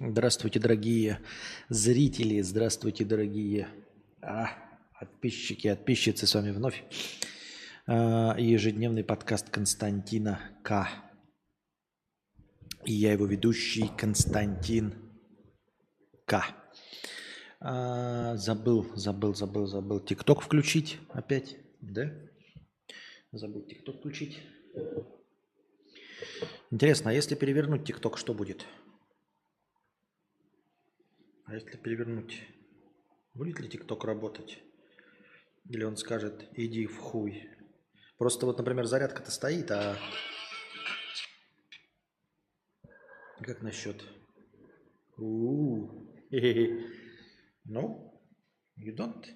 Здравствуйте, дорогие зрители, здравствуйте, дорогие а, подписчики, подписчицы, с вами вновь а, ежедневный подкаст Константина К. И я его ведущий Константин К. А, забыл, забыл, забыл, забыл. Тикток включить опять, да? Забыл ТикТок включить. Интересно, а если перевернуть ТикТок, что будет? А если перевернуть, будет ли ТикТок работать? Или он скажет, иди в хуй. Просто вот, например, зарядка-то стоит, а как насчет? No, you don't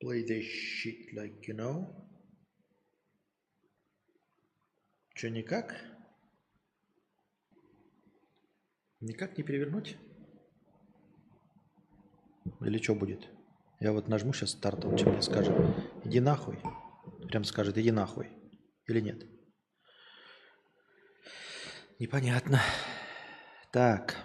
play this shit like you know. Что, никак? Никак не перевернуть? Или что будет? Я вот нажму сейчас старт, он что мне скажет? Иди нахуй. Прям скажет, иди нахуй. Или нет? Непонятно. Так.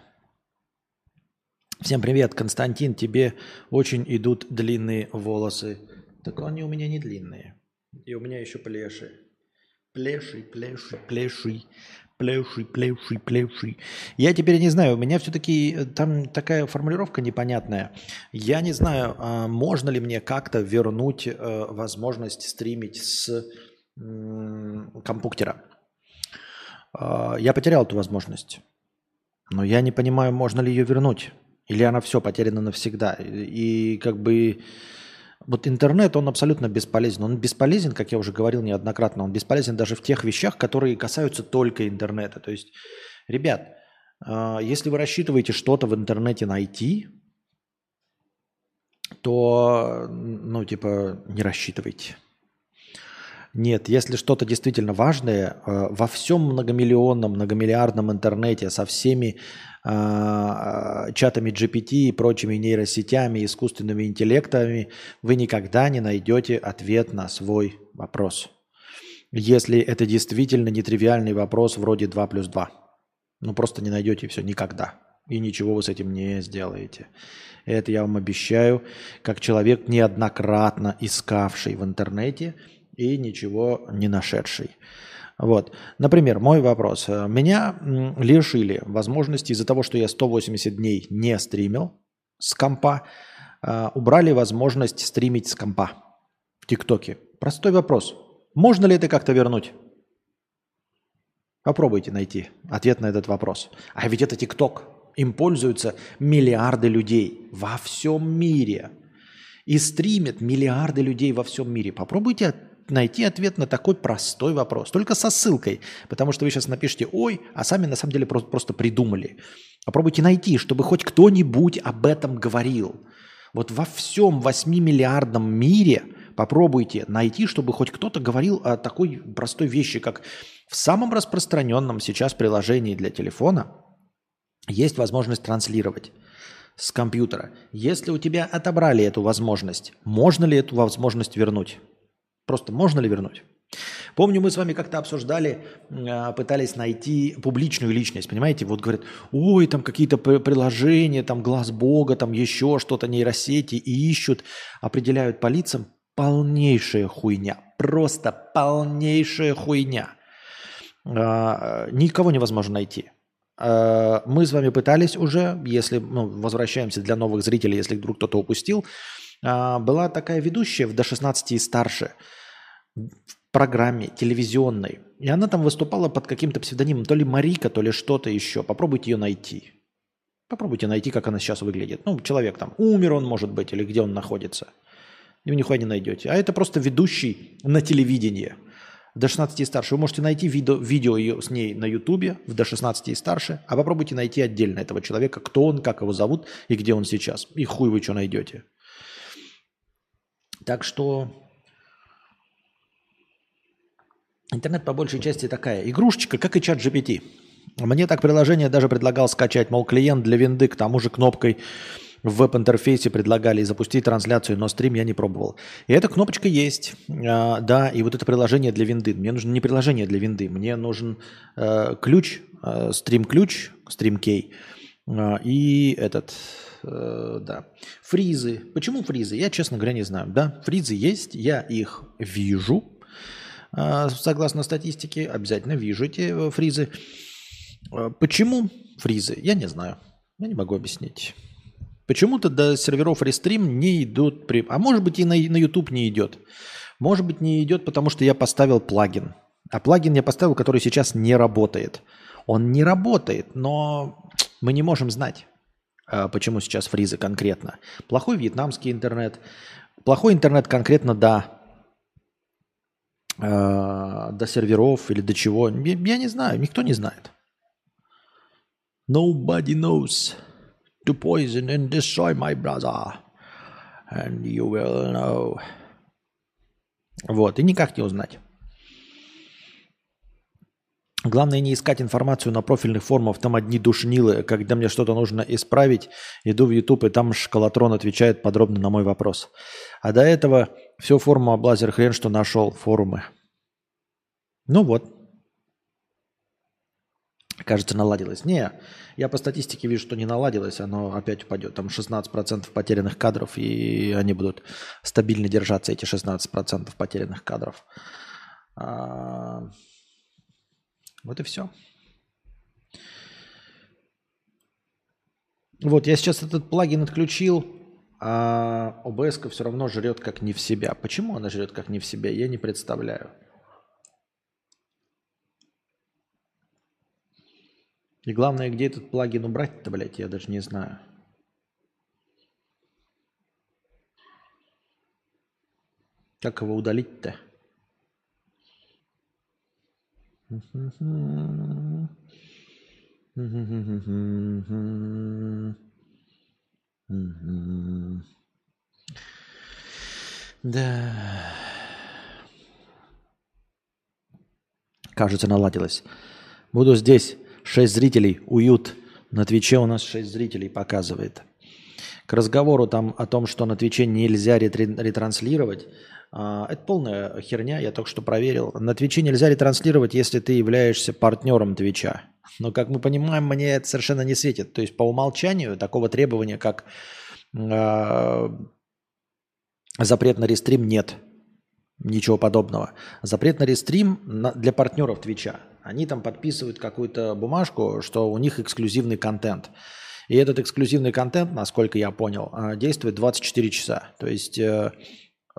Всем привет, Константин. Тебе очень идут длинные волосы. Так они у меня не длинные. И у меня еще плеши. Плеший, плеший, плеший, плеший, плеший, плеший. Я теперь не знаю, у меня все-таки э, там такая формулировка непонятная. Я не знаю, а можно ли мне как-то вернуть э, возможность стримить с компьютера. А, я потерял эту возможность. Но я не понимаю, можно ли ее вернуть. Или она все потеряна навсегда. И как бы вот интернет, он абсолютно бесполезен. Он бесполезен, как я уже говорил неоднократно, он бесполезен даже в тех вещах, которые касаются только интернета. То есть, ребят, а, если вы рассчитываете что-то в интернете найти, то, ну, типа, не рассчитывайте. Нет, если что-то действительно важное, а, во всем многомиллионном, многомиллиардном интернете со всеми э, чатами GPT и прочими нейросетями, искусственными интеллектами, вы никогда не найдете ответ на свой вопрос. Если это действительно нетривиальный вопрос вроде 2 плюс 2. Ну просто не найдете все никогда. И ничего вы с этим не сделаете. Это я вам обещаю, как человек, неоднократно искавший в интернете и ничего не нашедший. Вот. Например, мой вопрос. Меня лишили возможности из-за того, что я 180 дней не стримил с компа, а, убрали возможность стримить с компа в ТикТоке. Простой вопрос. Можно ли это как-то вернуть? Попробуйте найти ответ на этот вопрос. А ведь это ТикТок. Им пользуются миллиарды людей во всем мире. И стримят миллиарды людей во всем мире. Попробуйте найти ответ на такой простой вопрос. Только со ссылкой. Потому что вы сейчас напишите «Ой», а сами на самом деле просто, просто придумали. Попробуйте найти, чтобы хоть кто-нибудь об этом говорил. Вот во всем 8-миллиардном мире попробуйте найти, чтобы хоть кто-то говорил о такой простой вещи, как в самом распространенном сейчас приложении для телефона есть возможность транслировать с компьютера. Если у тебя отобрали эту возможность, можно ли эту возможность вернуть? Просто можно ли вернуть? Помню, мы с вами как-то обсуждали, а, пытались найти публичную личность, понимаете? Вот говорят, ой, там какие-то приложения, там глаз Бога, там еще что-то, нейросети, и ищут, определяют по лицам. Полнейшая хуйня, просто полнейшая хуйня. А, никого невозможно найти. А, мы с вами пытались уже, если ну, возвращаемся для новых зрителей, если вдруг кто-то упустил, была такая ведущая в до 16 и старше – в программе телевизионной. И она там выступала под каким-то псевдонимом, то ли Марика, то ли что-то еще. Попробуйте ее найти. Попробуйте найти, как она сейчас выглядит. Ну, человек там умер он, может быть, или где он находится. И вы нихуя не найдете. А это просто ведущий на телевидении. До 16 и старше. Вы можете найти видео, видео ее с ней на ютубе в до 16 и старше, а попробуйте найти отдельно этого человека, кто он, как его зовут и где он сейчас. И хуй вы что найдете. Так что Интернет по большей части такая игрушечка, как и чат GPT. Мне так приложение даже предлагал скачать, мол, клиент для винды к тому же кнопкой в веб-интерфейсе предлагали запустить трансляцию, но стрим я не пробовал. И эта кнопочка есть, а, да, и вот это приложение для винды. Мне нужно не приложение для винды, мне нужен э, ключ, э, стрим-ключ, стрим-кей, А, и этот, э, да, фризы. Почему фризы? Я, честно говоря, не знаю. Да, фризы есть, я их вижу. А, согласно статистике, обязательно вижу эти фризы. А, почему фризы? Я не знаю. Я не могу объяснить. Почему-то до серверов Restream не идут, при... а может быть и на, на YouTube не идет. Может быть не идет, потому что я поставил плагин. А плагин я поставил, который сейчас не работает. Он не работает, но мы не можем знать, а, почему сейчас фризы конкретно. Плохой вьетнамский интернет. Плохой интернет конкретно до, а, до серверов или до чего. Я не знаю, никто не знает. Nobody knows to poison and destroy my brother. And you will know. Вот, и никак не узнать. Главное не искать информацию на профильных форумах, там одни душнилы. Когда мне что-то нужно исправить, иду в YouTube, и там Шкалатрон отвечает подробно на мой вопрос. А до этого все форумы облазер хрен, что нашел форумы. Ну вот. Кажется, наладилось. Не, я по статистике вижу, что не наладилось, оно опять упадет. Там 16% потерянных кадров, и они будут стабильно держаться, эти 16% потерянных кадров. А, вот и все. Вот, я сейчас этот плагин отключил, а OBS все равно жрет как не в себя. Почему она жрет как не в себя, я не представляю. И главное, где этот плагин убрать-то, блядь, я даже не знаю. Как его удалить-то? Да. Кажется, наладилось. Буду здесь. Шесть зрителей. Уют. На Твиче у нас шесть зрителей показывает. К разговору там о том, что на Твиче нельзя ретранслировать, это полная херня, я только что проверил. На Твиче нельзя ретранслировать, если ты являешься партнером Твича. Но, как мы понимаем, мне это совершенно не светит. То есть по умолчанию такого требования, как э, запрет на рестрим, нет. Ничего подобного. Запрет на рестрим для партнеров Твича. Они там подписывают какую-то бумажку, что у них эксклюзивный контент. И этот эксклюзивный контент, насколько я понял, а, действует 24 часа. То есть э,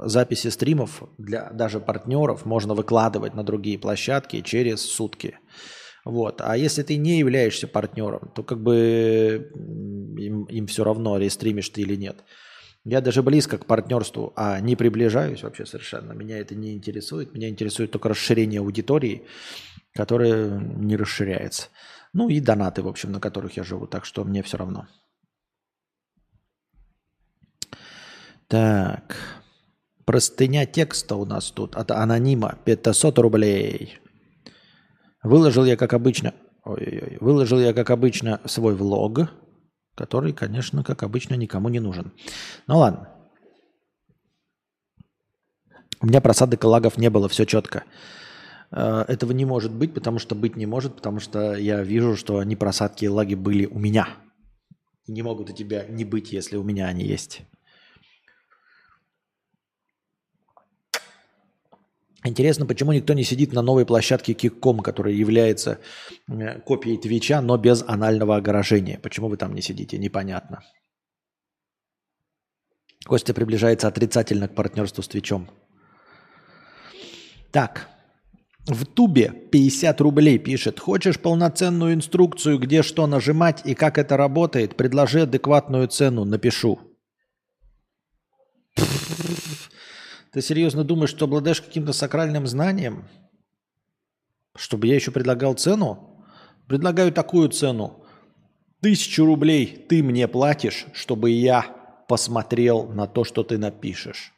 записи стримов для даже партнеров можно выкладывать на другие площадки через сутки. Вот. А если ты не являешься партнером, то как бы им, им все равно, рестримишь ты или нет. Я даже близко к партнерству, а не приближаюсь вообще совершенно. Меня это не интересует. Меня интересует только расширение аудитории, которая не расширяется. Ну и донаты, в общем, на которых я живу. Так что мне все равно. Так. Простыня текста у нас тут от анонима 500 рублей. Выложил я, как обычно, ой-ой-ой, выложил я, как обычно, свой влог, который, конечно, как обычно, никому не нужен. Ну ладно. У меня просадок и лагов не было, все четко. Э, этого не может быть, потому что быть не может, потому что я вижу, что они просадки и лаги были у меня. Не могут у тебя не быть, если у меня они есть. Интересно, почему никто не сидит на новой площадке Кикком, которая является копией Твича, но без анального огорожения. Почему вы там не сидите? Непонятно. Костя приближается отрицательно к партнерству с Твичом. Так, в Тубе 50 рублей пишет. Хочешь полноценную инструкцию, где что нажимать и как это работает? Предложи адекватную цену, напишу. Ты серьезно думаешь, что обладаешь каким-то сакральным знанием? Чтобы я еще предлагал цену? Предлагаю такую цену. Тысячу рублей ты мне платишь, чтобы я посмотрел на то, что ты напишешь.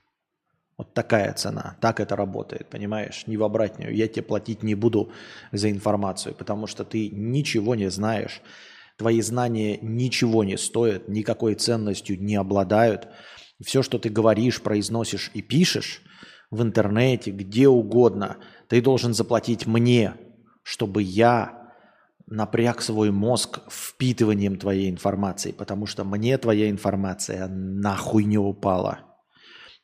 Вот такая цена. Так это работает, понимаешь? Не в обратную. Я тебе платить не буду за информацию, потому что ты ничего не знаешь. Твои знания ничего не стоят, никакой ценностью не обладают все, что ты говоришь, произносишь и пишешь в интернете, где угодно, ты должен заплатить мне, чтобы я напряг свой мозг впитыванием твоей информации, потому что мне твоя информация нахуй не упала.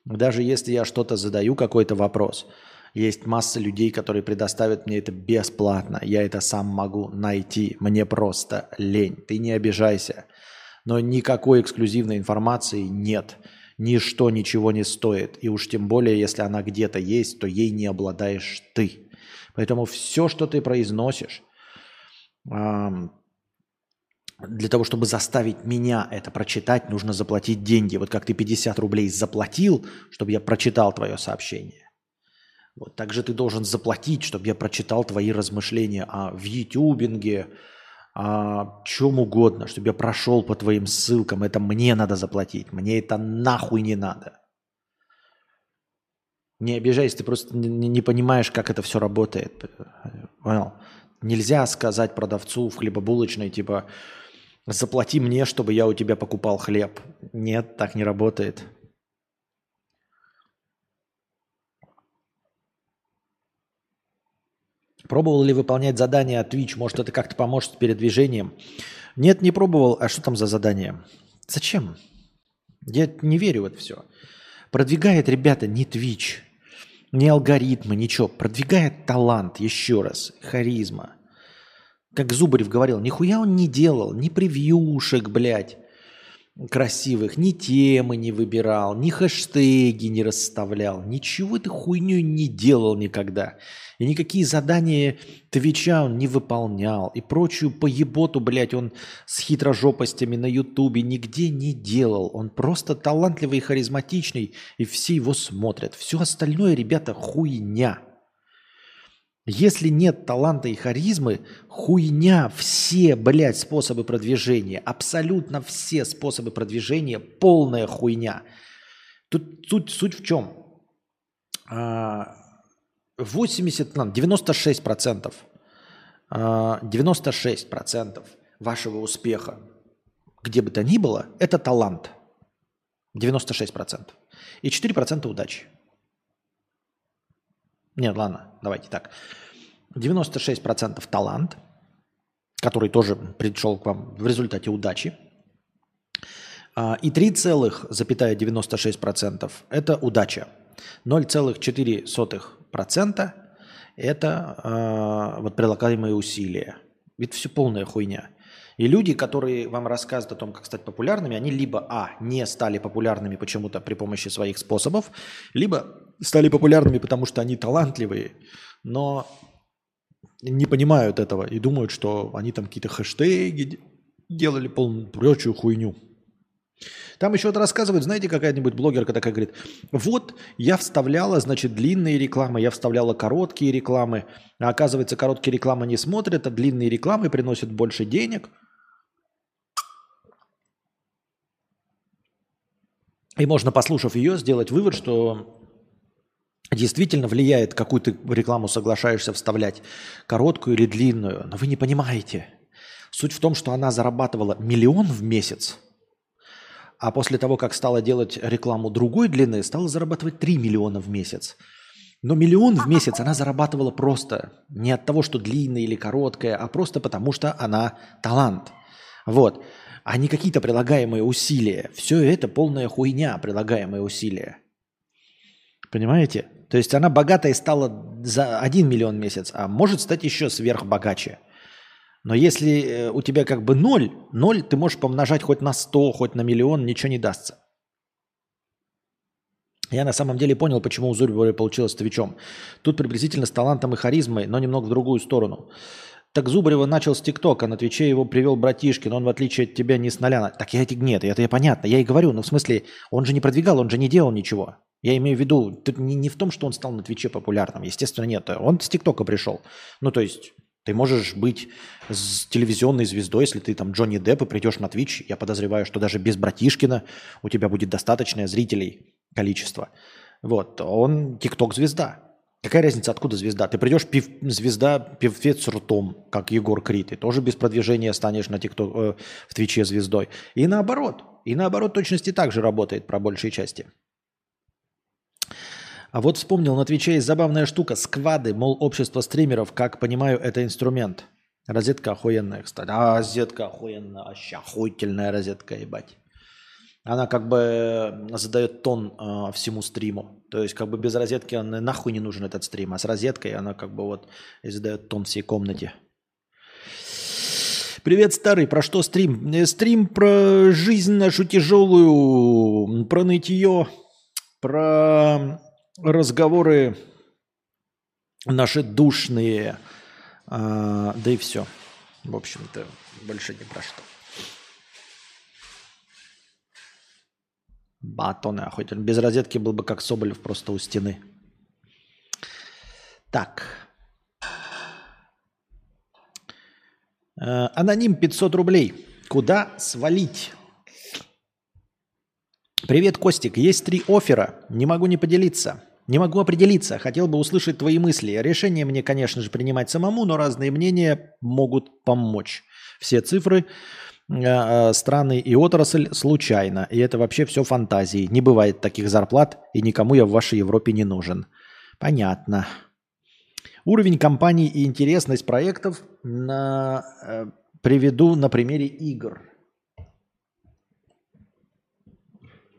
Даже если я что-то задаю, какой-то вопрос, есть масса людей, которые предоставят мне это бесплатно. Я это сам могу найти. Мне просто лень. Ты не обижайся. Но никакой эксклюзивной информации нет. Ничто ничего не стоит. И уж тем более, если она где-то есть, то ей не обладаешь ты. Поэтому все, что ты произносишь, для того, чтобы заставить меня это прочитать, нужно заплатить деньги. Вот как ты 50 рублей заплатил, чтобы я прочитал твое сообщение. Вот так же ты должен заплатить, чтобы я прочитал твои размышления о в о чем угодно, чтобы я прошел по твоим ссылкам. Это мне надо заплатить. Мне это нахуй не надо. Не обижайся, ты просто не, не понимаешь, как это все работает. Понял? Нельзя сказать продавцу в хлебобулочной, типа, заплати мне, чтобы я у тебя покупал хлеб. Нет, так не работает. Пробовал ли выполнять задания от Twitch? Может, это как-то поможет с передвижением? Нет, не пробовал. А что там за задание? Зачем? Я не верю в это все. Продвигает, ребята, не Twitch, не алгоритмы, ничего. Продвигает талант, еще раз, харизма. Как Зубарев говорил, нихуя он не делал, ни превьюшек, блядь, красивых, ни темы не выбирал, ни хэштеги не расставлял, ничего этой хуйней не делал никогда. И никакие задания Твича он не выполнял. И прочую поеботу, блядь, он с хитрожопостями на Ютубе нигде не делал. Он просто талантливый и харизматичный, и все его смотрят. Все остальное, ребята, хуйня. Если нет таланта и харизмы, хуйня, все, блядь, способы продвижения, абсолютно все способы продвижения, полная хуйня. Тут суть, суть в чем? 80, 96 процентов, 96 а, процентов вашего успеха, где бы то ни было, это талант. 96 процентов. И 4 процента удачи. Нет, ладно, давайте так. 96 процентов талант, который тоже пришел к вам в результате удачи. А, и 3,96 процентов это удача. 0,4 процента это э, вот прилагаемые усилия. Ведь все полная хуйня. И люди, которые вам рассказывают о том, как стать популярными, они либо, а, не стали популярными почему-то при помощи своих способов, либо стали популярными, потому что они талантливые, но не понимают этого и думают, что они там какие-то хэштеги делали полную прочую хуйню. Там еще вот рассказывают, знаете, какая-нибудь блогерка такая говорит, вот я вставляла, значит, длинные рекламы, я вставляла короткие рекламы, а оказывается, короткие рекламы не смотрят, а длинные рекламы приносят больше денег. И можно, послушав ее, сделать вывод, что действительно влияет, какую ты рекламу соглашаешься вставлять, короткую или длинную. Но вы не понимаете. Суть в том, что она зарабатывала миллион в месяц – а после того, как стала делать рекламу другой длины, стала зарабатывать 3 миллиона в месяц. Но миллион в месяц она зарабатывала просто не от того, что длинная или короткая, а просто потому, что она талант. Вот. А не какие-то прилагаемые усилия. Все это полная хуйня, прилагаемые усилия. Понимаете? То есть она богатая стала за 1 миллион месяц, а может стать еще сверхбогаче. Но если э, у тебя как бы ноль, ноль ты можешь помножать хоть на 100, хоть на миллион, ничего не дастся. Я на самом деле понял, почему у Зурбера получилось твичом. Тут приблизительно с талантом и харизмой, но немного в другую сторону. Так Зубарева начал с ТикТока, на Твиче его привел братишки, но он в отличие от тебя не с нуля. Так я нет, это я понятно, я и говорю, но в смысле, он же не продвигал, он же не делал ничего. Я имею в виду, не, не в том, что он стал на Твиче популярным, естественно, нет. Он с ТикТока пришел. Ну, то есть, ты можешь быть с телевизионной звездой, если ты там Джонни Депп и придешь на Twitch. Я подозреваю, что даже без Братишкина у тебя будет достаточное зрителей количество. Вот, он тикток-звезда. Какая разница, откуда звезда? Ты придешь пив, звезда, певец с ртом, как Егор Крид, и тоже без продвижения станешь на тикток, э, в Твиче звездой. И наоборот. И наоборот точности так же работает про большей части. А вот вспомнил, на Твиче есть забавная штука. Сквады, мол, общество стримеров, как понимаю, это инструмент. Розетка охуенная, кстати. А, розетка охуенная, вообще охуительная розетка, ебать. Она как бы задает тон э, всему стриму. То есть как бы без розетки он нахуй не нужен этот стрим, а с розеткой она как бы вот задает тон всей комнате. Привет, старый. Про что стрим? Э, стрим про жизнь нашу тяжелую, про нытье, про разговоры наши душные. А, да и все. В общем-то, больше не про что. Батоны охотен. Без розетки был бы как Соболев просто у стены. Так. Э, аноним 500 рублей. Куда свалить? Привет, Костик. Есть три оффера. Не могу не поделиться. Не могу определиться. Хотел бы услышать твои мысли. Решение мне, конечно же, принимать самому, но разные мнения могут помочь. Все цифры, страны и отрасль случайно. И это вообще все фантазии. Не бывает таких зарплат, и никому я в вашей Европе не нужен. Понятно. Уровень компаний и интересность проектов на, э, приведу на примере игр.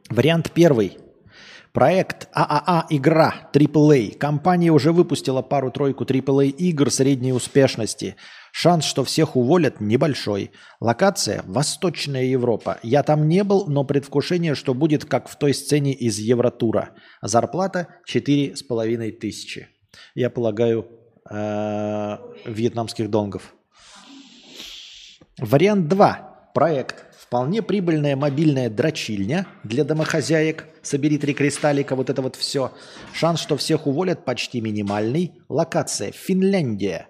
Вариант первый. Проект ААА игра AAA. Компания уже выпустила пару-тройку AAA игр средней успешности. Шанс, что всех уволят, небольшой. Локация – Восточная Европа. Я там не был, но предвкушение, что будет как в той сцене из Евротура. Зарплата – четыре с половиной тысячи. Я полагаю, э, вьетнамских донгов. Вариант 2. Проект. Вполне прибыльная мобильная дрочильня для домохозяек. Собери три кристаллика, вот это вот все. Шанс, что всех уволят, почти минимальный. Локация. Финляндия.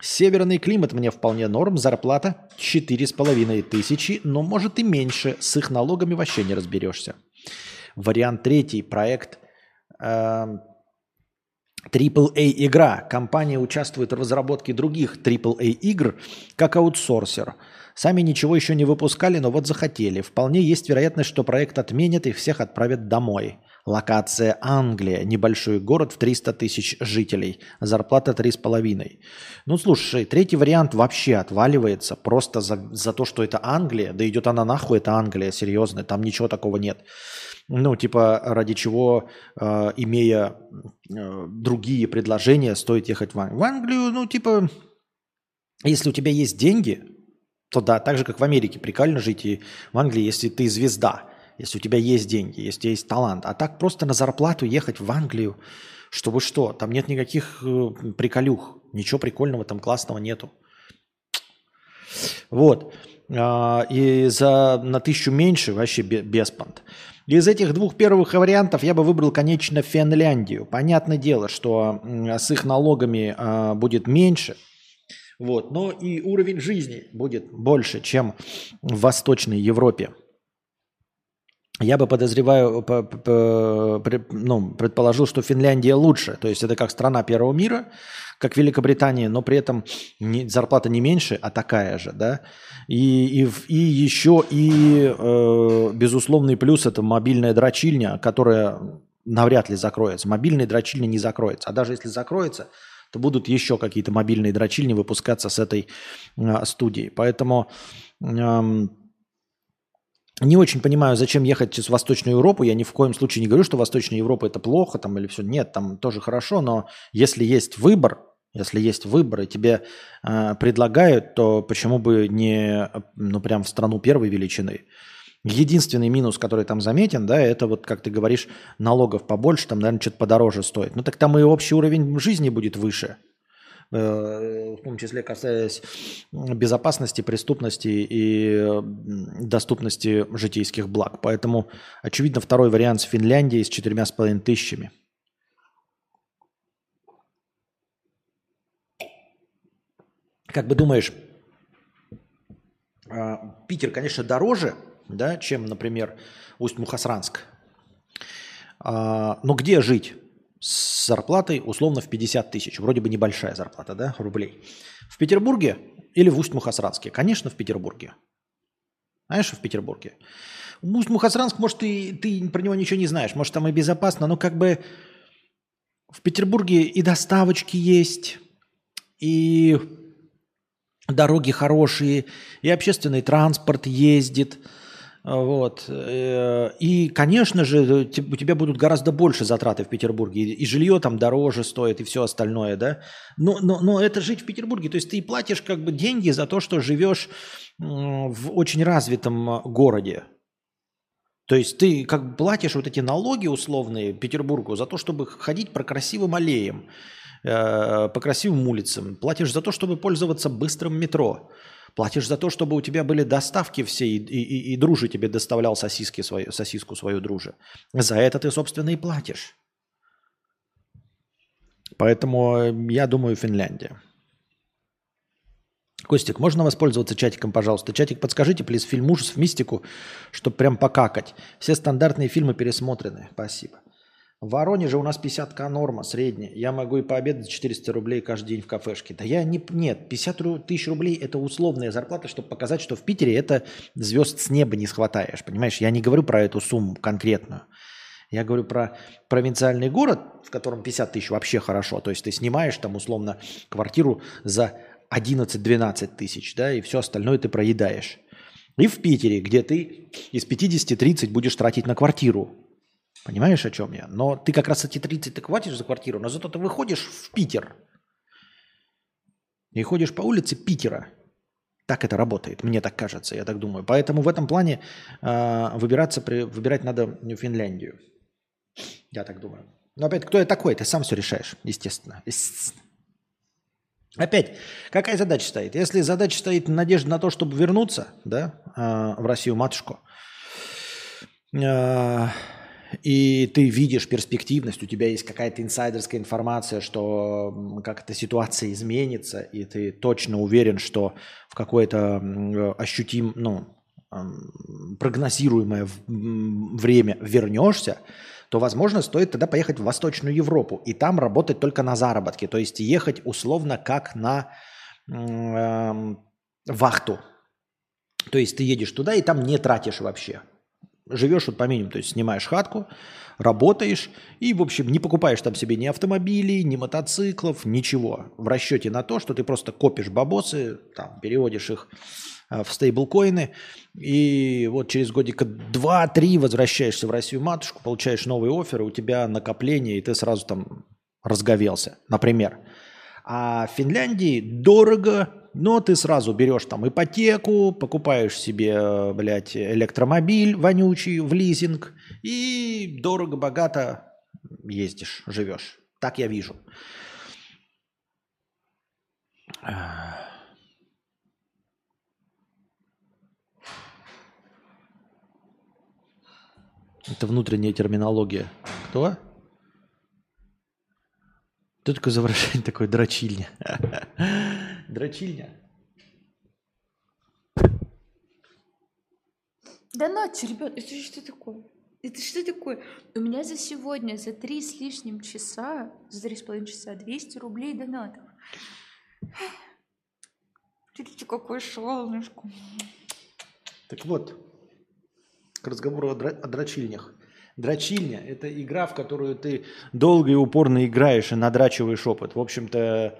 Северный климат мне вполне норм. Зарплата четыре с половиной тысячи, но может и меньше. С их налогами вообще не разберешься. Вариант третий. Проект э, AAA игра. Компания участвует в разработке других AAA игр как аутсорсер. Сами ничего еще не выпускали, но вот захотели. Вполне есть вероятность, что проект отменят и всех отправят домой. Локация Англия. Небольшой город в 300 тысяч жителей. Зарплата 3,5. Ну, слушай, третий вариант вообще отваливается просто за, за то, что это Англия. Да идет она нахуй, это Англия, серьезно. Там ничего такого нет. Ну, типа, ради чего, э, имея э, другие предложения, стоит ехать в Англию. В Англию, ну, типа, если у тебя есть деньги, то да, так же, как в Америке, прикольно жить и в Англии, если ты звезда, если у тебя есть деньги, если у тебя есть талант. А так просто на зарплату ехать в Англию, чтобы что? Там нет никаких э, приколюх, ничего прикольного там классного нету. Вот. А, и за на тысячу меньше вообще без понт. Из этих двух первых вариантов я бы выбрал, конечно, Финляндию. Понятное дело, что с их налогами э, будет меньше, вот, но и уровень жизни будет больше, чем в Восточной Европе. Я бы подозреваю, по, по, ну, предположил, что Финляндия лучше. То есть это как страна первого мира, как Великобритания, но при этом зарплата не меньше, а такая же, да. И, и, и еще и э, безусловный плюс это мобильная дрочильня, которая навряд ли закроется. Мобильная дрочильня не закроется. А даже если закроется, то будут еще какие-то мобильные дрочильни выпускаться с этой э, студии. Поэтому э, не очень понимаю, зачем ехать в Восточную Европу. Я ни в коем случае не говорю, что Восточная Европа это плохо там или все. Нет, там тоже хорошо, но если есть выбор, если есть выбор и тебе э, предлагают, то почему бы не, ну прям в страну первой величины? Единственный минус, который там заметен, да, это вот, как ты говоришь, налогов побольше, там, наверное, что-то подороже стоит. Ну так там и общий уровень жизни будет выше. Э, в том числе касаясь безопасности, преступности и доступности житейских благ. Поэтому, очевидно, второй вариант с Финляндией с четырьмя с половиной тысячами. Как бы думаешь, а, Питер, конечно, дороже, да, чем, например, Усть-Мухасранск. А, но где жить? С зарплатой условно в 50 тысяч. Вроде бы небольшая зарплата, да, рублей. В Петербурге или в Усть-Мухасранске? Конечно, в Петербурге. Знаешь, в Петербурге. Усть-Мухасранск, может, ты, ты про него ничего не знаешь, может, там и безопасно, но как бы в Петербурге и доставочки есть, и дороги хорошие, и общественный транспорт ездит. Вот. Э, и, конечно же, у тебя будут гораздо больше затраты в Петербурге. И жилье там дороже стоит, и все остальное, да. Но, но, но это жить в Петербурге. То есть ты платишь как бы деньги за то, что живешь в очень развитом городе. То есть ты как бы платишь вот эти налоги условные Петербургу за то, чтобы ходить по красивым аллеям, э, по красивым улицам. Платишь за то, чтобы пользоваться быстрым метро. Платишь за то, чтобы у тебя были доставки все, и, и, и дружи тебе доставлял сосиски свои, сосиску свою дружи. За это ты, собственно, и платишь. Поэтому э, я думаю, Финляндия. Костик, можно воспользоваться чатиком, пожалуйста? Чатик, подскажите, плиз, фильм ужасов, мистику, чтобы прям покакать. Все стандартные фильмы пересмотрены. Спасибо. В Воронеже у нас 50к норма, средняя. Я могу и пообедать 400 рублей каждый день в кафешке. Да я не... Нет, 50 тысяч рублей – это условная зарплата, чтобы показать, что в Питере это звезд с неба не схватаешь. Понимаешь, я не говорю про эту сумму конкретную. Я говорю про провинциальный город, в котором 50 тысяч вообще хорошо. То есть ты снимаешь там условно квартиру за 11-12 тысяч, да, и все остальное ты проедаешь. И в Питере, где ты из 50-30 будешь тратить на квартиру, Понимаешь, о чем я? Но ты как раз эти 30 ты хватишь за квартиру, но зато ты выходишь в Питер и ходишь по улице Питера. Так это работает, мне так кажется, я так думаю. Поэтому в этом плане э, выбираться, при, выбирать надо Финляндию. Я так думаю. Но опять, кто я такой? Ты сам все решаешь, естественно. естественно. Опять, какая задача стоит? Если задача стоит надежда на то, чтобы вернуться да, э, в Россию матушку, э, и ты видишь перспективность, у тебя есть какая-то инсайдерская информация, что как эта ситуация изменится, и ты точно уверен, что в какое-то ощутим, ну, прогнозируемое время вернешься, то, возможно, стоит тогда поехать в Восточную Европу и там работать только на заработке, то есть ехать условно как на э, вахту. То есть ты едешь туда и там не тратишь вообще живешь вот по минимуму, то есть снимаешь хатку, работаешь и, в общем, не покупаешь там себе ни автомобилей, ни мотоциклов, ничего. В расчете на то, что ты просто копишь бабосы, там, переводишь их э, в стейблкоины, и вот через годика 2-3 возвращаешься в Россию матушку, получаешь новые оферы, у тебя накопление, и ты сразу там разговелся, например. А в Финляндии дорого, но ты сразу берешь там ипотеку, покупаешь себе, блядь, электромобиль вонючий в лизинг и дорого-богато ездишь, живешь. Так я вижу. Это внутренняя терминология. Кто? Кто такое за выражение такое дрочильня? дрочильня. Да ночью, ребят, это что такое? Это что такое? У меня за сегодня, за три с лишним часа, за три с половиной часа, 200 рублей донатов. Видите, какое солнышко. Так вот, к разговору о, дро- о дрочильнях. Дрочильня – это игра, в которую ты долго и упорно играешь и надрачиваешь опыт. В общем-то,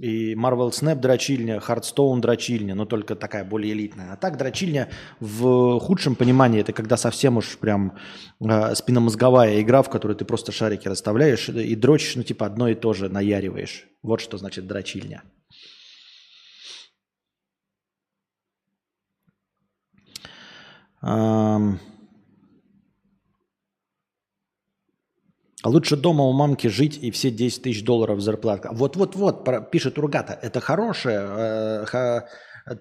и Marvel Snap дрочильня, Hearthstone дрочильня, но только такая более элитная. А так дрочильня в худшем понимании это когда совсем уж прям э, спинномозговая игра, в которой ты просто шарики расставляешь и дрочишь, ну типа одно и то же наяриваешь. Вот что значит дрочильня. Um... лучше дома у мамки жить и все 10 тысяч долларов зарплатка. Вот-вот-вот, пишет Ургата, это хорошая э, ха,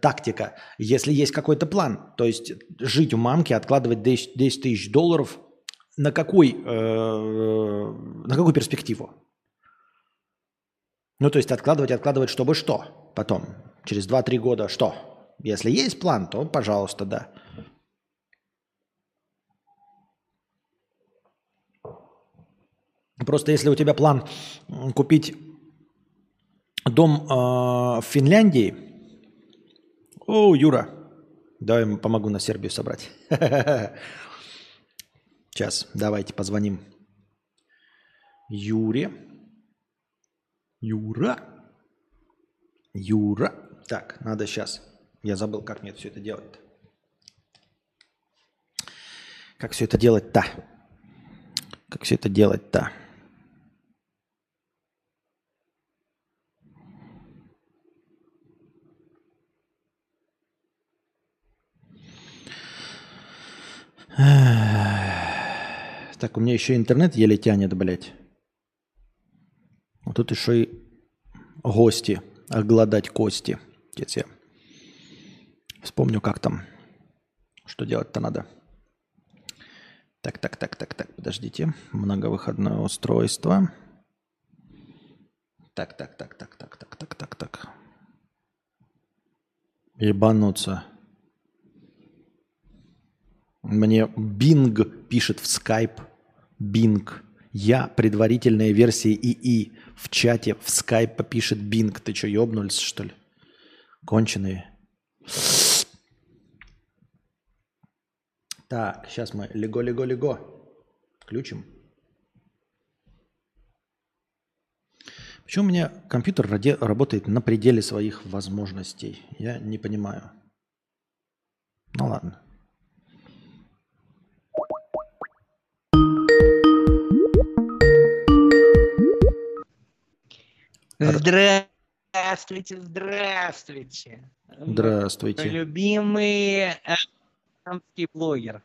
тактика, если есть какой-то план. То есть жить у мамки, откладывать 10, 10 тысяч долларов на какой, э, на какую перспективу? Ну, то есть откладывать, откладывать, чтобы что потом? Через 2-3 года что? Если есть план, то, пожалуйста, да. Просто если у тебя план купить дом э, в Финляндии, о, Юра, давай я помогу на Сербию собрать. Сейчас, давайте позвоним Юре. Юра. Юра. Так, надо сейчас. Я забыл, как мне все это делать-то. Как все это делать-то? Как все это делать-то? Так, у меня еще интернет еле тянет, блядь. Тут еще и гости, огладать кости. Сейчас я вспомню, как там. Что делать-то надо. Так, так, так, так, так, подождите. Многовыходное устройство. Так, так, так, так, так, так, так, так, так. Ебануться. Мне Bing пишет в Skype. Bing. Я предварительная версия ИИ. В чате в Skype пишет Bing. Ты что, ебнулся, что ли? Конченые. Так, сейчас мы лего-лего-лего. Включим. Почему у меня компьютер раде- работает на пределе своих возможностей? Я не понимаю. Ну ладно. Здравствуйте, здравствуйте. Здравствуйте. Любимый э, американский блогер.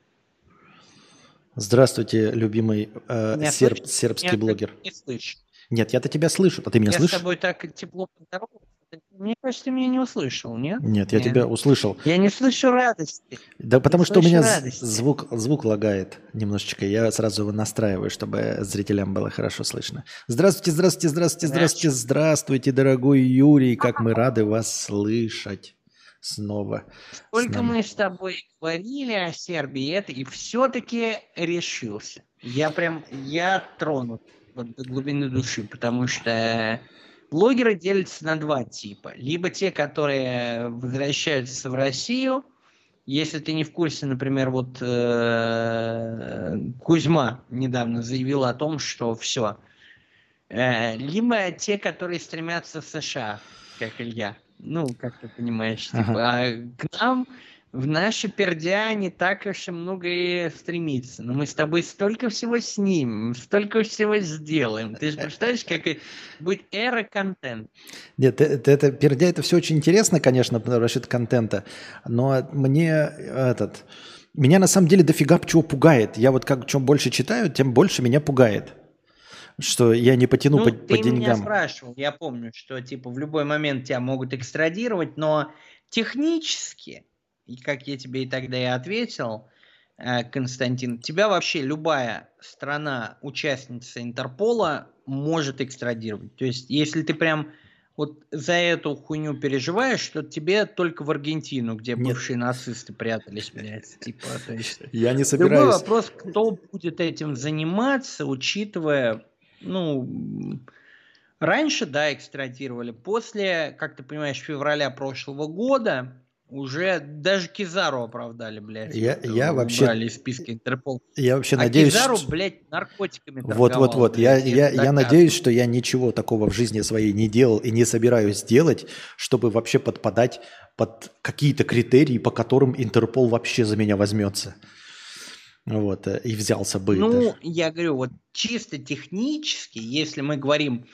Здравствуйте, любимый э, Меня серб- сербский Меня блогер. Не слышу. Нет, я-то тебя слышу. А ты меня Я с слышишь? тобой так тепло поздоровался. Мне кажется, ты меня не услышал, нет? Нет, я Нет. тебя услышал. Я не слышу радости. Да потому что у меня радости. звук, звук лагает немножечко. Я сразу его настраиваю, чтобы зрителям было хорошо слышно. Здравствуйте, здравствуйте, здравствуйте, здравствуйте, здравствуйте, дорогой Юрий. Как мы рады вас слышать снова. Сколько нами. мы с тобой говорили о Сербии, это и все-таки решился. Я прям, я тронут вот до глубины души, потому что блогеры делятся на два типа. Либо те, которые возвращаются в Россию, если ты не в курсе, например, вот э, Кузьма недавно заявил о том, что все. либо те, которые стремятся в США, как Илья. Ну, как ты понимаешь, типа, а к нам в наши пердя не так уж и много и стремится. Но мы с тобой столько всего снимем, столько всего сделаем. Ты же представляешь, как будет эра контент. Нет, это, это пердя, это все очень интересно, конечно, это контента. Но мне этот... Меня на самом деле дофига чего пугает. Я вот как чем больше читаю, тем больше меня пугает. Что я не потяну Ну, по, ты по меня деньгам. спрашивал, я помню, что типа в любой момент тебя могут экстрадировать, но технически, и как я тебе и тогда и ответил, э, Константин, тебя вообще любая страна, участница Интерпола, может экстрадировать. То есть, если ты прям вот за эту хуйню переживаешь, что тебе только в Аргентину, где Нет. бывшие нацисты прятались, блядь, типа, то есть... Я не Другой собираюсь. вопрос, кто будет этим заниматься, учитывая, ну, раньше, да, экстрадировали, после, как ты понимаешь, февраля прошлого года уже даже Кизару оправдали, блядь. Я- я вообще- убрали из списка Интерпол. Я вообще А надеюсь, Кизару, что- блядь, наркотиками Вот, вот, вот. Я, блядь, я, я надеюсь, что я ничего такого в жизни своей не делал и не собираюсь делать, чтобы вообще подпадать под какие-то критерии, по которым Интерпол вообще за меня возьмется. Вот, э, и взялся бы. Ну, даже. я говорю, вот чисто технически, если мы говорим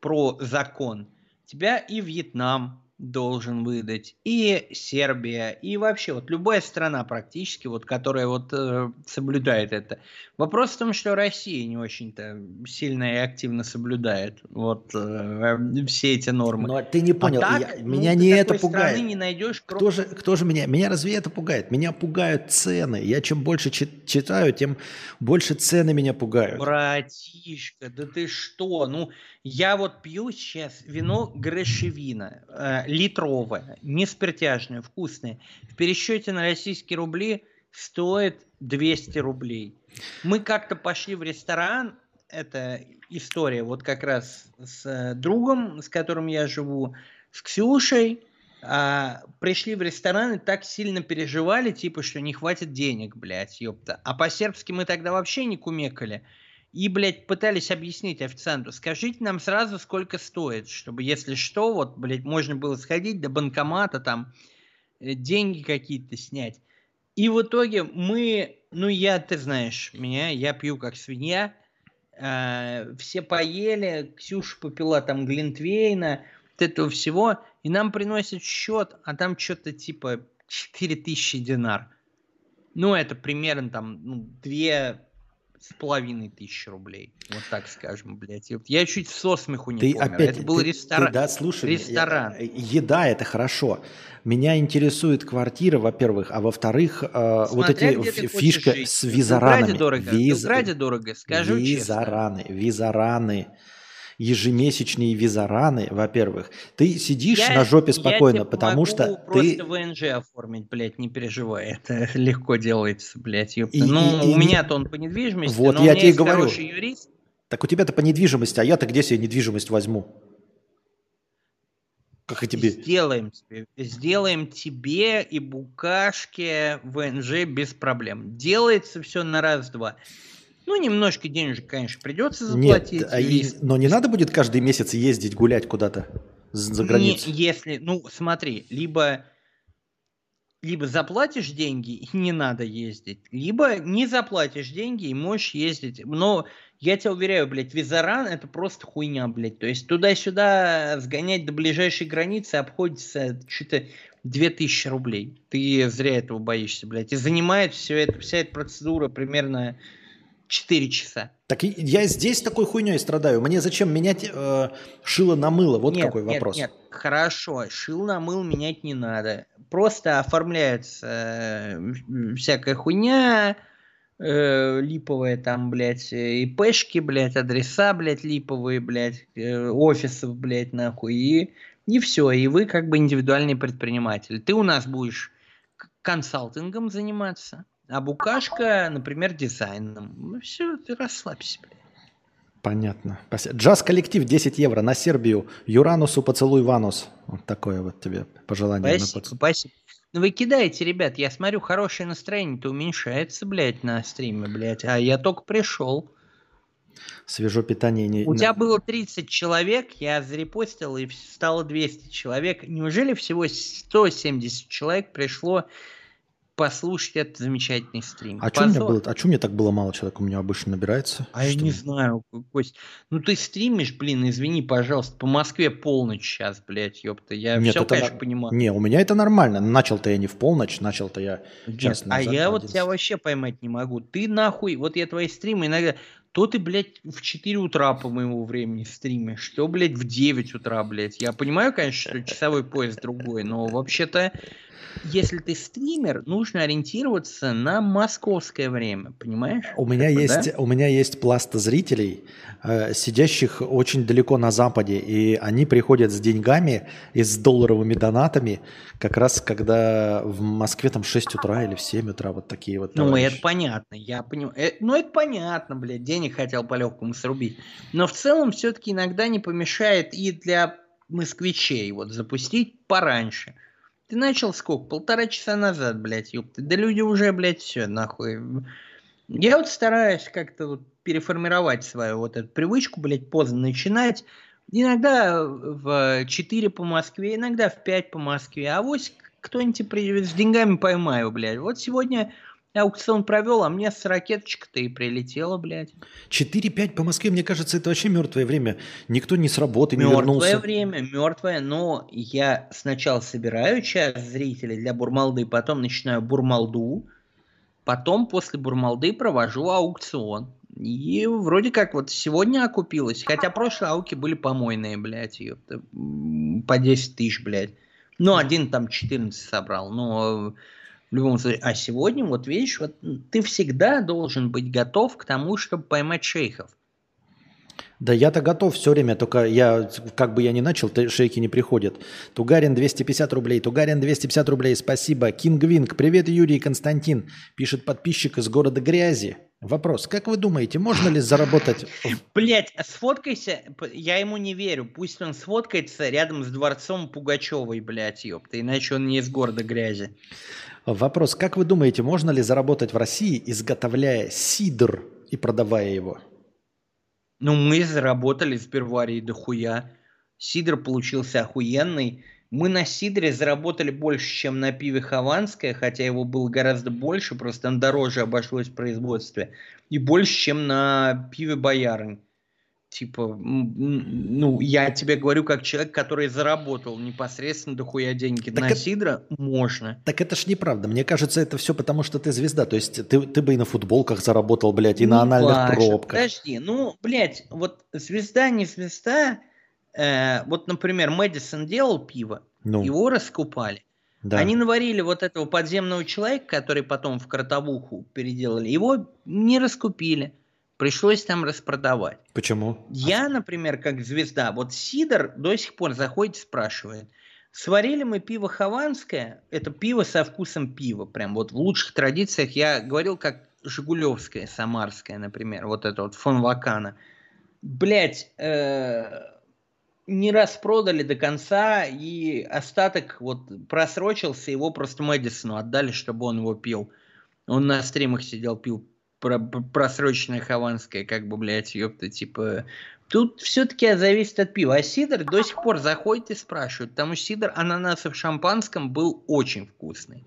про закон, тебя и Вьетнам должен выдать, и Сербия, и вообще вот любая страна практически, вот, которая вот э, соблюдает это. Вопрос в том, что Россия не очень-то сильно и активно соблюдает вот э, все эти нормы. Но ты не понял, а я- так, ну, меня ты не это пугает. не найдешь, кроме Кто же, кто же меня? Меня разве это пугает? Меня пугают цены. Я чем больше чит- читаю, тем больше цены меня пугают. Братишка, да ты что? Ну, я вот пью сейчас вино Грешевина, э, литровое, не спиртяжное, вкусное. В пересчете на российские рубли стоит 200 рублей. Мы как-то пошли в ресторан, это история вот как раз с э, другом, с которым я живу, с Ксюшей, а, пришли в ресторан и так сильно переживали, типа, что не хватит денег, блядь, ёпта. А по-сербски мы тогда вообще не кумекали. И, блядь, пытались объяснить официанту, скажите нам сразу, сколько стоит, чтобы, если что, вот, блядь, можно было сходить до банкомата, там, э, деньги какие-то снять. И в итоге мы, ну я, ты знаешь меня, я пью как свинья, э, все поели, Ксюша попила там Глинтвейна, вот этого всего, и нам приносят счет, а там что-то типа 4000 динар. Ну, это примерно там ну, две с половиной тысячи рублей. Вот так скажем, блядь. И вот я чуть со смеху не Ты помер. опять, это был ты- ресторан. ты, да, слушай, ресторан. я- еда это хорошо. Меня интересует квартира, во-первых, а во-вторых, э, вот эти фишка с визаранами. Белграде дорого. Виз- Белграде дорого, скажу честно. визараны, визараны, ежемесячные визараны, во-первых. Ты сидишь Я- на жопе я спокойно, тебе потому могу что просто ты... ВНЖ оформить, блядь, не переживай. Это легко делается, блядь. ёпта. И- ну, и- у меня-то он по недвижимости, Вот но я у меня тебе есть говорю. хороший юрист. Так у тебя-то по недвижимости, а я-то где себе недвижимость возьму? Как и тебе? Сделаем тебе, сделаем тебе и букашке ВНЖ без проблем. Делается все на раз-два. Ну, немножко денежек, конечно, придется заплатить. Нет, а и- но не надо будет каждый месяц ездить гулять куда-то за границу. Не, если, ну, смотри, либо, либо заплатишь деньги и не надо ездить, либо не заплатишь деньги и можешь ездить. Но я тебя уверяю, блядь, визаран это просто хуйня, блядь. То есть туда-сюда сгонять до ближайшей границы обходится что-то 2000 рублей. Ты зря этого боишься, блядь. И занимает все это, вся эта процедура примерно 4 часа. Так я здесь такой хуйней страдаю. Мне зачем менять э, шило на мыло? Вот нет, какой нет, вопрос. Нет, хорошо, шил на мыл менять не надо. Просто оформляется э, всякая хуйня, э, липовая там, блядь, ИПшки, блядь, адреса, блядь, липовые, блядь, э, офисов, блядь, нахуй, и, и все, и вы как бы индивидуальный предприниматель. Ты у нас будешь консалтингом заниматься, а Букашка, например, дизайном. Ну все, ты расслабься, блядь. Понятно. Джаз-коллектив 10 евро на Сербию. Юранусу поцелуй Ванус. Вот такое вот тебе пожелание. на Спасибо, поц- спасибо. Ну вы кидаете, ребят, я смотрю, хорошее настроение-то уменьшается, блядь, на стриме, блядь, а я только пришел. Свежо питание. Не... У тебя было 30 человек, я зарепостил, и стало 200 человек. Неужели всего 170 человек пришло послушать этот замечательный стрим? А что мне Позор. было? А чё мне так было мало человек? У меня обычно набирается. А я Что не мне? знаю, Кость. Ну ты стримишь, блин, извини, пожалуйста, по Москве полночь сейчас, блядь, ёпта. Я Нет, все, это конечно, на- понимаю. Не, у меня это нормально. Начал-то я не в полночь, начал-то я час Нет, а назад, я в вот тебя 11. вообще поймать не могу. Ты нахуй, вот я твои стримы иногда, то ты, блядь, в 4 утра по моему времени стримишь, что, блядь, в 9 утра, блядь. Я понимаю, конечно, что часовой пояс другой, но вообще-то, если ты стример, нужно ориентироваться на московское время, понимаешь? У меня Как есть, да? у меня есть пласт зрителей, э, сидящих очень далеко на Западе, и они приходят с деньгами и с долларовыми донатами, как раз когда в Москве там 6 утра или в 7 утра вот такие вот. Ну, товарищи. это понятно, я понимаю. Э, ну, это понятно, блядь, денег хотел по-легкому срубить. Но в целом все-таки иногда не помешает и для москвичей вот запустить пораньше. Ты начал сколько? Полтора часа назад, блядь, ёпта. Да люди уже, блядь, все, нахуй. Я вот стараюсь как-то вот переформировать свою вот эту привычку, блядь, поздно начинать. Иногда в 4 по Москве, иногда в 5 по Москве. А вот кто-нибудь с деньгами поймаю, блядь. Вот сегодня аукцион провел, а мне с ракеточка-то и прилетела, блядь. 4-5 по Москве, мне кажется, это вообще мертвое время. Никто не с работы не Мертвое вернулся. время, мертвое, но я сначала собираю час зрителей для Бурмалды, потом начинаю Бурмалду, потом после Бурмалды провожу аукцион. И вроде как вот сегодня окупилось, хотя прошлые ауки были помойные, блядь, ёпта, по 10 тысяч, блядь. Ну, один там 14 собрал, но в любом случае. А сегодня, вот видишь, вот ты всегда должен быть готов к тому, чтобы поймать шейхов. Да я-то готов все время, только я, как бы я ни начал, шейки не приходят. Тугарин 250 рублей, Тугарин 250 рублей, спасибо. Кинг Винг, привет, Юрий Константин, пишет подписчик из города Грязи. Вопрос, как вы думаете, можно ли заработать... Блять, сфоткайся, я ему не верю, пусть он сфоткается рядом с дворцом Пугачевой, блядь, ёпта, иначе он не из города грязи. Вопрос, как вы думаете, можно ли заработать в России, изготовляя сидр и продавая его? Ну, мы заработали с Берварией дохуя. Сидр получился охуенный. Мы на Сидре заработали больше, чем на пиве Хованское, хотя его было гораздо больше, просто он дороже обошлось в производстве. И больше, чем на пиве Боярынь. Типа, ну, я тебе говорю, как человек, который заработал непосредственно дохуя деньги так на это... Сидра, можно. Так это ж неправда. Мне кажется, это все потому, что ты звезда. То есть ты, ты бы и на футболках заработал, блядь, и не на анальных важно. пробках. Подожди, ну, блядь, вот звезда, не звезда, э, вот, например, Мэдисон делал пиво, ну. его раскупали. Да. Они наварили вот этого подземного человека, который потом в кротовуху переделали, его не раскупили. Пришлось там распродавать. Почему? Я, например, как звезда, вот Сидор до сих пор заходит, спрашивает, сварили мы пиво хованское, это пиво со вкусом пива, прям вот в лучших традициях, я говорил, как Жигулевское, Самарское, например, вот это вот фон Вакана. Блять, э, не распродали до конца, и остаток вот просрочился, его просто Мэдисону отдали, чтобы он его пил. Он на стримах сидел, пил про просроченное хованское, как бы, блядь, ёпта, типа... Тут все-таки зависит от пива. А сидр до сих пор заходит и спрашивает, потому что сидр ананасов в шампанском был очень вкусный.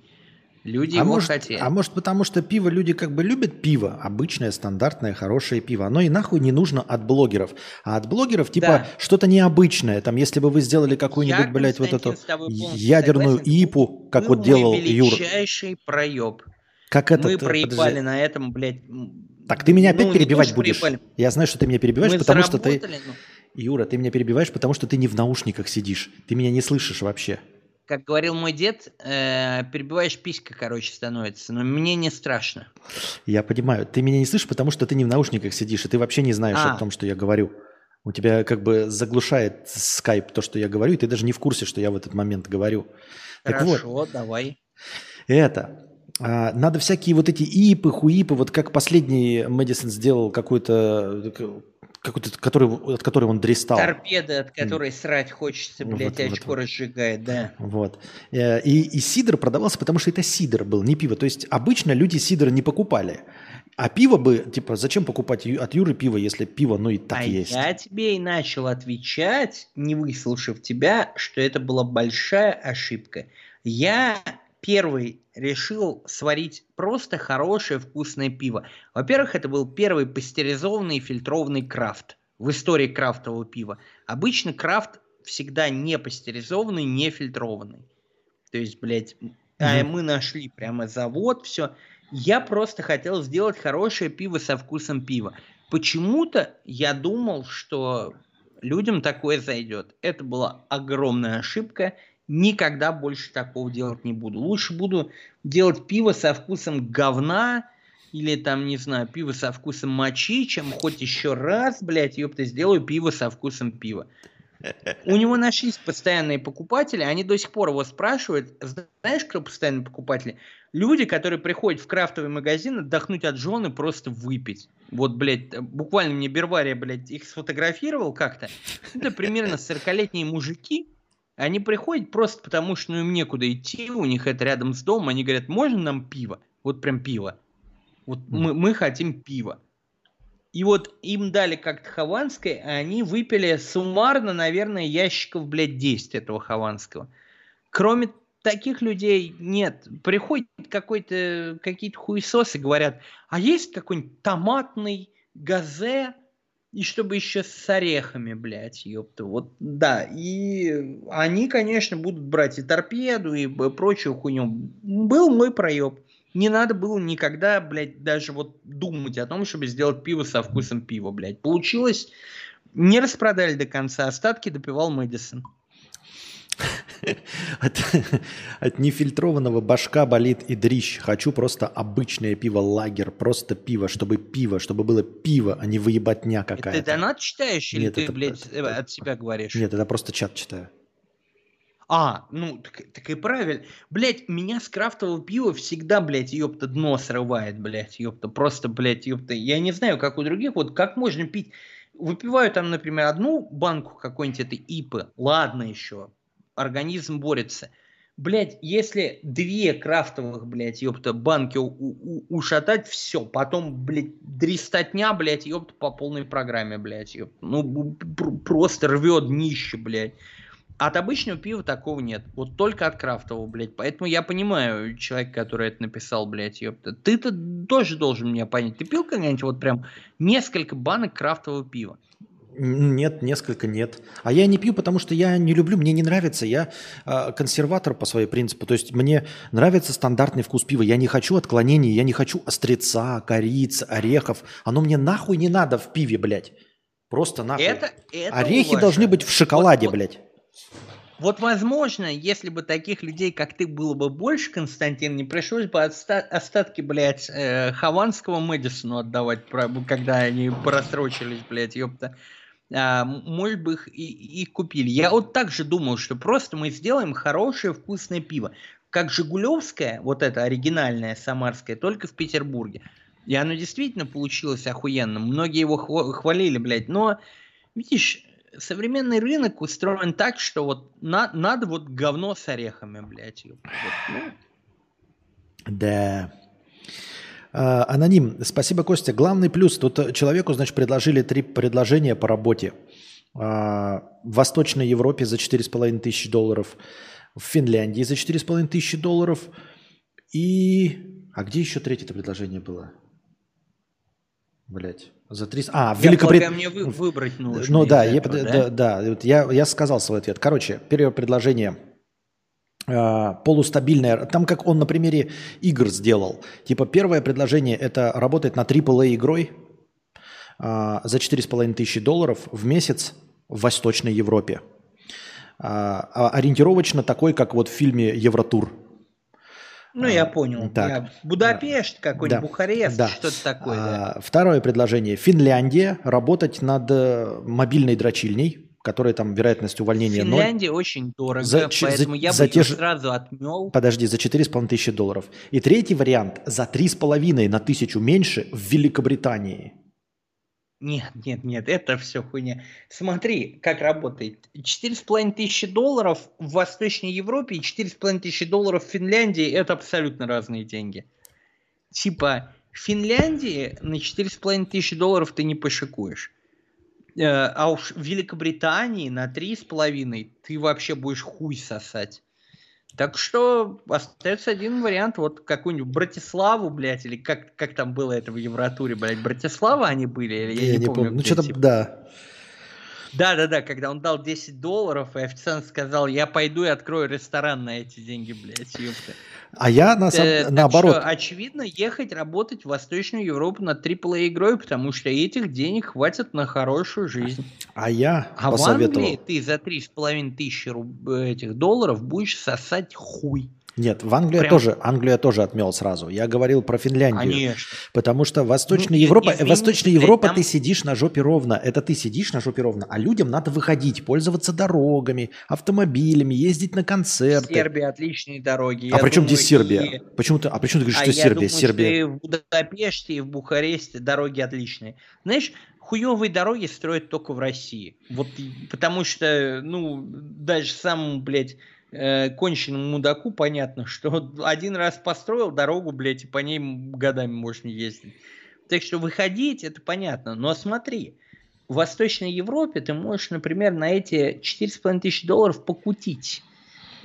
Люди а его может, хотели. А может потому, что пиво люди как бы любят пиво, обычное, стандартное, хорошее пиво. Оно и нахуй не нужно от блогеров. А от блогеров типа да. что-то необычное. Там, если бы вы сделали какую-нибудь, блядь, вот эту ядерную согласен. ипу, как вот делал Юр. величайший проеб. Как это? Мы проебали подожди. на этом, блядь. Так ты меня опять ну, перебивать будешь. Проебали. Я знаю, что ты меня перебиваешь, Мы потому что ты... Ну. Юра, ты меня перебиваешь, потому что ты не в наушниках сидишь. Ты меня не слышишь вообще. Как говорил мой дед, э, перебиваешь писька, короче, становится. Но мне не страшно. Я понимаю. Ты меня не слышишь, потому что ты не в наушниках сидишь, и ты вообще не знаешь а. о том, что я говорю. У тебя как бы заглушает скайп то, что я говорю, и ты даже не в курсе, что я в этот момент говорю. Хорошо, так вот, давай. Это. А, надо всякие вот эти ипы, хуипы, вот как последний Мэдисон сделал какой-то какой-то, который, от которой он дристал. Торпеда, от которой срать хочется, блядь, вот, очко вот, разжигает, да. Вот. Э, и, и сидр продавался, потому что это сидр был, не пиво. То есть обычно люди сидр не покупали. А пиво бы, типа, зачем покупать от Юры пиво, если пиво, ну и так а есть? я тебе и начал отвечать, не выслушав тебя, что это была большая ошибка. Я первый решил сварить просто хорошее вкусное пиво. Во-первых, это был первый пастеризованный фильтрованный крафт в истории крафтового пива. Обычно крафт всегда не пастеризованный, не фильтрованный. То есть, блядь, mm-hmm. а мы нашли прямо завод, все. Я просто хотел сделать хорошее пиво со вкусом пива. Почему-то я думал, что людям такое зайдет. Это была огромная ошибка. Никогда больше такого делать не буду. Лучше буду делать пиво со вкусом говна или там, не знаю, пиво со вкусом мочи, чем хоть еще раз, блядь, ёпта, сделаю пиво со вкусом пива. У него нашлись постоянные покупатели, они до сих пор его спрашивают, знаешь, кто постоянные покупатели? Люди, которые приходят в крафтовый магазин отдохнуть от жены, просто выпить. Вот, блядь, буквально мне Бервария, блядь, их сфотографировал как-то. Это примерно 40-летние мужики, они приходят просто потому, что ну, им некуда идти, у них это рядом с домом, они говорят, можно нам пиво? Вот прям пиво. Вот mm. мы, мы хотим пиво. И вот им дали как-то хованское, а они выпили суммарно, наверное, ящиков, блядь, 10 этого хованского. Кроме таких людей нет. Приходят какой-то, какие-то хуесосы, говорят, а есть какой-нибудь томатный газе, и чтобы еще с орехами, блядь, ёпта. Вот, да, и они, конечно, будут брать и торпеду, и прочую хуйню. Был мой проеб. Не надо было никогда, блядь, даже вот думать о том, чтобы сделать пиво со вкусом пива, блядь. Получилось, не распродали до конца, остатки допивал Мэдисон. От, от нефильтрованного башка болит и дрищ. Хочу просто обычное пиво лагер, просто пиво, чтобы пиво, чтобы было пиво, а не выебатня какая-то. Ты донат читаешь или Нет, ты, это, блядь, это, от себя говоришь? Нет, это просто чат читаю. А, ну, так, так и правильно. Блять, меня с крафтового пива всегда, блядь, ёпта, дно срывает, блядь, ёпта. Просто, блядь, ёпта. Я не знаю, как у других, вот как можно пить. Выпиваю там, например, одну банку какой-нибудь этой ипы, ладно еще, организм борется. Блять, если две крафтовых, блядь, ёпта, банки у- у- ушатать, все, потом, блядь, дристотня, блядь, ёпта, по полной программе, блядь, ёпта. Ну, пр- просто рвет днище, блядь. От обычного пива такого нет. Вот только от крафтового, блядь. Поэтому я понимаю человека, который это написал, блядь, ёпта. Ты-то тоже должен меня понять. Ты пил когда-нибудь вот прям несколько банок крафтового пива? Нет, несколько нет. А я не пью, потому что я не люблю, мне не нравится. Я э, консерватор по своей принципу. То есть мне нравится стандартный вкус пива. Я не хочу отклонений, я не хочу остреца, кориц, орехов. Оно мне нахуй не надо в пиве, блядь. Просто нахуй. Это, это Орехи уважаю. должны быть в шоколаде, Вот- вот- блядь. Вот, возможно, если бы таких людей, как ты, было бы больше, Константин, не пришлось бы отста- остатки, блядь, э, Хованского Мэдисону отдавать, когда они просрочились, блядь, ёпта. А, может бы их, и- их купили. Я вот так же думал, что просто мы сделаем хорошее вкусное пиво. Как Жигулевское, вот это оригинальное самарское, только в Петербурге. И оно действительно получилось охуенным. Многие его хва- хвалили, блядь. Но, видишь, современный рынок устроен так, что вот на- надо вот говно с орехами, блядь. Вот, ну, Да. А, Аноним, спасибо, Костя. Главный плюс, тут э, человеку, значит, предложили три предложения по работе. А, В Восточной Европе за 4,5 тысячи долларов, в Финляндии за 4,5 тысячи долларов и... А где еще третье предложение было? Блять, за 300... А, в я Великобрит- полагаю, мне вы- выбрать нужно. ну да, я, этого, да, да, вот я, я сказал свой ответ. Короче, первое предложение а, полустабильное. Там как он на примере игр сделал. Типа первое предложение это работать над AAA игрой а, за 4,5 тысячи долларов в месяц в Восточной Европе. А, а ориентировочно такой, как вот в фильме Евротур. Ну, я понял. Так. Я- Будапешт какой-нибудь, Да. Бухарест, Да. что-то такое. да. А, Второе предложение. Финляндия. Работать над э, мобильной дрочильней, которая там вероятность увольнения ноль. Финляндия очень дорого, За ч- за- поэтому я за бы те же- сразу отмел. Подожди, за 4,5 тысячи долларов. И третий вариант за 3,5 на тысячу меньше в Великобритании. Нет, нет, нет, это все хуйня. Смотри, как работает. 4,5 тысячи долларов в Восточной Европе и 4,5 тысячи долларов в Финляндии – это абсолютно разные деньги. Типа, в Финляндии на 4,5 тысячи долларов ты не пошикуешь. Э, А уж в Великобритании на 3,5 ты вообще будешь хуй сосать. Так что остается один вариант, вот какую-нибудь Братиславу, блядь, или как, как там было это в Евротуре, блядь, Братислава они были, или я, не, помню. Ну где, что-то, типа. да. Да-да-да, когда он дал 10 долларов, и официант сказал, я пойду и открою ресторан на эти деньги, блядь, ёпта. А я на сам- Э, наоборот. что, очевидно, ехать работать в Восточную Европу над AAA игрой, потому что этих денег хватит на хорошую жизнь. А я А в посоветовал. Англии ты за 3,5 тысячи руб- этих долларов будешь сосать хуй. Нет, в Англию Прям- тоже, Англию я тоже отмел сразу. Я говорил про Финляндию. Конечно. Потому что Восточная Ну, Европа, извините, Восточная Европа, там- ты сидишь на жопе ровно. Это ты сидишь на жопе ровно, а людям надо выходить, пользоваться дорогами, автомобилями, ездить на концерты. Сербия отличные дороги. А при чем здесь Сербия? и- Почему ты, а при чем ты говоришь, а что я Сербия? думаю, что Сербия. и в Будапеште, и в Бухаресте дороги отличные. Знаешь, хуевые дороги строят только в России. Вот потому что, ну, даже самому, блядь, э, мудаку понятно, что один раз построил дорогу, блядь, и по ней годами можно ездить. Так что выходить, это понятно. Но смотри, в Восточной Европе ты можешь, например, на эти 4,5 тысячи долларов покутить.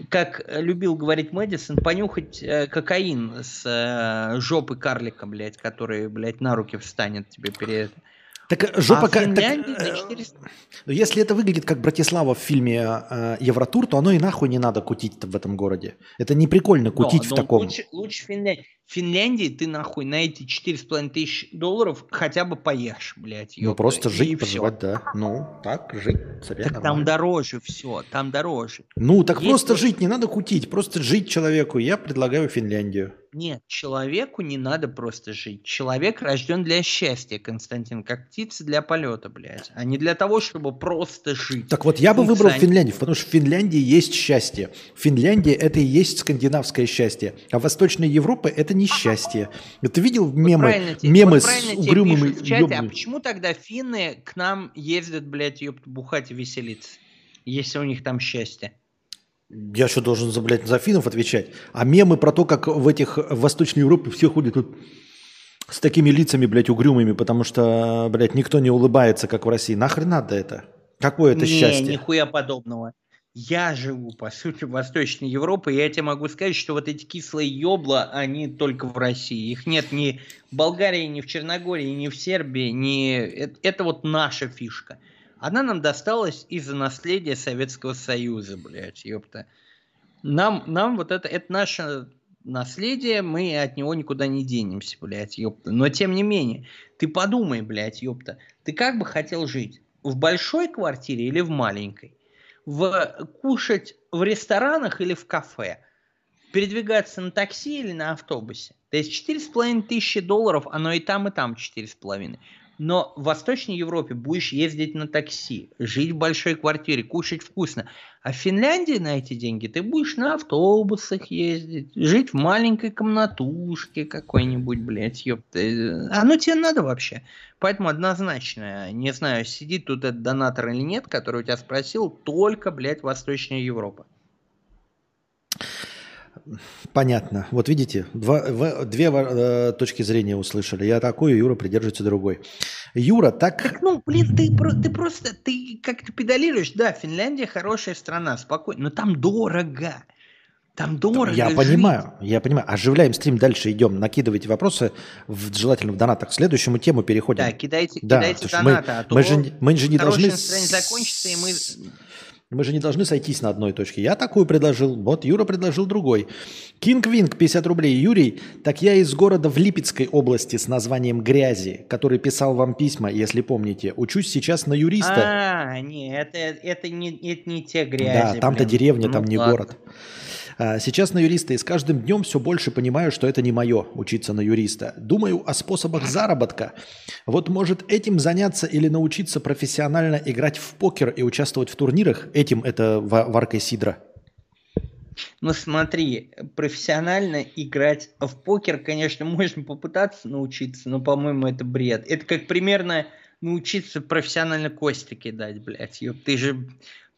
Как любил говорить Мэдисон, понюхать э, кокаин с э, жопы карлика, блядь, который, блядь, на руки встанет тебе перед... Так э, жопа а как... так, э, за 400... ну, если это выглядит как Братислава в фильме э, Евротур, то оно и нахуй не надо кутить в этом городе. Это не прикольно кутить Но- в но таком. Лучше, лучше Финляндии. В Финляндии ты нахуй на эти 4,5 тысяч долларов хотя бы поешь, блядь. Ну просто жить, поживать, да. Ну, так, жить. себе Так там дороже все, там дороже. Ну, так Есть просто вот- жить, не надо кутить, просто жить человеку. Я предлагаю Финляндию. Нет, человеку не надо просто жить. Человек рожден для счастья, Константин, как птица для полета, блядь. А не для того, чтобы просто жить. Так вот, я бы выбрал Финляндию, потому что в Финляндии есть счастье. Финляндия это и есть скандинавское счастье. А Восточная Европа это не счастье. Ты видел Вот мемы, тебе- мемы вот с угрюмым в чате, а ёбаным- почему тогда финны к нам ездят, блядь, ёпт, бухать и веселиться, если у них там счастье? Я что, должен, за, блядь, за финнов отвечать? А мемы про то, как в этих в Восточной Европе все ходят тут с такими лицами, блядь, угрюмыми, потому что, блядь, никто не улыбается, как в России. Нахрен надо это? Какое это не, счастье? нихуя подобного. Я живу, по сути, в Восточной Европе, и я тебе могу сказать, что вот эти кислые ёбла, они только в России. Их нет ни в Болгарии, ни в Черногории, ни в Сербии, ни... Это, это вот наша фишка. Она нам досталась из-за наследия Советского Союза, блядь, ёпта. Нам, нам вот это, это наше наследие, мы от него никуда не денемся, блядь, ёпта. Но тем не менее, ты подумай, блядь, ёпта, ты как бы хотел жить? В большой квартире или в маленькой? В, кушать в ресторанах или в кафе? Передвигаться на такси или на автобусе? То есть четыре с половиной тысячи долларов, оно и там, и там четыре с половиной. Но в Восточной Европе будешь ездить на такси, жить в большой квартире, кушать вкусно. А в Финляндии на эти деньги ты будешь на автобусах ездить, жить в маленькой комнатушке какой-нибудь, блядь, ёпта. Оно тебе надо вообще. Поэтому однозначно, не знаю, сидит тут этот донатор или нет, который у тебя спросил, только, блядь, Восточная Европа. Понятно. Вот видите, два, в, две э, точки зрения услышали. Я такой, Юра придерживается другой. Юра, так... Так, ну, блин, ты, ты просто, ты как-то педалируешь. Да, Финляндия хорошая страна, спокойно, но там дорого. Там дорого Я жить. понимаю, я понимаю. Оживляем стрим, дальше идем. Накидывайте вопросы, в, желательно в донатах. К следующему тему переходим. Да, кидайте, Да, кидайте слушай, мы- донаты, а то мы же- мы же не должны с- закончится, и мы... Мы же не должны сойтись на одной точке. Я такую предложил, вот Юра предложил другой. Кинг Винг, 50 рублей. Юрий, так я из города в Липецкой области с названием Грязи, который писал вам письма, если помните. Учусь сейчас на юриста. А, не, это, это, не, это не те грязи. да, там-то деревня, Ну там не ладно. город. А, Сейчас на юриста и с каждым днем все больше понимаю, что это не мое учиться на юриста. Думаю о способах заработка. Вот может этим заняться или научиться профессионально играть в покер и участвовать в турнирах? Этим это ва- варкой сидра. Ну смотри, профессионально играть в покер, конечно, можно попытаться научиться, но, по-моему, это бред. Это как примерно научиться профессионально кости кидать, блядь. Ёп, Ты же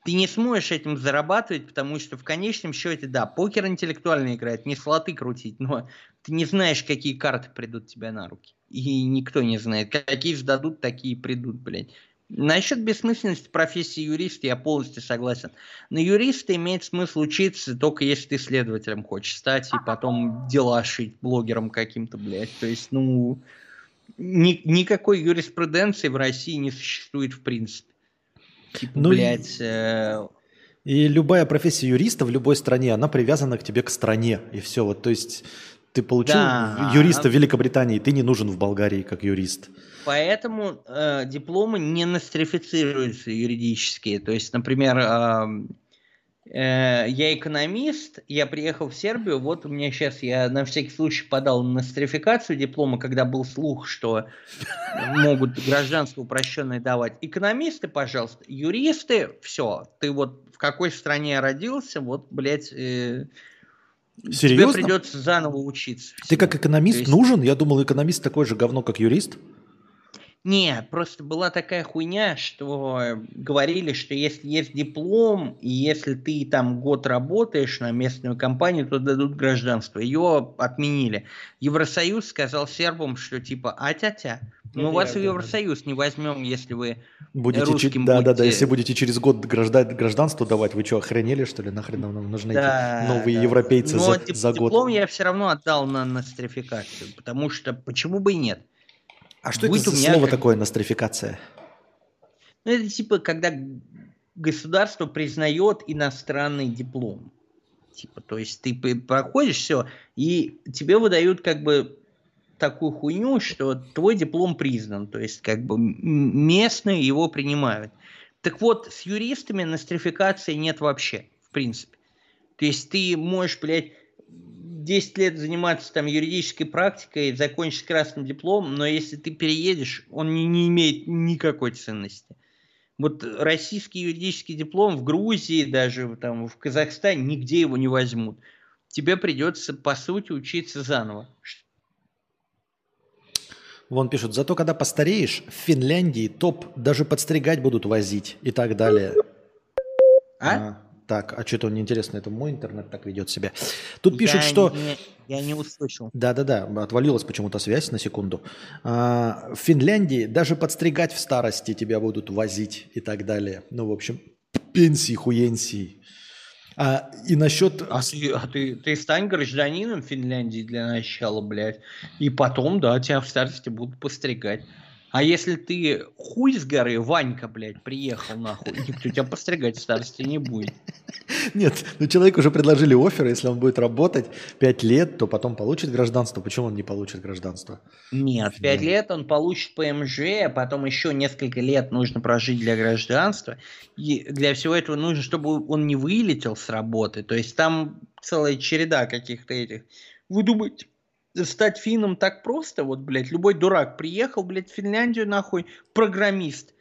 ты не сможешь этим зарабатывать, потому что в конечном счете, да, покер интеллектуально играет, не слоты крутить, но ты не знаешь, какие карты придут тебе на руки. И никто не знает. Какие сдадут, такие придут, блядь. Насчет бессмысленности профессии юриста я полностью согласен. На юриста имеет смысл учиться только если ты следователем хочешь стать и потом дела шить блогером каким-то, блядь. То есть, ну, ни- никакой юриспруденции в России не существует в принципе. Типа, Ну и- блядь, э, И любая профессия юриста в любой стране, она привязана к тебе, к стране. И все. Вот, то есть ты получил Да. юриста в Великобритании, ты не нужен в Болгарии как юрист. Поэтому э, дипломы не нострифицируются юридические. То есть, например, э, я экономист, я приехал в Сербию, вот у меня сейчас, я на всякий случай подал на нострификацию диплома, когда был слух, что могут гражданство упрощенное давать. Экономисты, пожалуйста, юристы, все, ты вот в какой стране родился, вот, блядь, э, тебе Серьезно? придется заново учиться. Ты как экономист есть- нужен? Я думал, экономист такой же говно, как юрист. Нет, просто была такая хуйня, что э, говорили, что если есть диплом, и если ты там год работаешь на местную компанию, то дадут гражданство. Ее отменили. Евросоюз сказал сербам, что типа, а-тя-тя, мы Ну, вас в Евросоюз не возьмем, если вы... Будете Русским да, да, да, будьте. если будете через год гражда- гражданство давать, вы что, охренели, что ли? Нахрен нам нужны Да, эти новые да. европейцы Но за, дип- за год? диплом я все равно отдал на нострификацию, потому что почему бы и нет? А что Будет это за меня слово такое, нострификация? Ну, это типа, когда государство признает иностранный диплом. Типа, то есть ты проходишь все, и тебе выдают как бы такую хуйню, что твой диплом признан. То есть, как бы местные его принимают. Так вот, с юристами нострификации нет вообще, в принципе. То есть ты можешь, блядь, 10 лет заниматься там юридической практикой, закончить красным дипломом, но если ты переедешь, он не, не имеет никакой ценности. Вот российский юридический диплом в Грузии, даже там в Казахстане, нигде его не возьмут. Тебе придется, по сути, учиться заново. Вон пишут, зато когда постареешь, в Финляндии топ даже подстригать будут возить и так далее. А? Так, а что-то неинтересно, это мой интернет так ведет себя. Тут пишут, Я что... не- я не услышал. Да-да-да, отвалилась почему-то связь на секунду. А, в Финляндии даже подстригать в старости тебя будут возить и так далее. Ну, в общем, пенсии, хуенсии. А, и насчет... А, ты, а ты, ты стань гражданином Финляндии для начала, блядь. И потом, да, тебя в старости будут постригать. А если ты хуй с горы, Ванька, блядь, приехал нахуй, никто тебя постригать в старости не будет. Нет, ну человеку уже предложили офер, если он будет работать 5 лет, то потом получит гражданство. Почему он не получит гражданство? Нет, в пять лет он получит ПМЖ, а потом еще несколько лет нужно прожить для гражданства. И для всего этого нужно, чтобы он не вылетел с работы. То есть там целая череда каких-то этих. Вы думаете, стать финном так просто? Вот, блядь, любой дурак приехал, блядь, в Финляндию, нахуй, программист,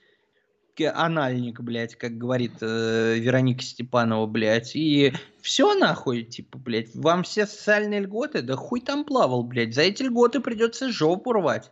анальник, блядь, как говорит э, Вероника Степанова, блядь, и все нахуй, типа, блядь, вам все социальные льготы, да хуй там плавал, блядь, за эти льготы придется жопу рвать.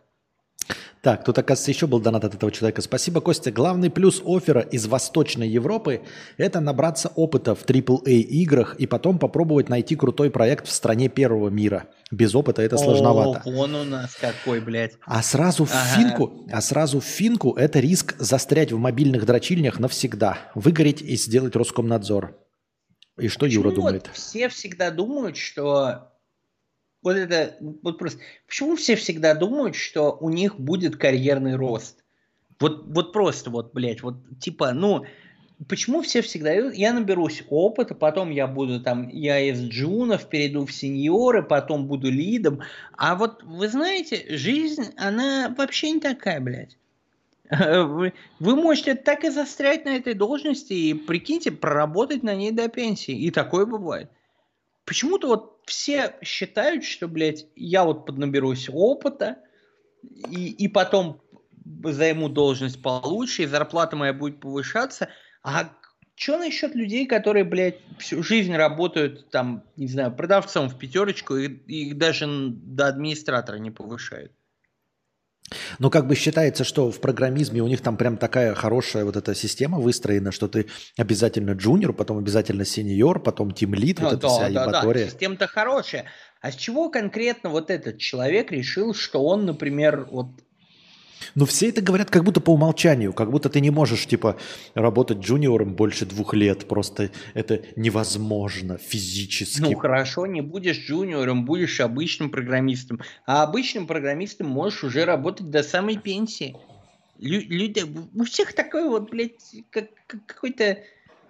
Так, тут, оказывается, еще был донат от этого человека. Спасибо, Костя. Главный плюс оффера из Восточной Европы – это набраться опыта в AAA играх и потом попробовать найти крутой проект в стране первого мира. Без опыта это сложновато. О, вон у нас какой, блядь. А сразу в Ага. финку, а сразу в финку это риск застрять в мобильных дрочильнях навсегда, выгореть и сделать Роскомнадзор. И что Юра Почему вот думает? все всегда думают, что вот это вот просто. Почему все всегда думают, что у них будет карьерный рост? Вот, вот просто вот, блядь, вот типа, ну, почему все всегда, я наберусь опыта, потом я буду там, я из джунов перейду в сеньоры, потом буду лидом, а вот вы знаете, жизнь, она вообще не такая, блядь. Вы, вы можете так и застрять на этой должности и, прикиньте, проработать на ней до пенсии. И такое бывает. Почему-то вот все считают, что, блядь, я вот поднаберусь опыта, и, и потом займу должность получше, и зарплата моя будет повышаться. А что насчет людей, которые, блядь, всю жизнь работают, там, не знаю, продавцом в пятерочку, и их даже до администратора не повышают? Но как бы считается, что в программизме у них там прям такая хорошая вот эта система выстроена, что ты обязательно джуниор, потом обязательно сеньор, потом тимлит, вот Ну, эта вся ебатория. Система-то хорошая. А с чего конкретно вот этот человек решил, что он, например, вот Но все это говорят как будто по умолчанию, как будто ты не можешь, типа, работать джуниором больше двух лет. Просто это невозможно физически. Ну хорошо, не будешь джуниором, будешь обычным программистом. А обычным программистом можешь уже работать до самой пенсии. Лю- люди, у всех такое вот, блядь, как, как какое-то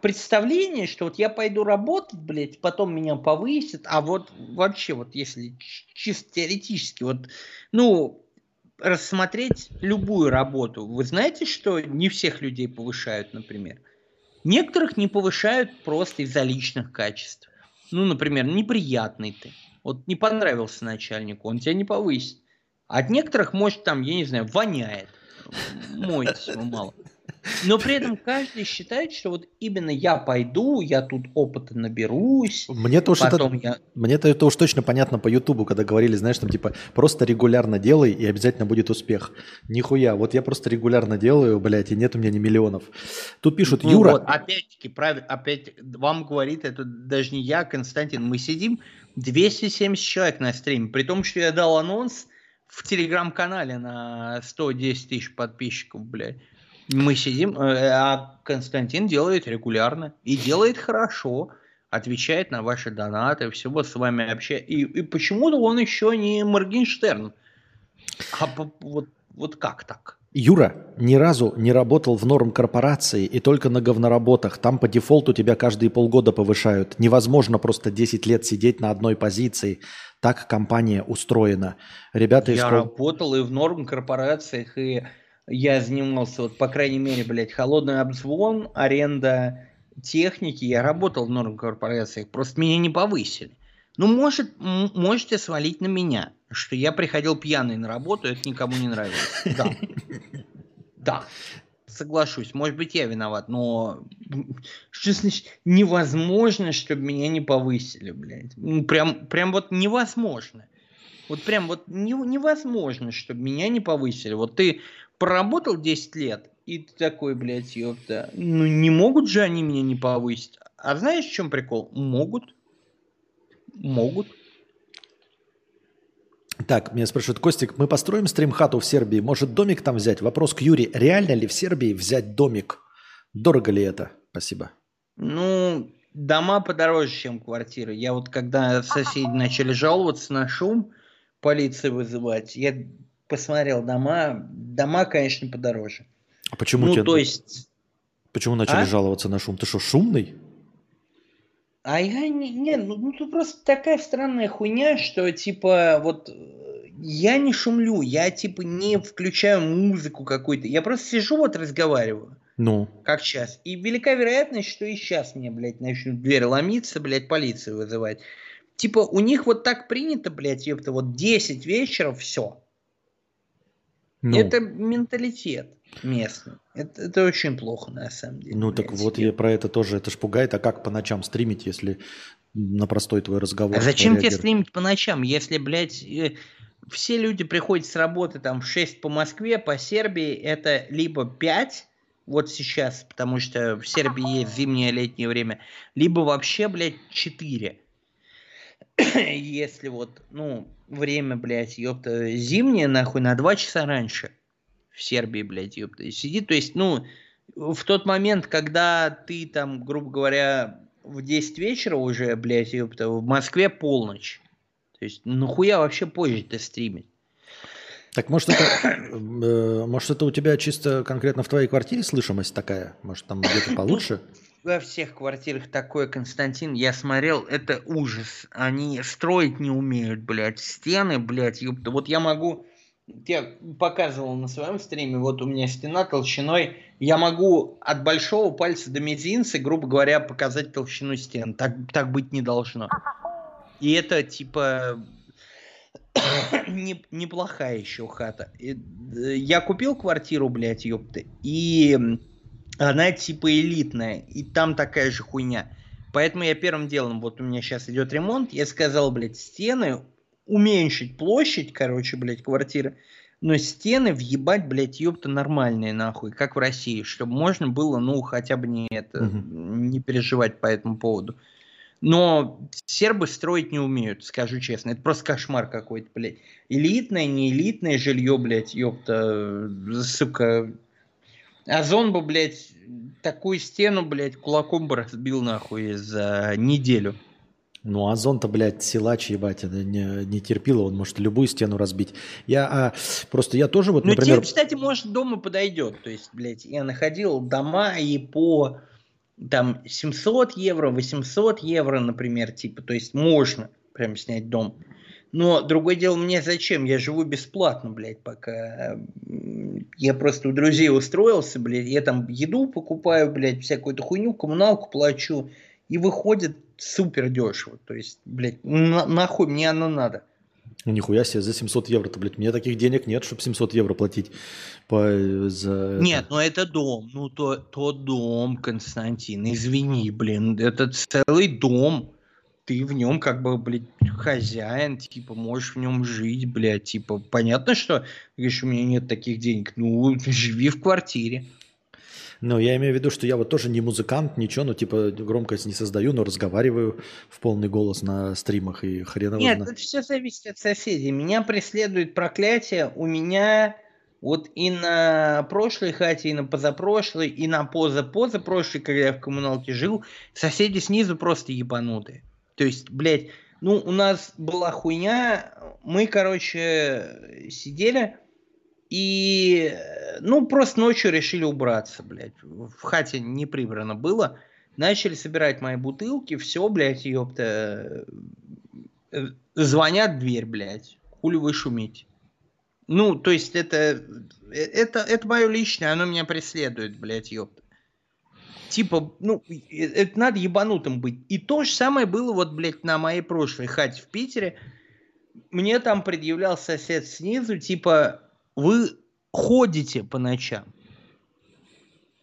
представление, что вот я пойду работать, блядь, потом меня повысят, а вот вообще вот если чисто теоретически, вот, ну, рассмотреть любую работу, вы знаете, что не всех людей повышают, например? Некоторых не повышают просто из-за личных качеств. Ну, например, неприятный ты. Вот не понравился начальнику, он тебя не повысит. А От некоторых, может, там, я не знаю, воняет. Мойтесь мало. Но при этом каждый считает, что вот именно я пойду, я тут опыта наберусь, Мне-то уж это, я... мне-то это уж точно понятно по Ютубу, когда говорили, знаешь, там типа просто регулярно делай и обязательно будет успех. Нихуя, вот я просто регулярно делаю, блядь, и нет у меня ни миллионов. Тут пишут, Ну Юра, вот, опять-таки, правильно, опять вам говорит это даже не я, Константин. Мы сидим 270 человек на стриме, при том, что я дал анонс в телеграм-канале на 110 тысяч подписчиков, блядь. Мы сидим, э, а Константин делает регулярно и делает хорошо, отвечает на ваши донаты, всего с вами общается. И, и почему-то он еще не Моргенштерн. А вот, вот как так? Юра ни разу не работал в норм корпорации и только на говноработах. Там по дефолту тебя каждые полгода повышают. Невозможно просто 10 лет сидеть на одной позиции. Так компания устроена. Ребята из Я кол- работал и в норм корпорациях, и я занимался, вот, по крайней мере, блядь, холодный обзвон, аренда техники. Я работал в норм корпорациях, просто меня не повысили. Ну, может, можете свалить на меня, что я приходил пьяный на работу, это никому не нравится. Да. Да. Соглашусь, может быть, я виноват, но что значит невозможно, чтобы меня не повысили, блядь. Ну, прям, прям вот невозможно. Вот прям вот не- невозможно, чтобы меня не повысили. Вот ты проработал 10 лет, и ты такой, блядь, ёпта, ну не могут же они меня не повысить. А знаешь, в чем прикол? Могут. Могут. Так, меня спрашивают, Костик, мы построим стрим-хату в Сербии, может домик там взять? Вопрос к Юре, реально ли в Сербии взять домик? Дорого ли это? Спасибо. Ну, дома подороже, чем квартиры. Я вот когда соседи начали жаловаться на шум, полицию вызывать, я посмотрел дома, дома, конечно, подороже. А почему ну, тебе- то есть... Почему начали А? жаловаться на шум? Ты что, шумный? А я не, не ну, ну тут просто такая странная хуйня, что типа вот я не шумлю, я типа не включаю музыку какую-то, я просто сижу вот разговариваю, Ну, как сейчас. И велика вероятность, что и сейчас мне, блядь, начнут дверь ломиться, блядь, полицию вызывать. Типа у них вот так принято, блядь, ёпта, вот 10 вечера, все. Ну, Это менталитет местный. Это, это очень плохо, на самом деле. ну так вот я про это тоже, это ж пугает. А как по ночам стримить, если на простой твой разговор? А зачем тебе стримить по ночам, если, блядь, все люди приходят с работы там в 6 по Москве, по Сербии это либо 5, вот сейчас, потому что в Сербии есть зимнее летнее время, либо вообще, блядь, 4. Если вот, ну, время, блядь, ёпта, зимнее, нахуй, на 2 часа раньше в Сербии, блядь, ёпта, сидит, то есть, ну, в тот момент, когда ты там, грубо говоря, в 10 вечера уже, блядь, ёпта, в Москве полночь. То есть, нахуя вообще позже-то стримить? Так может это, э, может это у тебя чисто конкретно в твоей квартире слышимость такая? Может там где-то получше? Во всех квартирах такое, Константин, я смотрел, это ужас. Они строить не умеют, блядь, стены, блядь, ёпта. Вот я могу, я показывал на своем стриме, вот у меня стена толщиной, я могу от большого пальца до мизинца, грубо говоря, показать толщину стен. Так, так быть не должно. И это, типа, не- неплохая еще хата. Э, Я купил квартиру, блядь, ёпта, и она типа элитная, и там такая же хуйня. Поэтому я первым делом, вот у меня сейчас идет ремонт, я сказал, блядь, стены, уменьшить площадь, короче, блядь, квартиры, но стены въебать, блядь, ёпта, нормальные, нахуй, как в России, чтобы можно было, ну, хотя бы не это, не переживать по этому поводу. Но сербы строить не умеют, скажу честно. Это просто кошмар какой-то, блядь. Элитное, не элитное жилье, блядь, ёпта, сука. Озон бы, блядь, такую стену, блядь, кулаком бы разбил, нахуй, за неделю. Ну, Озон-то, блядь, силач, ебать, это не, не терпило, он может любую стену разбить. Я, а, просто я тоже вот, Ну, например... тебе, кстати, может, дома подойдет. То есть, блядь, я находил дома и по там 700 евро, 800 евро, например, типа, то есть можно прям снять дом. Но другое дело, мне зачем? Я живу бесплатно, блядь, пока я просто у друзей устроился, блядь, я там еду покупаю, блядь, всякую-то хуйню, коммуналку плачу, и выходит супер дешево. То есть, блядь, на- нахуй мне оно надо. Ну, нихуя себе, за 700 евро-то, блядь, у меня таких денег нет, чтобы 700 евро платить по, за... Нет, ну это дом. Ну то, то дом, Константин. Извини, блин. Это целый дом. Ты в нем как бы, блядь, хозяин, типа, можешь в нем жить, блядь. Типа, понятно, что, говоришь, у меня нет таких денег. Ну, живи в квартире. Ну, я имею в виду, что я вот тоже не музыкант, ничего, ну, типа, громкость не создаю, но разговариваю в полный голос на стримах и хрен его Нет, знает. это все зависит от соседей. Меня преследует проклятие. У меня вот и на прошлой хате, и на позапрошлой, и на поза-позапрошлой, когда я в коммуналке жил, соседи снизу просто ебанутые. То есть, блядь, ну, у нас была хуйня, мы, короче, сидели, и, ну, просто ночью решили убраться, блядь. В хате не прибрано было. Начали собирать мои бутылки, все, блядь, ёпта. э, Звонят в дверь, блядь. Хули вы шумите? Ну, то есть это, э, это, это мое личное, оно меня преследует, блядь, ёпта. Типа, ну, это надо ебанутым быть. И то же самое было вот, блядь, на моей прошлой хате в Питере. Мне там предъявлял сосед снизу, типа, вы ходите по ночам.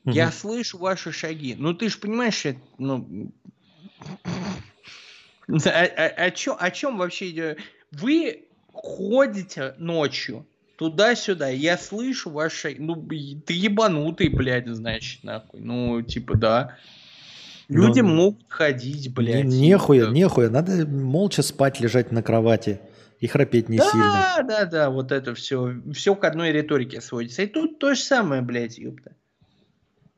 Я Мгм. слышу ваши шаги. Ну, ты же понимаешь, что это, ну... О, о- о чё- о чем вообще идет? Вы ходите ночью туда-сюда, я слышу ваши. Ну, ты ебанутый, блядь, значит, нахуй. Ну, типа, да. Люди Ну, могут ходить, Не- блядь. Нехуя, Да. нехуя. Надо молча спать, лежать на кровати и храпеть не сильно. Да, да, да, вот это все. Все к одной риторике сводится. И тут то же самое, блядь, ёпта.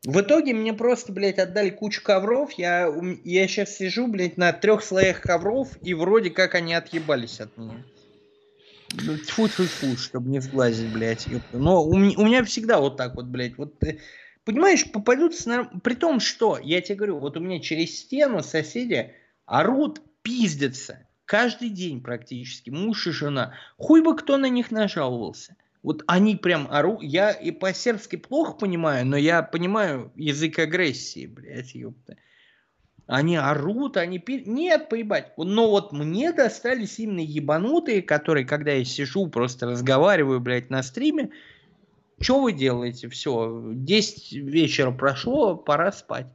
В итоге мне просто, блядь, отдали кучу ковров. Я, я сейчас сижу, блядь, на трех слоях ковров, и вроде как они отъебались от меня. Ну, Тьфу-тьфу-тьфу, чтобы не сглазить, блядь. Но у, м- у меня всегда вот так вот, блядь. Вот, э, понимаешь, попадутся... нар- При том, что, я тебе говорю, вот у меня через стену соседи орут, пиздятся. Каждый день практически. Муж и жена. Хуй бы кто на них нажаловался. Вот они прям орут. Я и по-сербски плохо понимаю, но я понимаю язык агрессии, блядь, ёпта. Они орут, они пи... Нет, поебать. Но вот мне достались именно ебанутые, которые, когда я сижу, просто разговариваю, блядь, на стриме. Что вы делаете? Все, 10 вечера прошло, пора спать.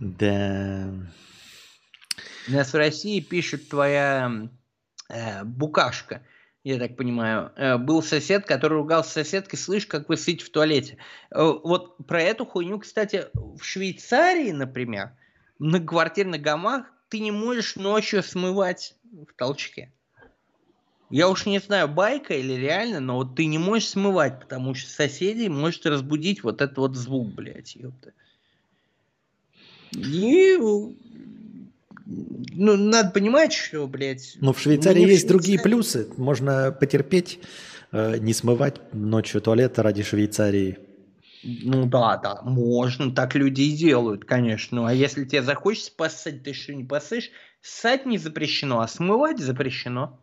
Да. У нас в России пишет твоя э, букашка, я так понимаю. Э, был сосед, который ругался с соседкой, слышь, как вы сидите в туалете. Э, вот про эту хуйню, кстати, в Швейцарии, например, в многоквартирных домах ты не можешь ночью смывать в толчке. Я уж не знаю, байка или реально, но вот ты не можешь смывать, потому что соседей может разбудить вот этот вот звук, блядь, ёпта. И ну, надо понимать, что, блядь... Но в Швейцарии ну, есть другие Швейцарии. плюсы. Можно потерпеть, э, не смывать ночью туалета ради Швейцарии. Ну да, да, можно, так люди и делают, конечно. Ну а если тебе захочется поссать, ты что, не поссышь? Ссать не запрещено, а смывать запрещено.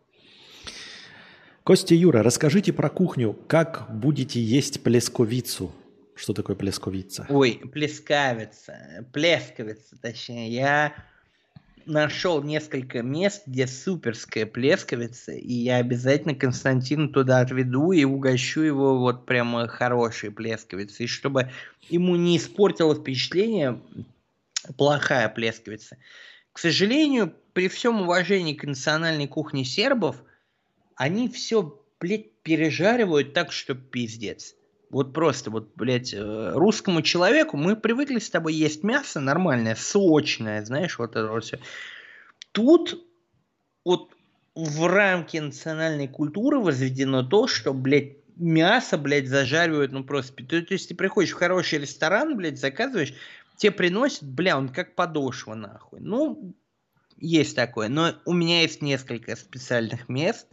Костя Юра, расскажите про кухню. Как будете есть плесковицу? Что такое плесковица? Ой, плескавица, плесковица, точнее. Я нашел несколько мест, где суперская плесковица, и я обязательно Константина туда отведу и угощу его вот прямо хорошей плесковицей, чтобы ему не испортило впечатление плохая плесковица. К сожалению, при всем уважении к национальной кухне сербов, они все, блядь, пережаривают так, что пиздец. Вот просто, вот, блядь, э, русскому человеку мы привыкли с тобой есть мясо нормальное, сочное, знаешь, вот это вот все. Тут вот в рамки национальной культуры возведено то, что, блядь, мясо, блядь, зажаривают, ну просто. То, то есть ты приходишь в хороший ресторан, блядь, заказываешь, тебе приносят, бля, он как подошва, нахуй. Ну, есть такое. Но у меня есть несколько специальных мест,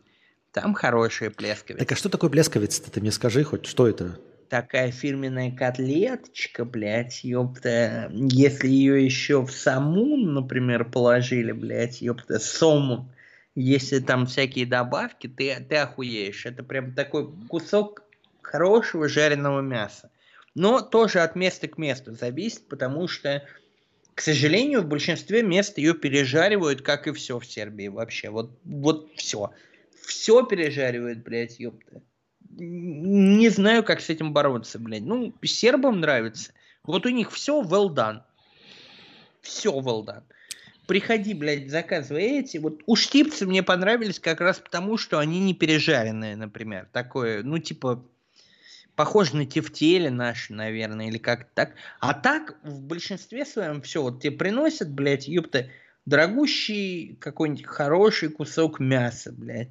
там хорошие плесковицы. Так а что такое плесковица-то? Ты мне скажи хоть, что это? Такая фирменная котлеточка, блядь, ёпта. Если ее еще в самун, например, положили, блядь, ёпта, сомун, если там всякие добавки, ты, ты охуеешь. Это прям такой кусок хорошего жареного мяса. Но тоже от места к месту зависит, потому что, к сожалению, в большинстве мест ее пережаривают, как и все в Сербии вообще. Вот, вот все. Все пережаривают, блядь, ёпта. Не знаю, как с этим бороться, блядь. Ну, сербам нравится. Вот у них все well done. Все well done. Приходи, блядь, заказывай эти. Вот у штипцы мне понравились как раз потому, что они не пережаренные, например. Такое, ну, типа, похоже на тефтели наши, наверное, или как так. А так, в большинстве своем все, вот тебе приносят, блядь, ёпта, дорогущий какой-нибудь хороший кусок мяса, блядь.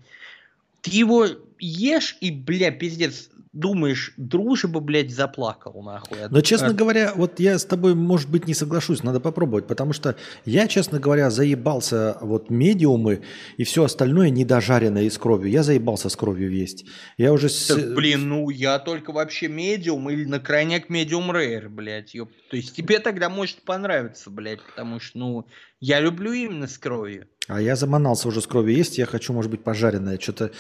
Ты его ешь и, бля, пиздец, думаешь, дружба, блядь, заплакал, нахуй. Но, честно от- говоря, вот я с тобой, может быть, не соглашусь, надо попробовать, потому что я, честно говоря, заебался вот медиумы и все остальное недожаренное и с кровью. Я заебался с кровью есть. Я уже... с- Так, блин, ну я только вообще медиум или на крайняк медиум рейр, блядь, ёп. То есть тебе тогда может понравиться, блядь, потому что, ну, я люблю именно с кровью. А я заманался уже с кровью есть, я хочу, может быть, пожаренное. Что-то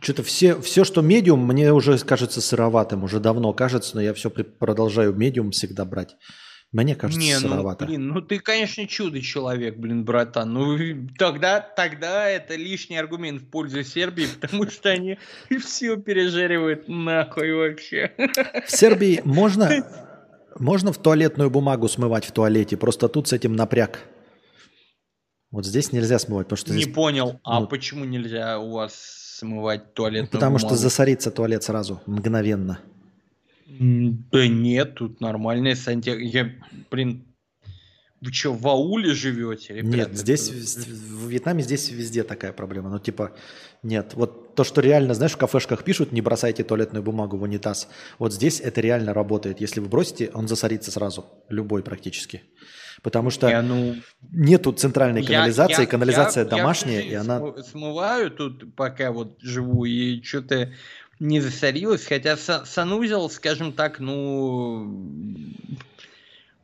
что-то все, все, что медиум, мне уже кажется сыроватым, уже давно кажется, но я все продолжаю медиум всегда брать. Мне кажется, Не, ну, сыровато. блин, ну ты, конечно, чудо-человек, блин, братан. Ну, тогда, тогда это лишний аргумент в пользу Сербии, потому что они все пережаривают нахуй вообще. В Сербии можно, можно в туалетную бумагу смывать в туалете, просто тут с этим напряг. Вот здесь нельзя смывать, потому что, Не здесь- понял, а ну- почему нельзя у вас смывать туалетную потому что бумагу? засорится туалет сразу, мгновенно. Да нет, тут нормальная сантехника. Я, блин, вы что, в ауле живете? ребят? Нет, здесь, в Вьетнаме здесь везде такая проблема. Ну, типа, нет. Вот то, что реально, знаешь, в кафешках пишут, не бросайте туалетную бумагу в унитаз. Вот здесь это реально работает. Если вы бросите, он засорится сразу. Любой практически. Потому что Я, ну, нету центральной я- канализации, я- канализация я- я домашняя, всю и она... см- смываю тут, пока вот живу, и что-то не засорилось. Хотя са- санузел, скажем так, ну,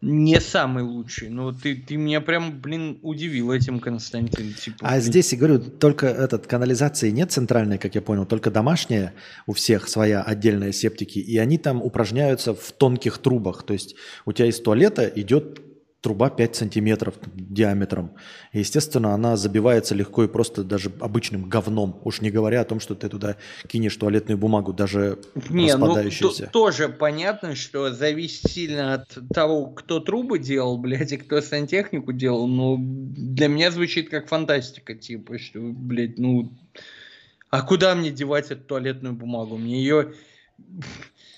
не самый лучший. Но ты, ты меня прям, блин, удивил этим, Константин. Типа, А блин, здесь, я говорю, только этот канализации нет центральной, как я понял, только домашняя, у всех своя отдельная септики, и они там упражняются в тонких трубах. То есть у тебя из туалета идет труба 5 сантиметров диаметром. И, естественно, она забивается легко и просто даже обычным говном. Уж не говоря о том, что ты туда кинешь туалетную бумагу, даже Не, ну распадающуюся. то- тоже понятно, что зависит сильно от того, кто трубы делал, блядь, и кто сантехнику делал. Но для меня звучит как фантастика, типа, что, блядь, ну... А куда мне девать эту туалетную бумагу? Мне ее,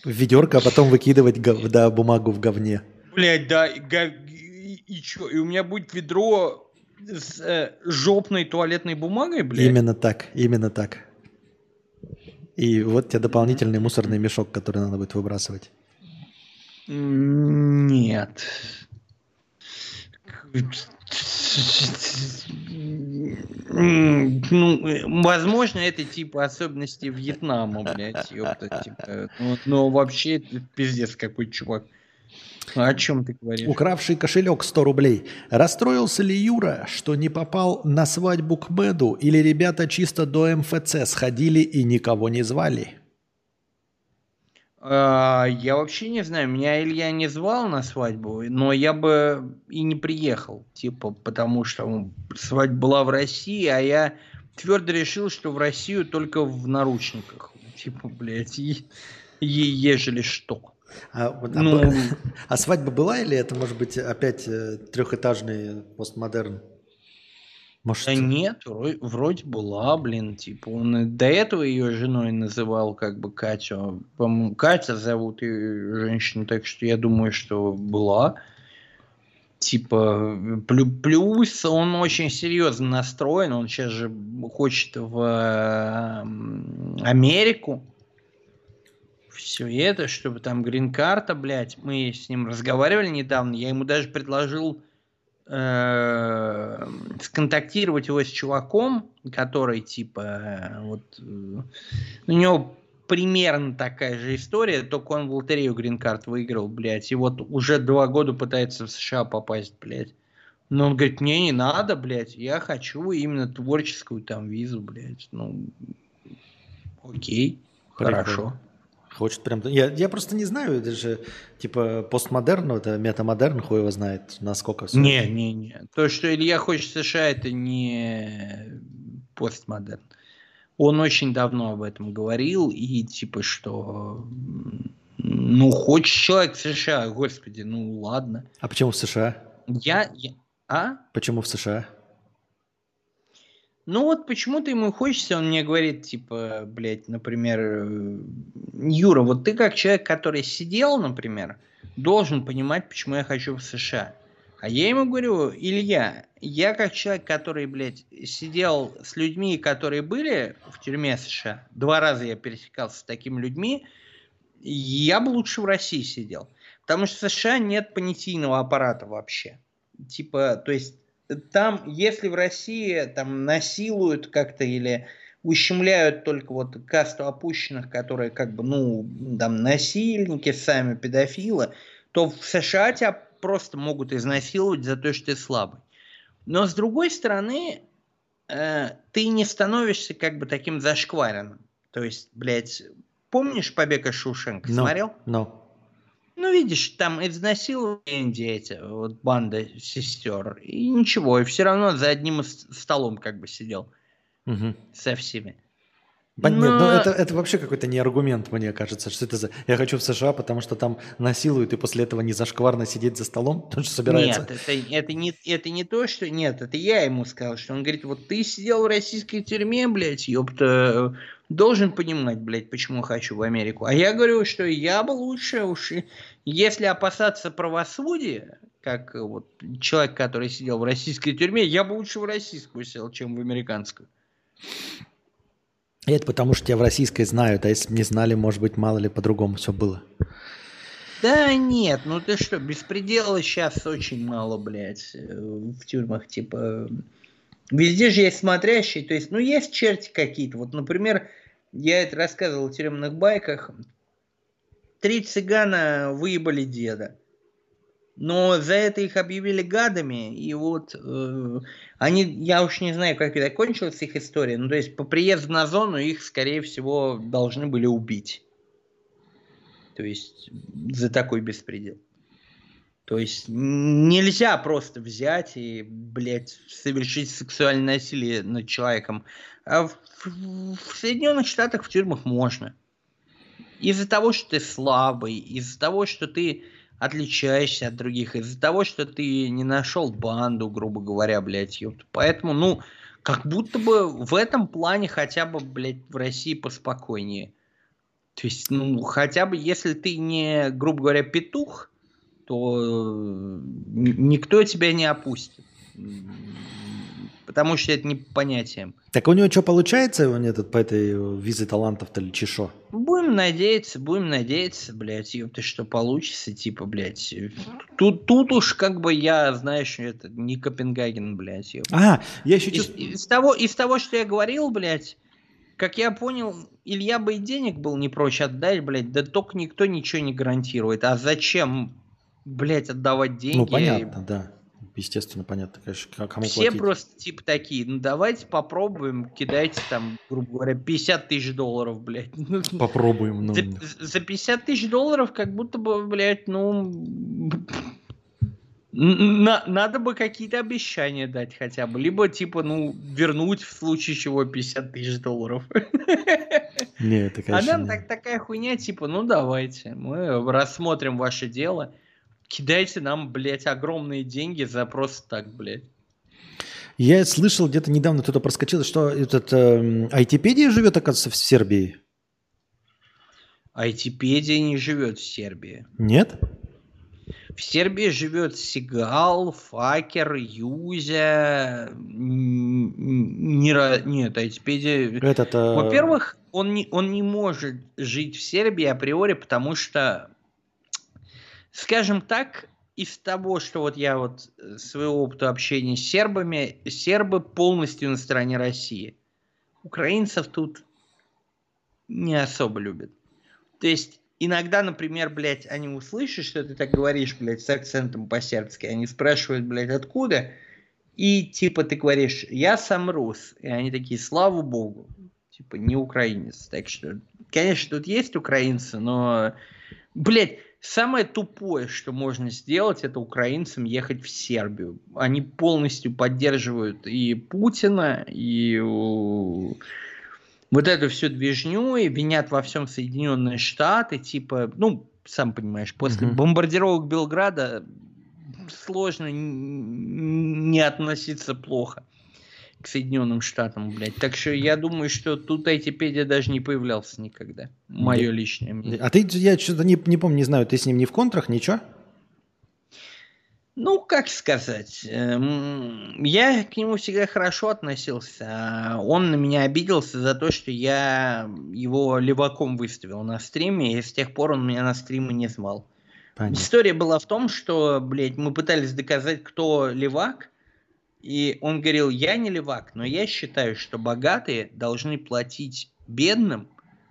ведерко, а потом выкидывать гов- да, бумагу в говне. блядь, да, и, и чё? И у меня будет ведро с э, жопной туалетной бумагой, блядь? Именно так, именно так. И вот тебе дополнительный мусорный мешок, который надо будет выбрасывать. Нет. Ну, э, возможно, это типа особенности Вьетнама, блядь, ёпта, типа. Ну, Но вообще пиздец какой чувак. А О чем ты говоришь? Укравший кошелек 100 рублей. Расстроился ли Юра, что не попал на свадьбу к Мэду, или ребята чисто до МФЦ сходили и никого не звали? А, Я вообще не знаю, меня Илья не звал на свадьбу, но я бы и не приехал, типа, потому что ну, свадьба была в России, а я твердо решил, что в Россию только в наручниках, типа, блядь, и, и ежели что. А, вот, а Ну, б- а свадьба была или это может быть опять э, трехэтажный постмодерн? Может, да нет, вро- вроде была, блин, типа, он до этого ее женой называл, как бы, Катю, по-моему, Катя зовут ее женщину, так что я думаю, что была. Типа, плю- плюс он очень серьезно настроен, он сейчас же хочет в э, Америку. Все это, чтобы там грин-карта, блядь, мы с ним разговаривали недавно, я ему даже предложил э, сконтактировать его с чуваком, который типа э, вот э, у него примерно такая же история, только он в лотерею грин-карт выиграл, блядь, и вот уже два года пытается в США попасть, блядь. Но он говорит, мне не надо, блядь, я хочу именно творческую там визу, блядь. Ну, окей, Прикольно. хорошо. Хочет прям... Я, я просто не знаю, это же типа постмодерн, ну, это метамодерн, хуй его знает, насколько все. Не, не, не. То, что Илья хочет в США, это не постмодерн. Он очень давно об этом говорил, и типа что... Ну, хочет человек в США, господи, ну ладно. А почему в США? Я... я- А? Почему в США? Ну вот почему-то ему хочется, он мне говорит, типа, блядь, например, э, Юра, вот ты как человек, который сидел, например, должен понимать, почему я хочу в США. А я ему говорю, Илья, я как человек, который, блядь, сидел с людьми, которые были в тюрьме США, два раза я пересекался с такими людьми, я бы лучше в России сидел. Потому что в США нет понятийного аппарата вообще. Типа, то есть там, если в России там насилуют как-то или ущемляют только вот касту опущенных, которые как бы, ну, там, насильники сами, педофилы, то в США тебя просто могут изнасиловать за то, что ты слабый. Но с другой стороны, э, ты не становишься как бы таким зашкваренным. То есть, блядь, помнишь «Побег из Шушенко»? Ну, Смотрел? Ну, Ну, видишь, там изнасиловали дети, вот банда сестер, и ничего, и все равно за одним столом как бы сидел мгм. со всеми. Ба- Нет, ну Но- это, это вообще какой-то не аргумент, мне кажется, что это за... Я хочу в США, потому что там насилуют, и после этого не зашкварно сидеть за столом, он же собирается... Нет, это, это, не, это не то, что... Нет, это я ему сказал, что он говорит, вот ты сидел в российской тюрьме, блядь, ёпта, должен понимать, блядь, почему хочу в Америку. А я говорю, что я бы лучше уж... Если опасаться правосудия, как э, вот человек, который сидел в российской тюрьме, я бы лучше в российскую сел, чем в американскую. И это потому, что тебя в российской знают, а если бы не знали, может быть, мало ли по-другому все было. Да нет, ну ты что, беспредела сейчас очень мало, блядь, э, в тюрьмах, типа, везде же есть смотрящие, то есть, ну есть черти какие-то, вот, например, я это рассказывал в тюремных байках, три цыгана выебали деда, но за это их объявили гадами, и вот э, они, я уж не знаю, как это кончилась их история, ну то есть по приезду на зону их, скорее всего, должны были убить. То есть за такой беспредел. То есть нельзя просто взять и, блядь, совершить сексуальное насилие над человеком. А в, в Соединенных Штатах в тюрьмах можно. Из-за того, что ты слабый, из-за того, что ты отличаешься от других, из-за того, что ты не нашел банду, грубо говоря, блядь, ёпта. Поэтому, ну, как будто бы в этом плане хотя бы, блядь, в России поспокойнее. То есть, ну, хотя бы если ты не, грубо говоря, петух, то э, никто тебя не опустит. Потому что это не по понятиям. Так у него что получается, он этот по этой э, визе талантов-то или чешо? Будем надеяться, будем надеяться, блядь, ёпта, что получится, типа, блядь. Тут, тут уж как бы я, знаешь, это не Копенгаген, блядь, ёпта. А, я еще Из, чувствую... из того, из того, что я говорил, блядь, как я понял, Илья бы и денег был не прочь отдать, блядь, да только никто ничего не гарантирует. А зачем, блядь, отдавать деньги? Ну, понятно, да. Естественно, понятно, конечно, кому Все платить. просто типа такие, ну давайте попробуем, кидайте там, грубо говоря, 50 тысяч долларов, блядь. Ну, Попробуем. Ну, За, за 50 тысяч долларов как будто бы, блядь, ну... на- надо бы какие-то обещания дать хотя бы. Либо, типа, ну, вернуть в случае чего 50 тысяч долларов. не, это, А конечно, нам не. так, такая хуйня, типа, ну, давайте, мы рассмотрим ваше дело. Кидайте нам, блядь, огромные деньги за просто так, блядь. Я слышал, где-то недавно кто-то проскочил, что этот айтипедия живет, оказывается, в Сербии. Айтипедия не живет в Сербии. Нет? В Сербии живет Сигал, Факер, Юзя. м, м, не ра- Нет, Айтипедия... Этот, э, Во-первых, он не, он не может жить в Сербии априори, потому что, скажем так, из того, что вот я вот э, своего опыта общения с сербами, сербы полностью на стороне России. Украинцев тут не особо любят. То есть иногда, например, блядь, они услышат, что ты так говоришь, блядь, с акцентом по-сербски, они спрашивают, блядь, откуда, и типа ты говоришь, я сам рус, и они такие, слава богу, типа не украинец. Так что, конечно, тут есть украинцы, но, блядь, самое тупое, что можно сделать, это украинцам ехать в Сербию. Они полностью поддерживают и Путина, и у, вот эту всю движню, и винят во всем Соединенные Штаты, типа, ну, сам понимаешь, после Мгм. бомбардировок Белграда сложно не относиться плохо к Соединенным Штатам, блядь. Так что я думаю, что тут Айтипедия даже не появлялся никогда. Мое личное мнение. А ты, я что-то не, не помню, не знаю, ты с ним не в контрах, ничего? Ну, как сказать, эм, я к нему всегда хорошо относился. а Он на меня обиделся за то, что я его леваком выставил на стриме, и с тех пор он меня на стримы не звал. Понятно. История была в том, что, блядь, мы пытались доказать, кто левак, и он говорил, я не левак, но я считаю, что богатые должны платить бедным,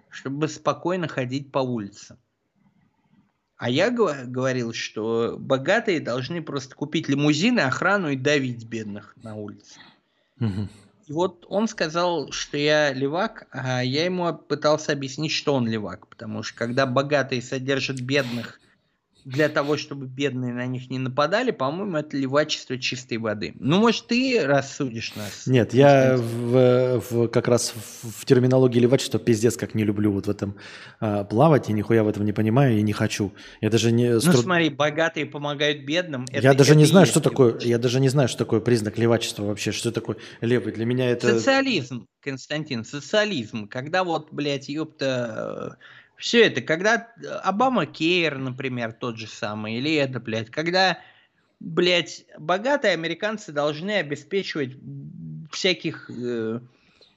чтобы спокойно ходить по улицам. А я говорил, что богатые должны просто купить лимузины, охрану и давить бедных на улице. Мгм. И вот он сказал, что я левак, а я ему пытался объяснить, что он левак. Потому что когда богатые содержат бедных для того, чтобы бедные на них не нападали, по-моему, это левачество чистой воды. Ну, может, ты рассудишь нас? Нет, я в, в, как раз в, в терминологии левачества пиздец как не люблю вот в этом а, плавать, и нихуя в этом не понимаю и не хочу. Я даже не... Ну, смотри, богатые помогают бедным. Это, я даже это не знаю, что такое, я даже не знаю, что такое признак левачества вообще, что такое левый. Для меня это... Социализм, Константин, социализм. Когда вот, блядь, ёпта все это, когда э, Obamacare, например, тот же самый, или это, блядь, когда, блядь, богатые американцы должны обеспечивать всяких, э,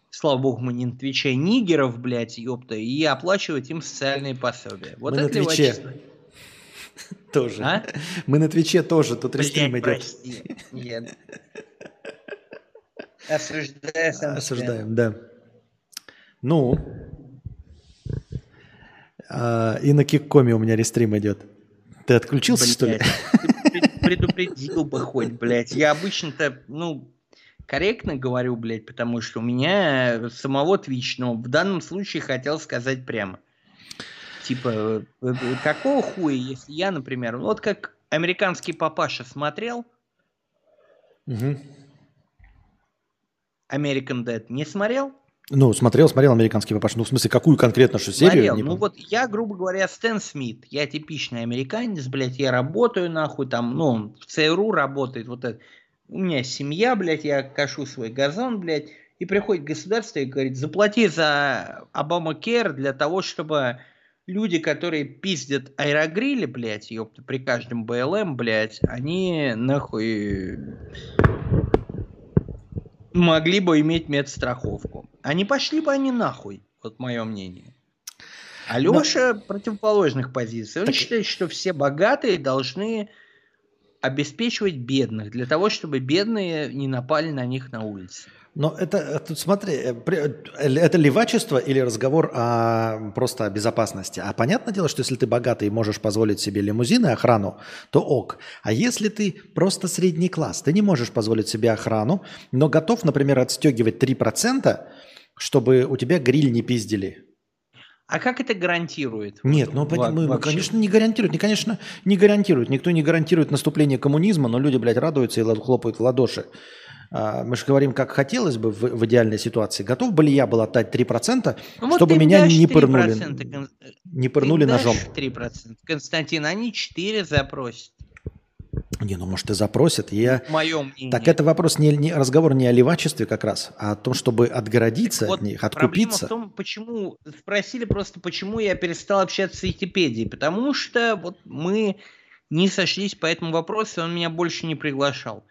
слава богу, мы не на Твиче, нигеров, блядь, ёпта, и оплачивать им социальные пособия. Вот мы это на Твиче. Тоже. А? Мы на Твиче тоже, тут рестрим идет. Прости. Нет. Осуждаем. Осуждаем, да. Ну, а, и на Киккоме у меня рестрим идет. Ты отключился, блядь, что ли? Предупредил бы хоть, блядь. Я обычно-то, ну, корректно говорю, блядь, потому что у меня самого Twitch, но в данном случае хотел сказать прямо. Типа, э, э, какого хуя, если я, например, вот как американский папаша смотрел, угу. American Dead не смотрел? Ну, смотрел, смотрел американский папаша. Ну, в смысле, какую конкретно что серию? Смотрел. Ну, вот я, грубо говоря, Стэн Смит. Я типичный американец, блядь, я работаю нахуй там, ну, в ЦРУ работает вот это. У меня семья, блядь, я кашу свой газон, блядь, и приходит государство и говорит, заплати за Обама Кер для того, чтобы люди, которые пиздят аэрогрили, блядь, ёпта, при каждом БЛМ, блядь, они нахуй могли бы иметь медстраховку. А не пошли бы они нахуй, вот мое мнение. Алеша Но... противоположных позиций. Он так... считает, что все богатые должны обеспечивать бедных, для того, чтобы бедные не напали на них на улице. Но это, тут смотри, э, э, это левачество или разговор о, просто о безопасности? А понятное дело, что если ты богатый и можешь позволить себе лимузин и охрану, то ок. А если ты просто средний класс, ты не можешь позволить себе охрану, но готов, например, отстегивать 3%, чтобы у тебя гриль не пиздили. А как это гарантирует? Нет, ну, мы, мы, конечно, не гарантирует. Не, конечно, не гарантирует. Никто не гарантирует наступление коммунизма, но люди, блядь, радуются и хлопают в ладоши. А, мы же говорим, как хотелось бы в, в идеальной ситуации. Готов бы ли я был отдать 3%, ну, чтобы меня не пырнули, не пырнули ножом? 3%. Константин, они 4 запросят. Не, ну может и запросят. Я... Мое мнение. Так это вопрос не, не разговор не о левачестве как раз, а о том, чтобы отгородиться так от вот них, откупиться. Проблема в том, почему спросили просто, почему я перестал общаться с Википедией, потому что вот мы не сошлись по этому вопросу, он меня больше не приглашал.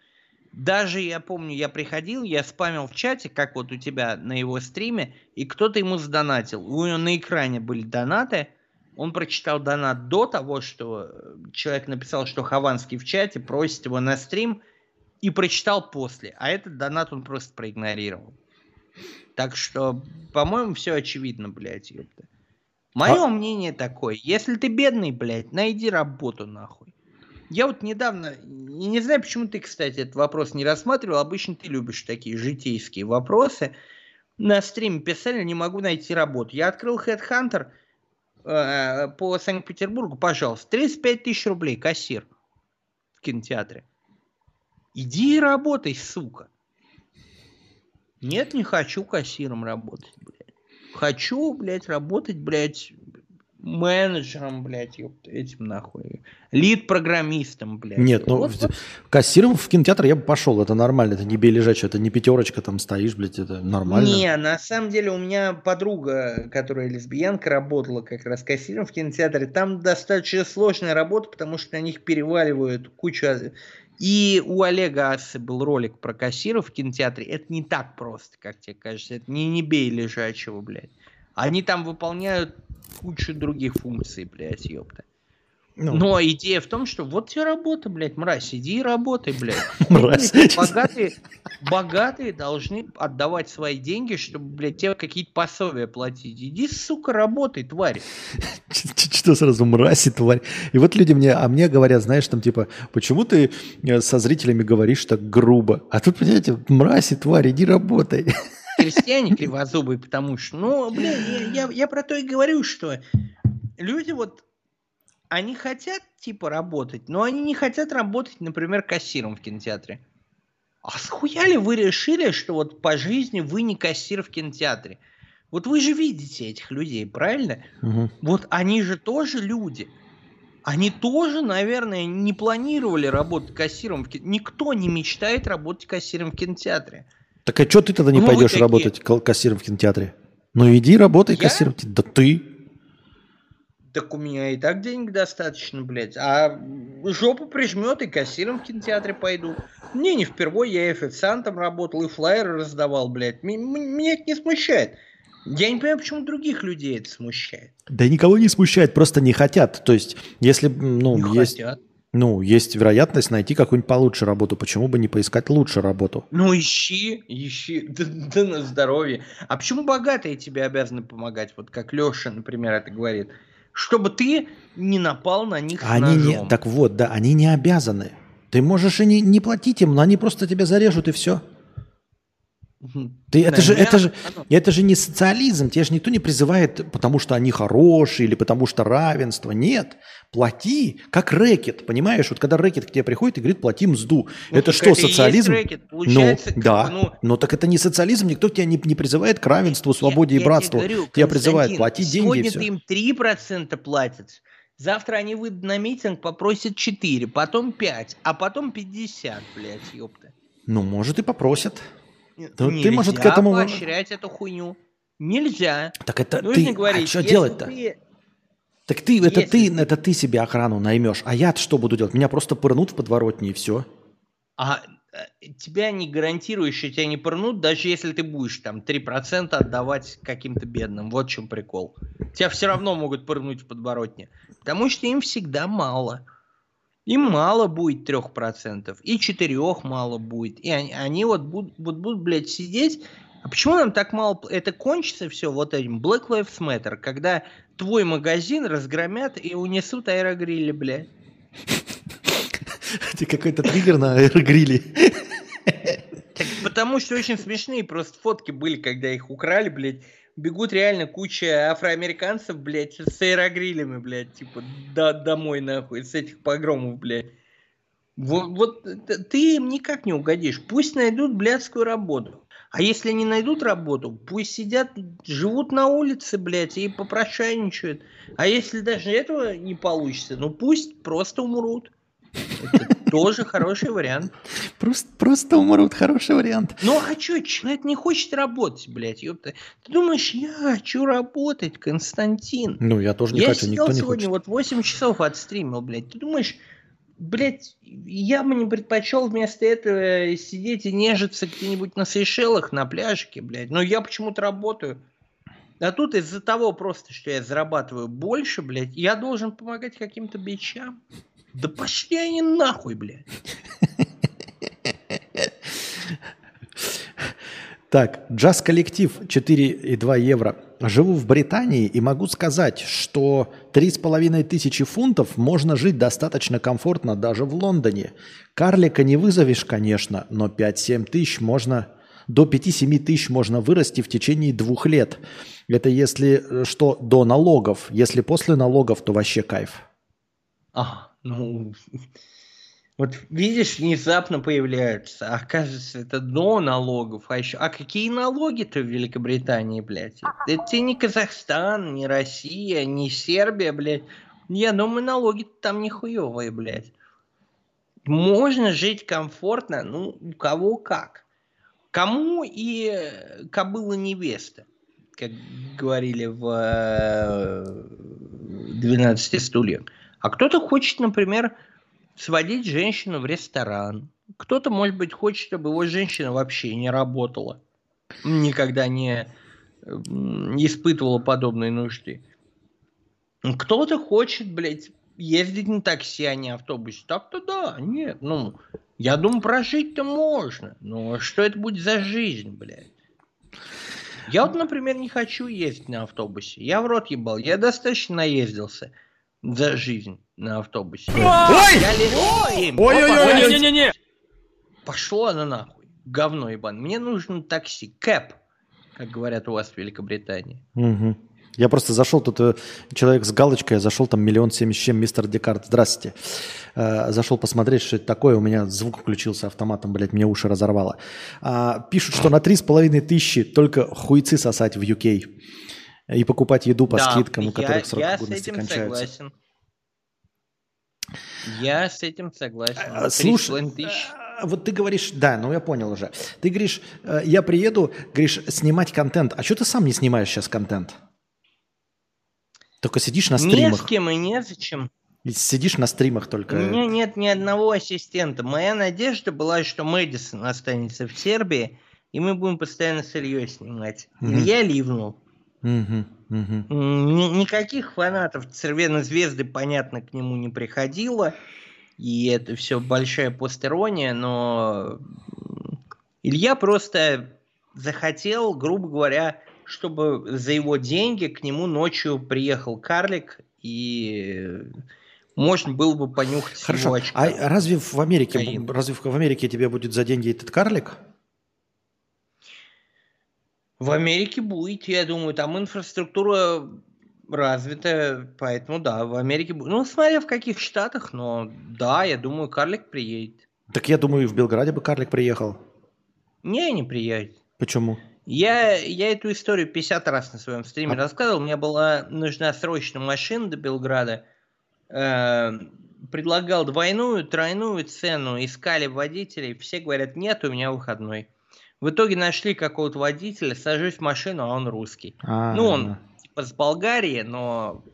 Даже я помню, я приходил, я спамил в чате, как вот у тебя на его стриме, и кто-то ему сдонатил. У него на экране были донаты. Он прочитал донат до того, что э, человек написал, что Хованский в чате просит его на стрим, и прочитал после. А этот донат он просто проигнорировал. Так что, по-моему, все очевидно, блядь, ёпта. Мое а... мнение такое. Если ты бедный, блядь, найди работу нахуй. Я вот недавно, не знаю, почему ты, кстати, этот вопрос не рассматривал, обычно ты любишь такие житейские вопросы. На стриме писали, не могу найти работу. Я открыл Headhunter э, по Санкт-Петербургу, пожалуйста, 35 тысяч рублей, кассир в кинотеатре. Иди и работай, сука. Нет, не хочу кассиром работать, блядь. Хочу, блядь, работать, блядь, менеджером, блядь, ёпта, этим нахуй. Лид-программистом, блядь. Нет, ну, вот, кассиром в кинотеатр я бы пошел, это нормально, это не бей лежачий, это не пятерочка там стоишь, блядь, это нормально. Не, на самом деле у меня подруга, которая лесбиянка, работала как раз кассиром в кинотеатре. Там достаточно сложная работа, потому что на них переваливают кучу... И у Олега Асы был ролик про кассиров в кинотеатре. Это не так просто, как тебе кажется. Это не, не бей лежачего, блядь. Они там выполняют кучу других функций, блядь, ёпта. Ну. Но идея в том, что вот тебе работа, блядь, мразь, иди и работай, блядь. Мразь. Богатые, богатые должны отдавать свои деньги, чтобы, блядь, тебе какие-то пособия платить. Иди, сука, работай, тварь. Что сразу мразь и тварь? И вот люди мне, а мне говорят, знаешь, там типа, почему ты э, со зрителями говоришь так грубо? А тут, понимаете, мразь и тварь, иди работай крестьяне кривозубые, потому что, ну, блин, я, я, я про то и говорю, что люди вот, они хотят типа работать, но они не хотят работать, например, кассиром в кинотеатре. А схуяли вы решили, что вот по жизни вы не кассир в кинотеатре? Вот вы же видите этих людей, правильно? Мгм. Вот они же тоже люди. Они тоже, наверное, не планировали работать кассиром в кинотеатре. Никто не мечтает работать кассиром в кинотеатре. Так а что ты тогда не Ну, пойдешь работать кассиром в кинотеатре? Ну иди работай Я? кассиром. Да ты. Так у меня и так денег достаточно, блядь. А жопу прижмет и кассиром в кинотеатре пойду. Мне не впервые, я и официантом работал, и флайеры раздавал, блядь. Меня это не смущает. Я не понимаю, почему других людей это смущает. Да никого не смущает, просто не хотят. То есть, если ну, Не есть, хотят. Ну, есть вероятность найти какую-нибудь получше работу, почему бы не поискать лучше работу? Ну ищи, ищи, да, да на здоровье. А почему богатые тебе обязаны помогать? Вот как Леша, например, это говорит. Чтобы ты не напал на них Они не, ножом. так вот, да, они не обязаны. Ты можешь и не, не платить им, но они просто тебя зарежут и все. Ты, это, же, это, же, это же не социализм, тебя же никто не призывает, потому что они хорошие или потому что равенство. Нет, плати, как рэкет, понимаешь? Вот когда рэкет к тебе приходит и говорит, плати мзду. Ну, это что, есть социализм? рэкет. Ну, Получается, как да. ну, Но так это не социализм, никто тебя не, не призывает к равенству, свободе Я- и я братству. говорю, тебя призывают, плати деньги и Сегодня все. ты им 3% платят. Завтра они выйдут на митинг, попросят 4, потом 5, а потом 50, блядь, ёпта. Ну, может, и попросят. Да ты, может, к этому- поощрять эту хуйню. Нельзя. Так это Нужно ты, говорить, а что делать-то? ты- Так ты, это если ты, ты- это ты себе охрану наймешь. А я что буду делать? Меня просто пырнут в подворотне и все. А э, тебя не гарантируешь, что тебя не пырнут, даже если ты будешь там 3% отдавать каким-то бедным. Вот в чем прикол. Тебя все равно могут пырнуть в подворотне. Потому что им всегда мало. Им мало будет 3%, и 4 мало будет. И они, они вот, будут, вот будут, блядь, сидеть. А почему нам так мало... Это кончится все вот этим Black Lives Matter, когда твой магазин разгромят и унесут аэрогрилли, блядь. Это какой-то триггер на аэрогриле. Так потому что очень смешные просто фотки были, когда их украли, блядь. Бегут реально куча афроамериканцев, блядь, с аэрогрилями, блядь, типа, до, домой, нахуй, с этих погромов, блядь. Вот, вот ты им никак не угодишь. Пусть найдут блядскую работу. А если не найдут работу, пусть сидят, живут на улице, блядь, и попрошайничают. А если даже этого не получится, ну пусть просто умрут. Это тоже хороший вариант. Просто, просто умрут. Хороший вариант. Ну а чё, человек не хочет работать, блядь, ёпта. Ты думаешь, я хочу работать, Константин? Ну, я тоже не я хочу, никто не сегодня, хочет. вот 8 часов отстримил, блядь. Ты думаешь, блядь, я бы не предпочел вместо этого сидеть и нежиться где-нибудь на Сейшелах, на пляжике, блядь. Но я почему-то работаю. А тут из-за того просто, что я зарабатываю больше, блядь, я должен помогать каким-то бичам. Да пошли они нахуй, блядь. Так, джаз-коллектив 4,2 евро. Живу в Британии и могу сказать, что 3,5 тысячи фунтов можно жить достаточно комфортно даже в Лондоне. Карлика не вызовешь, конечно, но 5-7 тысяч можно... До 5-7 тысяч можно вырасти в течение двух лет. Это если э, что, до налогов. Если после налогов, то вообще кайф. А, ну, вот видишь, внезапно появляются. А Оказывается, это до налогов. А еще, а какие налоги-то в Великобритании, блядь? Это тебе не Казахстан, не Россия, не Сербия, блядь. Я думаю, налоги там нихуевые, блядь. Можно жить комфортно, ну, у кого как. Кому и э, кобыла невеста, как говорили в э, 12 стульях. А кто-то хочет, например, сводить женщину в ресторан. Кто-то, может быть, хочет, чтобы его женщина вообще не работала. Никогда не испытывала подобной нужды. Кто-то хочет, блядь, ездить на такси, а не автобусе. Так-то да, нет, ну, я думаю, прожить-то можно. Но что это будет за жизнь, блядь? Я вот, например, не хочу ездить на автобусе. Я в рот ебал. Я достаточно наездился за жизнь на автобусе. Я ли- Им, Ой-ой-ой! Не-не-не! Пошло оно нахуй. Говно ебан. Мне нужно такси. Кэп, как говорят у вас в Великобритании. Мгм. Я просто зашел, тут э, человек с галочкой, я зашел, там миллион семьдесят чем, мистер Декарт, здравствуйте. Э, зашел посмотреть, что это такое, у меня звук включился автоматом, блядь, мне уши разорвало. А, пишут, что на три с половиной тысячи только хуйцы сосать в UK и покупать еду по Да, скидкам, у которых срок я годности этим кончаются. согласен. Я с этим согласен. С Слушай, а, вот ты говоришь, да, ну я понял уже. Ты говоришь, э, я приеду, говоришь, снимать контент. А что ты сам не снимаешь сейчас контент? Только сидишь на Не с стримах. кем и незачем. И Сидишь на стримах У только. меня нет ни одного ассистента. Моя надежда была, что Мэдисон останется в Сербии, и мы будем постоянно с Ильей снимать. Мгм. Илья ливнул. М, ни- Никаких фанатов Цервена Звезды, понятно, к нему не приходило. И это все большая постерония, но Илья просто захотел, грубо говоря, чтобы за его деньги к нему ночью приехал карлик, и можно было бы понюхать Хорошо. А разве в Америке, Кокаин. разве в Америке тебе будет за деньги этот карлик? В Америке будет, я думаю, там инфраструктура развитая, поэтому да, в Америке будет. Ну, смотря в каких штатах, но да, я думаю, карлик приедет. Так я думаю, и в Белграде бы карлик приехал. Не, не приедет. Почему? Я, я эту историю 50 раз на своем стриме А- рассказывал. Мне была нужна срочно машина до Белграда. Э, предлагал двойную, тройную цену, искали водителей. Все говорят, нет, у меня выходной. В итоге нашли какого-то водителя, сажусь в машину, а он русский. А, Ну, он типа с Болгарии, но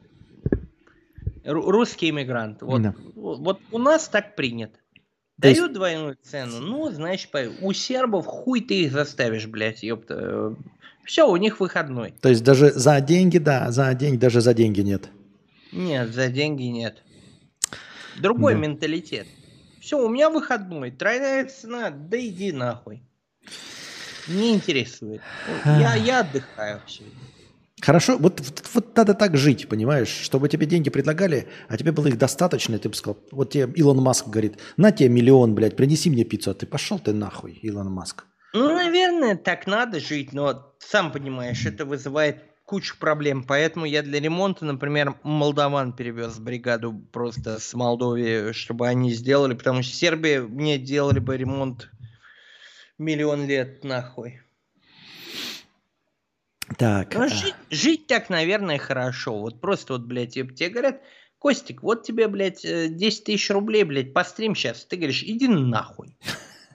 ру- русский иммигрант. Вот, Да. вот у нас так принято. То есть- Дают двойную цену, ну, значит, у сербов хуй ты их заставишь, блядь, ёпта. Все, у них выходной. То есть даже за деньги, да, за деньги, даже за деньги нет. Нет, за деньги нет. Другой Да. менталитет. Все, у меня выходной, тройная цена, да иди нахуй. Не интересует. Я, я отдыхаю все. Хорошо, вот, вот, вот надо так жить, понимаешь? Чтобы тебе деньги предлагали, а тебе было их достаточно, и ты бы сказал, вот тебе Илон Маск говорит, на тебе миллион, блядь, принеси мне пиццу, а ты пошел ты нахуй, Илон Маск. Ну, наверное, так надо жить, но сам понимаешь, это вызывает кучу проблем. Поэтому я для ремонта, например, молдаван перевез бригаду просто с Молдовии, чтобы они сделали, потому что Сербии мне делали бы ремонт миллион лет нахуй. Так, Ну, а, жить, жить так, наверное, хорошо. Вот просто вот, блядь, тебе, тебе говорят, Костик, вот тебе, блядь, э, 10 тысяч рублей, блядь, пострим сейчас. Ты говоришь, иди нахуй.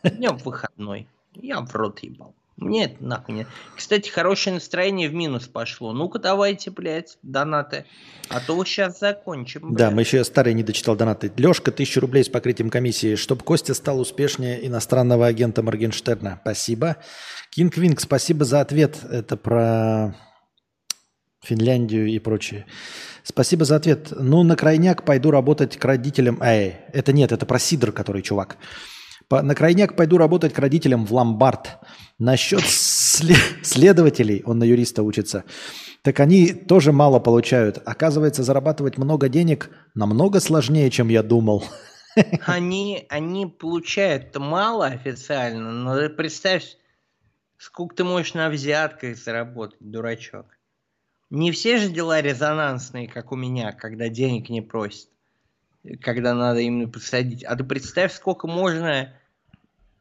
Днем выходной. Я в рот ебал. Мне это нахуй не... Кстати, хорошее настроение в минус пошло. Ну-ка давайте, блядь, донаты. А то сейчас закончим. да, блядь. мы еще старый не дочитал донаты. Лешка, тысячу рублей с покрытием комиссии, чтобы Костя стал успешнее иностранного агента Моргенштерна. Спасибо. Кинг Винг, спасибо за ответ. Это про Финляндию и прочее. Спасибо за ответ. Ну, на крайняк пойду работать к родителям. Эй, это нет, это про Сидор, который чувак. По- на крайняк пойду работать к родителям в ломбард. Насчет сле- следователей, он на юриста учится, так они тоже мало получают. Оказывается, зарабатывать много денег намного сложнее, чем я думал. Они, они получают мало официально, но представь, сколько ты можешь на взятках заработать, дурачок. Не все же дела резонансные, как у меня, когда денег не просят, когда надо именно посадить. А ты представь, сколько можно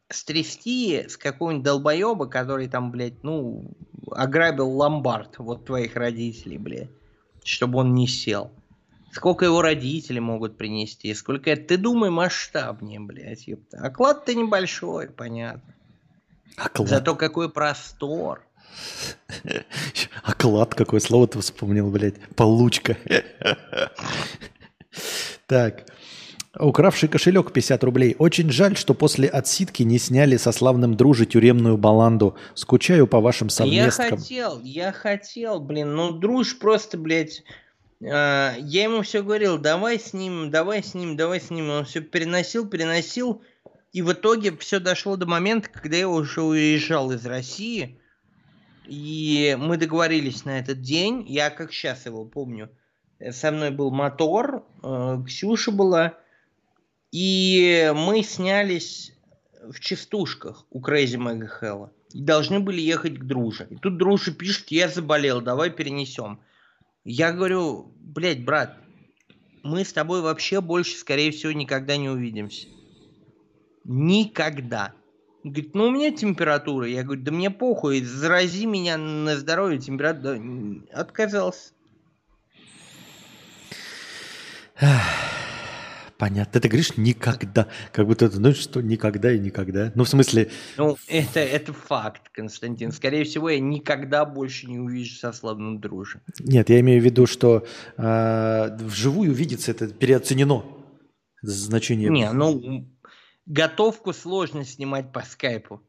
стрясти с какого-нибудь долбоеба, который там, блядь, ну, ограбил ломбард, вот твоих родителей, блядь, чтобы он не сел. Сколько его родители могут принести, сколько это... Ты думай масштабнее, блядь, ёпта. Оклад-то небольшой, понятно. Оклад. Зато какой простор. Оклад, какое слово ты вспомнил, блядь. Получка. Так. Укравший кошелек 50 рублей. Очень жаль, что после отсидки не сняли со славным друже тюремную баланду. Скучаю по вашим Я совместкам. хотел, я хотел, блин, ну друж просто, блядь, э, я ему все говорил, давай снимем, давай снимем, давай снимем. Он все переносил, переносил, и в итоге все дошло до момента, когда я уже уезжал из России, и мы договорились на этот день, я как сейчас его помню, со мной был мотор, э, Ксюша была, и мы снялись в частушках у Crazy Mega Hell. И должны были ехать к друже. И тут друже пишет, я заболел, давай перенесем. Я говорю, блядь, брат, мы с тобой вообще больше, скорее всего, никогда не увидимся. Никогда. Говорит, ну у меня температура. Я говорю, да мне похуй, зарази меня на здоровье, температура. Отказался. Понятно. Ты говоришь никогда. Как будто ты знаешь, что никогда и никогда. Ну, в смысле... Ну, это, это факт, Константин. Скорее всего, я никогда больше не увижу со славным дружем. Нет, я имею в виду, что э, вживую видеться это переоценено. Значение. Не, ну, готовку сложно снимать по скайпу.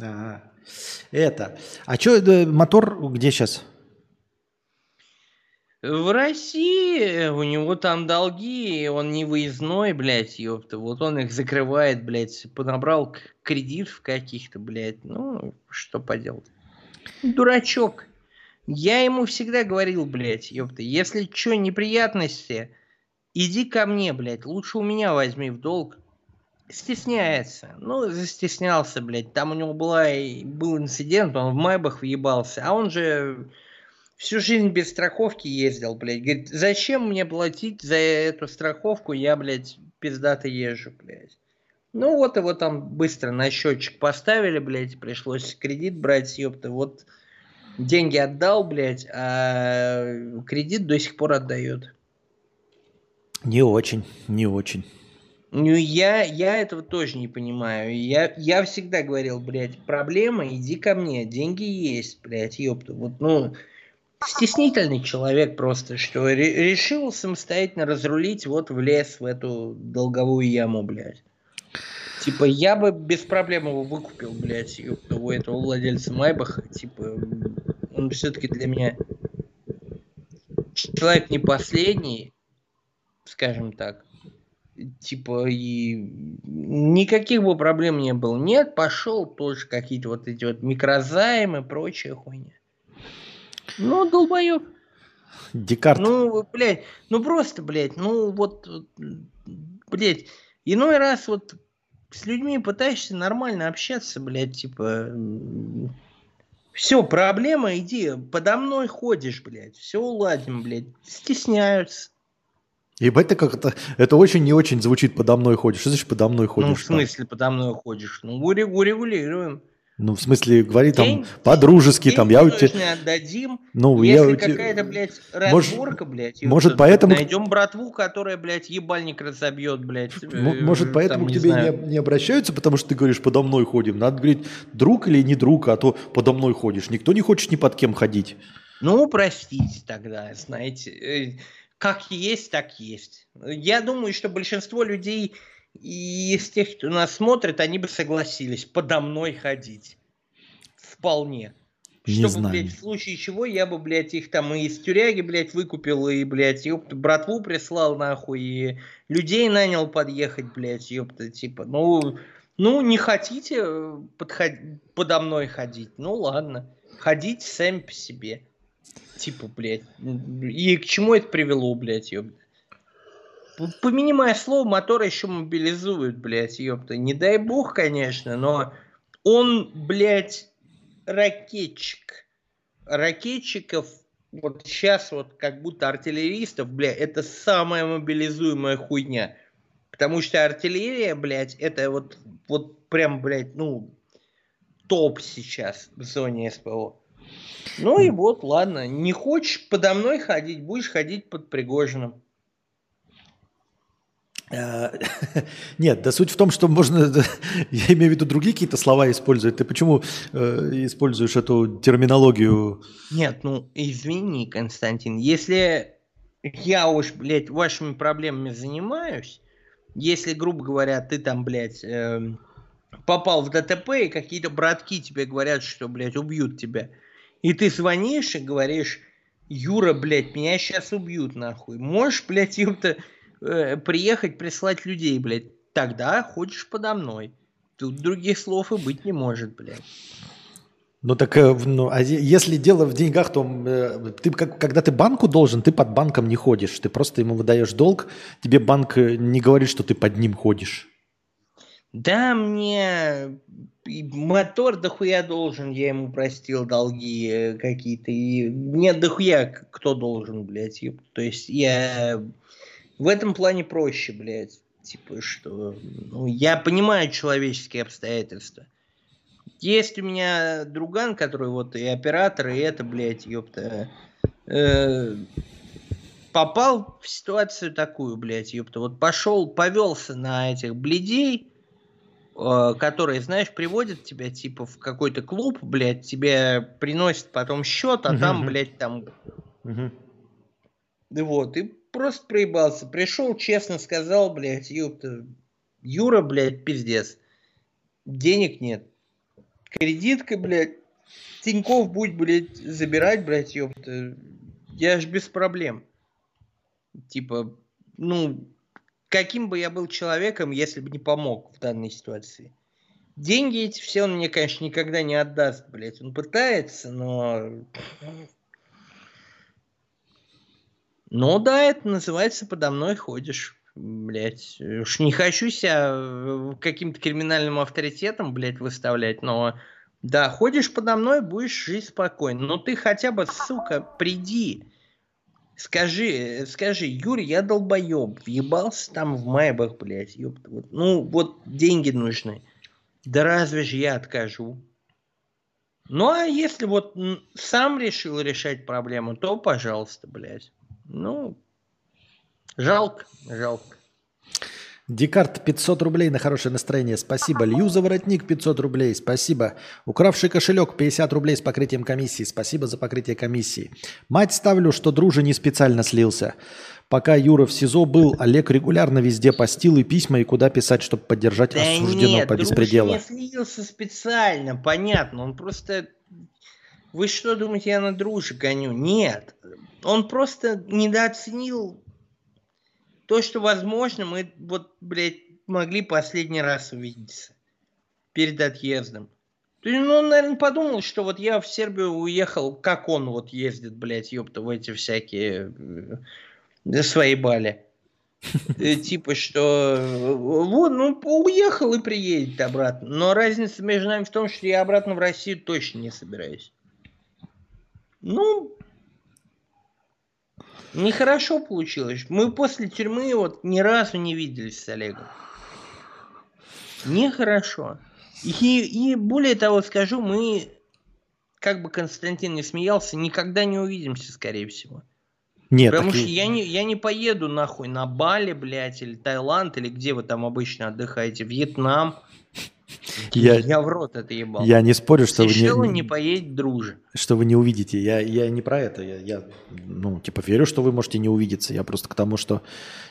Ага. Это. А что, мотор где сейчас? В России у него там долги, он не выездной, блядь, ёпта. Вот он их закрывает, блядь, понабрал кредитов каких-то, блядь. Ну, что поделать. Дурачок. Я ему всегда говорил, блядь, ёпта, если что, неприятности, иди ко мне, блядь, лучше у меня возьми в долг. Стесняется. Ну, застеснялся, блядь. Там у него была, был инцидент, он в Майбах въебался, а он же всю жизнь без страховки ездил, блядь. Говорит, зачем мне платить за эту страховку, я, блядь, пиздато езжу, блядь. Ну вот его там быстро на счетчик поставили, блядь, пришлось кредит брать, ёпта. Вот деньги отдал, блядь, а кредит до сих пор отдает. Не очень, не очень. Ну, я, я этого тоже не понимаю. Я, я всегда говорил, блядь, проблема, иди ко мне, деньги есть, блядь, ёпта. Вот, ну, стеснительный человек просто, что решил самостоятельно разрулить вот в лес, в эту долговую яму, блядь. Типа, я бы без проблем его выкупил, блядь, у этого владельца Майбаха. Типа, он все-таки для меня человек не последний, скажем так. Типа, и никаких бы проблем не было. Нет, пошел тоже какие-то вот эти вот микрозаймы, прочая хуйня. Ну, долбоёб. Декарт. Ну, блядь, ну просто, блядь, ну вот, блядь, иной раз вот с людьми пытаешься нормально общаться, блядь, типа, все, проблема, иди, подо мной ходишь, блядь, все уладим, блядь, стесняются. Ебать, ты как это, это очень не очень звучит подо мной ходишь. Что значит подо мной ходишь? Ну, в смысле подо мной ходишь? Ну, урегулируем. Ну, в смысле, говори там по-дружески, там, я у тебя... отдадим, ну, если я какая-то, блядь, разборка, блядь, может, поэтому... Найдем братву, которая, блядь, ебальник разобьет, блядь. Может, поэтому там, к тебе не, не, не обращаются, потому что ты говоришь, подо мной ходим. Надо говорить, друг или не друг, а то подо мной ходишь. Никто не хочет ни под кем ходить. Ну, простите тогда, знаете. Э, как есть, так есть. Я думаю, что большинство людей и из тех, кто нас смотрит, они бы согласились подо мной ходить. Вполне. Не Чтобы, знаю. блядь, в случае чего я бы, блядь, их там и из тюряги, блядь, выкупил, и, блядь, ёпта, братву прислал нахуй, и людей нанял подъехать, блядь, ёпта, типа, ну, ну, не хотите э, подход... подо мной ходить, ну, ладно, ходите сами по себе. Типа, блядь, и к чему это привело, блядь, ёпта? Поминимое слово, мотор еще мобилизует, блядь, ёпта. Не дай бог, конечно, но он, блядь, ракетчик. Ракетчиков вот сейчас вот как будто артиллеристов, блядь, это самая мобилизуемая хуйня. Потому что артиллерия, блядь, это вот, вот прям, блядь, ну, топ сейчас в зоне СПО. Ну и вот, ладно, не хочешь подо мной ходить, будешь ходить под Пригожиным. Нет, да суть в том, что можно, я имею в виду другие какие-то слова использовать. Ты почему э, используешь эту терминологию? Нет, ну извини, Константин, если я уж, блядь, вашими проблемами занимаюсь, если, грубо говоря, ты там, блядь, э, попал в ДТП, и какие-то братки тебе говорят, что, блядь, убьют тебя, и ты звонишь и говоришь, Юра, блядь, меня сейчас убьют, нахуй. Можешь, блядь, ёпта, э, приехать, прислать людей, блядь, тогда ходишь подо мной. Тут других слов и быть не может, блядь. Ну так, э, ну, а если дело в деньгах, то э, ты, как, когда ты банку должен, ты под банком не ходишь. Ты просто ему выдаешь долг, тебе банк э, не говорит, что ты под ним ходишь. Да, мне мотор дохуя должен, я ему простил долги э, какие-то. И мне дохуя кто должен, блядь. То есть я в этом плане проще, блядь. Типа, что... Ну, я понимаю человеческие обстоятельства. Есть у меня друган, который вот и оператор, и это, блядь, ёпта. э, попал в ситуацию такую, блядь, ёпта. Вот пошел, повелся на этих бледей, э, которые, знаешь, приводят тебя, типа, в какой-то клуб, блядь, тебе приносят потом счет, а там, блядь, там Мгм. вот, и просто проебался. Пришел, честно сказал, блядь, ёпта, Юра, блядь, пиздец. Денег нет. Кредитка, блядь, Тиньков будет, блядь, забирать, блядь, ёпта. Я ж без проблем. Типа, ну, каким бы я был человеком, если бы не помог в данной ситуации. Деньги эти все он мне, конечно, никогда не отдаст, блядь. Он пытается, но Ну да, это называется подо мной ходишь. Блять, уж не хочу себя каким-то криминальным авторитетом, блядь, выставлять, но да, ходишь подо мной, будешь жить спокойно. Но ты хотя бы, сука, приди. Скажи, скажи, Юрий, я долбоеб, въебался там в Майбах, блядь. Вот, ну, вот деньги нужны. Да разве же я откажу? Ну, а если вот сам решил решать проблему, то пожалуйста, блядь. Ну, жалко, жалко. Декарт 500 рублей на хорошее настроение. Спасибо. Лью за воротник 500 рублей. Спасибо. Укравший кошелек 50 рублей с покрытием комиссии. Спасибо за покрытие комиссии. Мать ставлю, что друже не специально слился. Пока Юра в СИЗО был, Олег регулярно везде постил и письма, и куда писать, чтобы поддержать Да осужденного нет, по беспределу. не слился специально, понятно. Он просто... Вы что думаете, я на дружи гоню? Нет. Он просто недооценил то, что, возможно, мы вот, блядь, могли последний раз увидеться перед отъездом. То есть, ну, он, наверное, подумал, что вот я в Сербию уехал, как он вот ездит, блядь, ёпта, в эти всякие э, свои бали. Э, Типа, что вот, ну, уехал и приедет обратно. Но разница между нами в том, что я обратно в Россию точно не собираюсь. Ну, нехорошо получилось. Мы после тюрьмы вот ни разу не виделись с Олегом. Нехорошо. И, и более того скажу, мы, как бы Константин не смеялся, никогда не увидимся, скорее всего. Нет, Потому так и- что я не, я не поеду нахуй на Бали, блядь, или Таиланд, или где вы там обычно отдыхаете, Вьетнам. Я- Я, в рот это ебал. я не спорю, что вы Сейшелы не, не поедет друже. что вы не увидите. Я, я не про это. Я, я, ну, типа, верю, что вы можете не увидеться. Я просто к тому, что,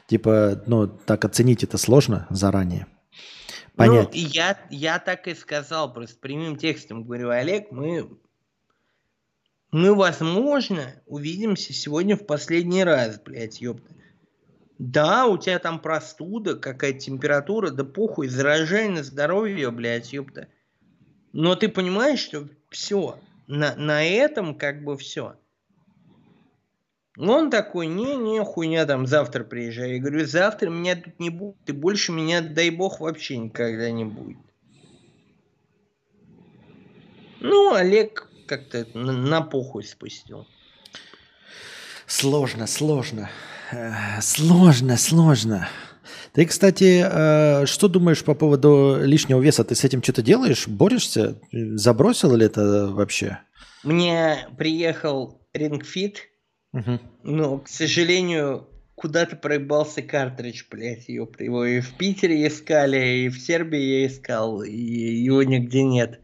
типа, ну, так оценить это сложно заранее. Понять. Ну, я, я так и сказал, просто прямым текстом говорю, Олег, мы, мы, возможно, увидимся сегодня в последний раз, блядь, ёпта. Да, у тебя там простуда, какая-то температура, да похуй, заражай на здоровье, блядь, ёпта. Но ты понимаешь, что все, на, на этом как бы все. Он такой, не-не, хуйня, там завтра приезжай. Я говорю, завтра меня тут не будет, и больше меня, дай бог, вообще никогда не будет. Ну, Олег как-то на, на похуй спустил. Сложно, сложно. Э, Сложно, сложно. Ты, кстати, э, что думаешь по поводу лишнего веса? Ты с этим что-то делаешь? Борешься? Забросил ли это вообще? Мне приехал рингфит, Мгм. но, к сожалению, куда-то проебался картридж, блядь, ёпта. Его и в Питере искали, и в Сербии я искал, и его нигде нет.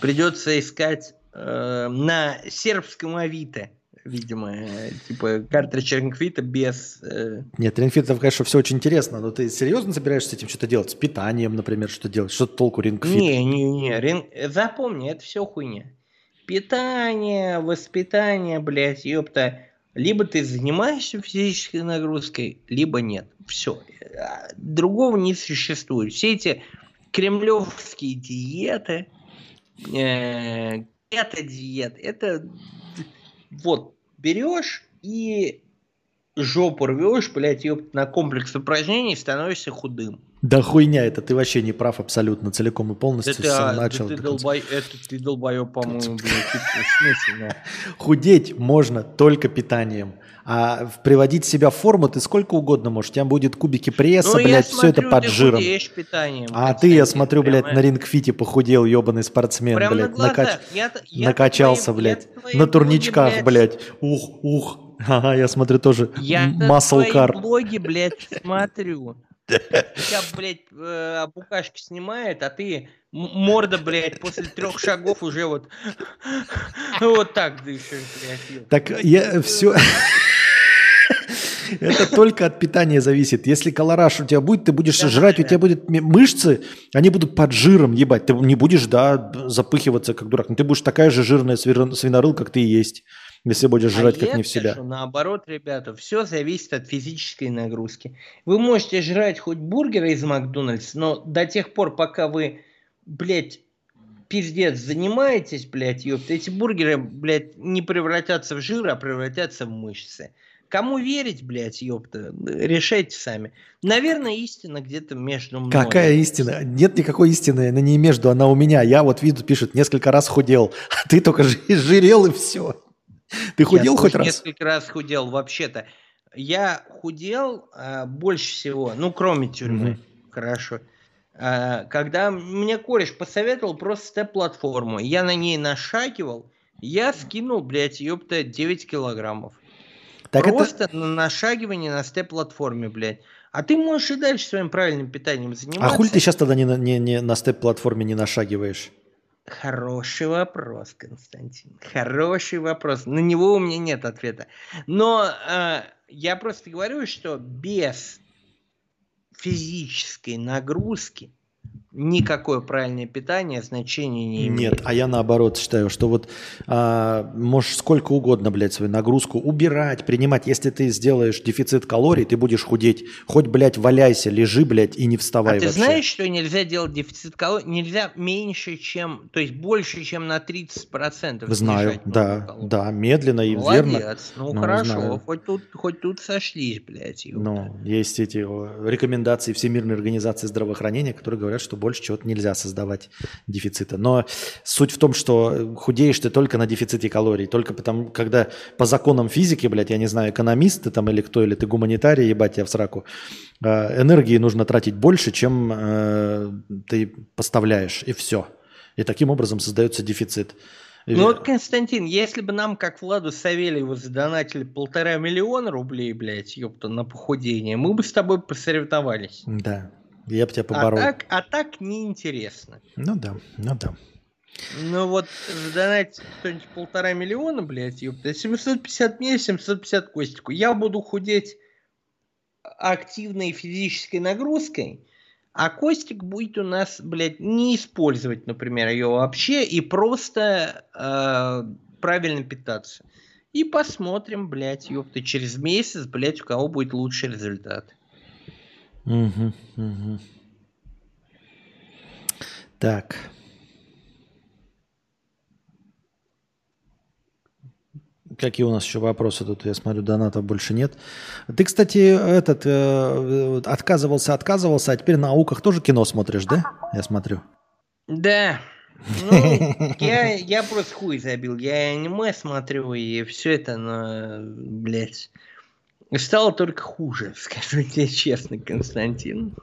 Придется искать э, на сербском Авито, видимо, э, типа картридж рингфита без... э, Нет, ринфитов, конечно, все очень интересно, но ты серьезно собираешься с этим что-то делать? С питанием, например, что делать? Что толку рингфит? Не, не, не, рин- э, запомни, это все хуйня. Питание, воспитание, блядь, ёпта. Либо ты занимаешься физической нагрузкой, либо нет. Все. Другого не существует. Все эти кремлевские диеты, э, это диет, это вот берешь и жопу рвешь, блядь, ёпта, на комплекс упражнений становишься худым. Да хуйня это, ты вообще не прав абсолютно, целиком и полностью ты, а, начала да ты до конца. долбой, это ты долбоеб, по-моему, блядь, ты? Худеть можно только питанием. А приводить себя в форму ты сколько угодно можешь. У тебя будет кубики пресса, Ну, я блядь, все это под жиром. питанием, А ты, я смотрю, прям, блядь, на рингфите похудел, ебаный спортсмен, Прям на блядь. накач- глазах. Я-то- я-то Накачался, твои- блядь. твои На турничках, блядь. Ух, ух. Ага, я смотрю тоже. Я твои car. блоги, блядь, смотрю. Тебя, блядь, э, букашки снимает, а ты морда, блядь, после трех шагов уже вот вот так дышишь, блядь. Так я все... Это только от питания зависит. Если колораж у тебя будет, ты будешь Да, жрать, у да. тебя будут мышцы, они будут под жиром, ебать. Ты не будешь, да, запыхиваться как дурак. Но ты будешь такая же жирная свинорыл, как ты и есть, если будешь жрать а как не в себя. скажу, наоборот, ребята, все зависит от физической нагрузки. Вы можете жрать хоть бургеры из Макдональдс, но до тех пор, пока вы, блядь, пиздец занимаетесь, блядь, ёпта, эти бургеры, блядь, не превратятся в жир, а превратятся в мышцы. Кому верить, блядь, ёпта, решайте сами. Наверное, истина где-то между мной. Какая истина? Нет никакой истины, она не между, она у меня. Я вот виду, пишет, несколько раз худел, а ты только жи- жирел и все. Ты худел Я хоть раз? Несколько раз худел, вообще-то. Я худел а, больше всего, ну, кроме тюрьмы, Мгм. хорошо. А, когда мне кореш посоветовал просто степ-платформу, я на ней нашагивал, я скинул, блядь, ёпта, 9 килограммов. Так это, просто на нашагивание на степ-платформе, блядь. А ты можешь и дальше своим правильным питанием а заниматься. хули ты сейчас тогда не, на- не, не на степ-платформе не нашагиваешь? Хороший вопрос, Константин. Хороший вопрос. На него у меня нет ответа. Но э, я просто говорю, что без физической нагрузки никакое правильное питание значения не имеет. Нет, а я наоборот считаю, что вот а, можешь сколько угодно, блядь, свою нагрузку убирать, принимать. Если ты сделаешь дефицит калорий, ты будешь худеть. Хоть, блядь, валяйся, лежи, блядь, и не вставай А ты вообще. знаешь, что нельзя делать дефицит калорий? Нельзя меньше, чем, то есть больше, чем на 30% Знаю, да, калорий. да, медленно и Молодец. верно. Ну, Ну, хорошо, знаю. хоть тут, хоть тут сошлись, блядь. Ну, есть эти рекомендации Всемирной организации здравоохранения, которые говорят, что больше чего-то нельзя создавать дефицита. Но суть в том, что худеешь ты только на дефиците калорий. Только потому, когда по законам физики, блядь, я не знаю, экономист ты там или кто, или ты гуманитарий, ебать я в сраку, э, энергии нужно тратить больше, чем э, ты поставляешь, и все. И таким образом создается дефицит. Ну вот, Константин, если бы нам, как Владу Савельеву, задонатили полтора миллиона рублей, блядь, ёпта, на похудение, мы бы с тобой посоревновались. Да, я бы тебя А поборол. так, а так неинтересно. Ну да, ну да. Ну вот, задонать кто-нибудь полтора миллиона, блядь, ёпта, 750 мне, 750 Костику. Я буду худеть активной физической нагрузкой, а Костик будет у нас, блядь, не использовать, например, ее вообще и просто э, правильно питаться. И посмотрим, блядь, ёпта, через месяц, блядь, у кого будет лучший результат. Мгм, мгм. Так. Какие у нас еще вопросы тут? Я смотрю, донатов больше нет. Ты, кстати, этот э, отказывался, отказывался, а теперь на ауках тоже кино смотришь, да? Я смотрю. Да. Ну, я, я просто хуй забил. Я аниме смотрю, и все это, но, блядь, стало только хуже, скажу тебе честно, Константин.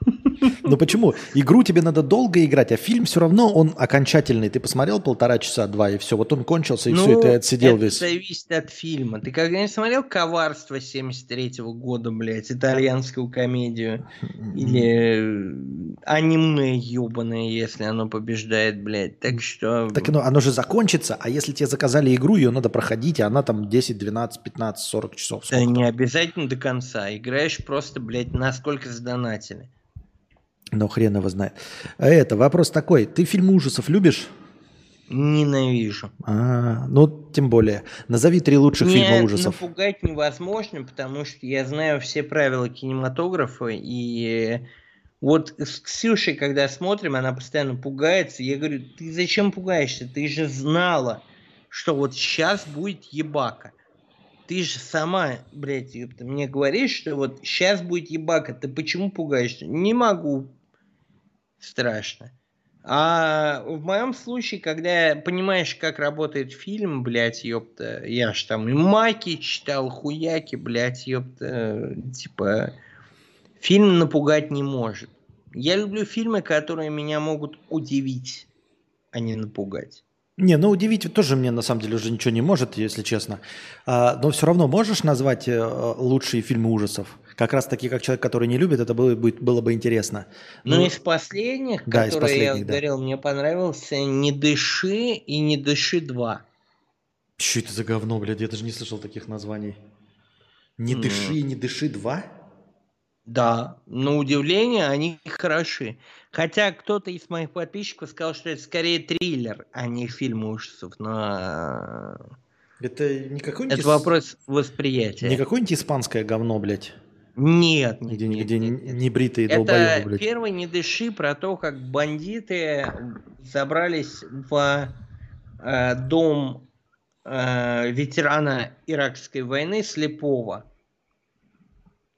Ну почему? Игру тебе надо долго играть, а фильм все равно он окончательный. Ты посмотрел полтора часа, два, и все. Вот он кончился, и все, и ты отсидел Ну, это весь. зависит от фильма. Ты когда-нибудь смотрел «Коварство» 73-го года, блядь, итальянскую комедию? Или э, аниме ебаное, если оно побеждает, блядь. Так что... Так ну, оно же закончится, а если тебе заказали игру, ее надо проходить, и она там 10, 12, 15, 40 часов. Да не обязательно до конца. Играешь просто, блядь, насколько задонатили. Ну, хрен его знает. А Это, вопрос такой. Ты фильмы ужасов любишь? Ненавижу. А, ну, тем более. Назови три лучших фильма Меня ужасов. напугать невозможно, потому что я знаю все правила кинематографа, и вот с Ксюшей, когда смотрим, она постоянно пугается. Я говорю, ты зачем пугаешься? Ты же знала, что вот сейчас будет ебака. Ты же сама, блядь, ёпта, мне говоришь, что вот сейчас будет ебака. Ты почему пугаешься? Не могу. страшно. А в моем случае, когда понимаешь, как работает фильм, блядь, ёпта, я ж там и маки читал, хуяки, блядь, ёпта, типа, фильм напугать не может. Я люблю фильмы, которые меня могут удивить, а не напугать. Не, ну удивить тоже мне на самом деле уже ничего не может, если честно. А, но все равно можешь назвать э, лучшие фильмы ужасов? Как раз таки, как человек, который не любит, это было бы, было бы интересно. Ну, ну из последних, да, которые из последних, я да. говорил, мне понравился «Не дыши» и «Не дыши 2». Что это за говно, блядь? Я даже не слышал таких названий. «Не mm. дыши» «Не дыши 2»? Да, на удивление они хороши. Хотя кто-то из моих подписчиков сказал, что это скорее триллер, а не фильм ужасов. Но... Это не какой-нибудь... Это вопрос восприятия. Не какое-нибудь испанское говно, блядь? Нет, где, нет, где нет, нет. не бритые Это блядь. первый не дыши про то, как бандиты забрались в э, дом э, ветерана Иракской войны слепого.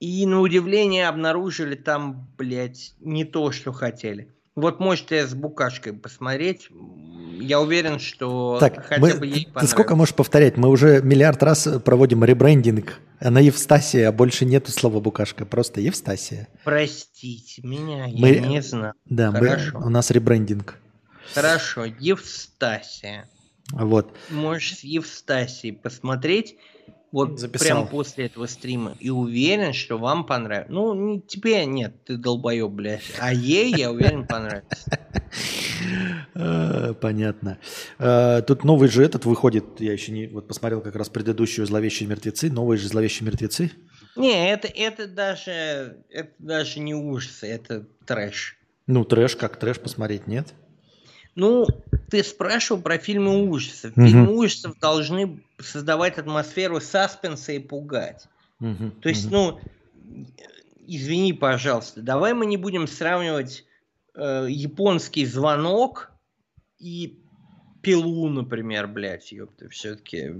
И на удивление обнаружили там, блядь, не то, что хотели. Вот можете с букашкой посмотреть. Я уверен, что так, хотя мы, бы ей понравилось. Ты сколько можешь повторять? Мы уже миллиард раз проводим ребрендинг. Она Евстасия, а больше нету слова букашка. Просто Евстасия. Простите меня, мы, я не знаю. Да, мы, у нас ребрендинг. Хорошо, Евстасия. Вот. Можешь с Евстасией посмотреть. Вот Записал. прямо после этого стрима. И уверен, что вам понравится. Ну, не, тебе нет, ты долбоеб, блядь. А ей, я уверен, понравится. А, понятно. А, тут новый же этот выходит. Я еще не вот посмотрел как раз предыдущую «Зловещие мертвецы». Новые же «Зловещие мертвецы». Не, это, это, даже, это даже не ужасы, это трэш. Ну, трэш, как трэш посмотреть, нет? Ну, ты спрашивал про фильмы ужасов. Угу. Фильмы ужасов должны создавать атмосферу саспенса и пугать. Угу. То есть, угу. ну, извини, пожалуйста, давай мы не будем сравнивать э, японский звонок и пилу, например, блядь, ёпта, все-таки.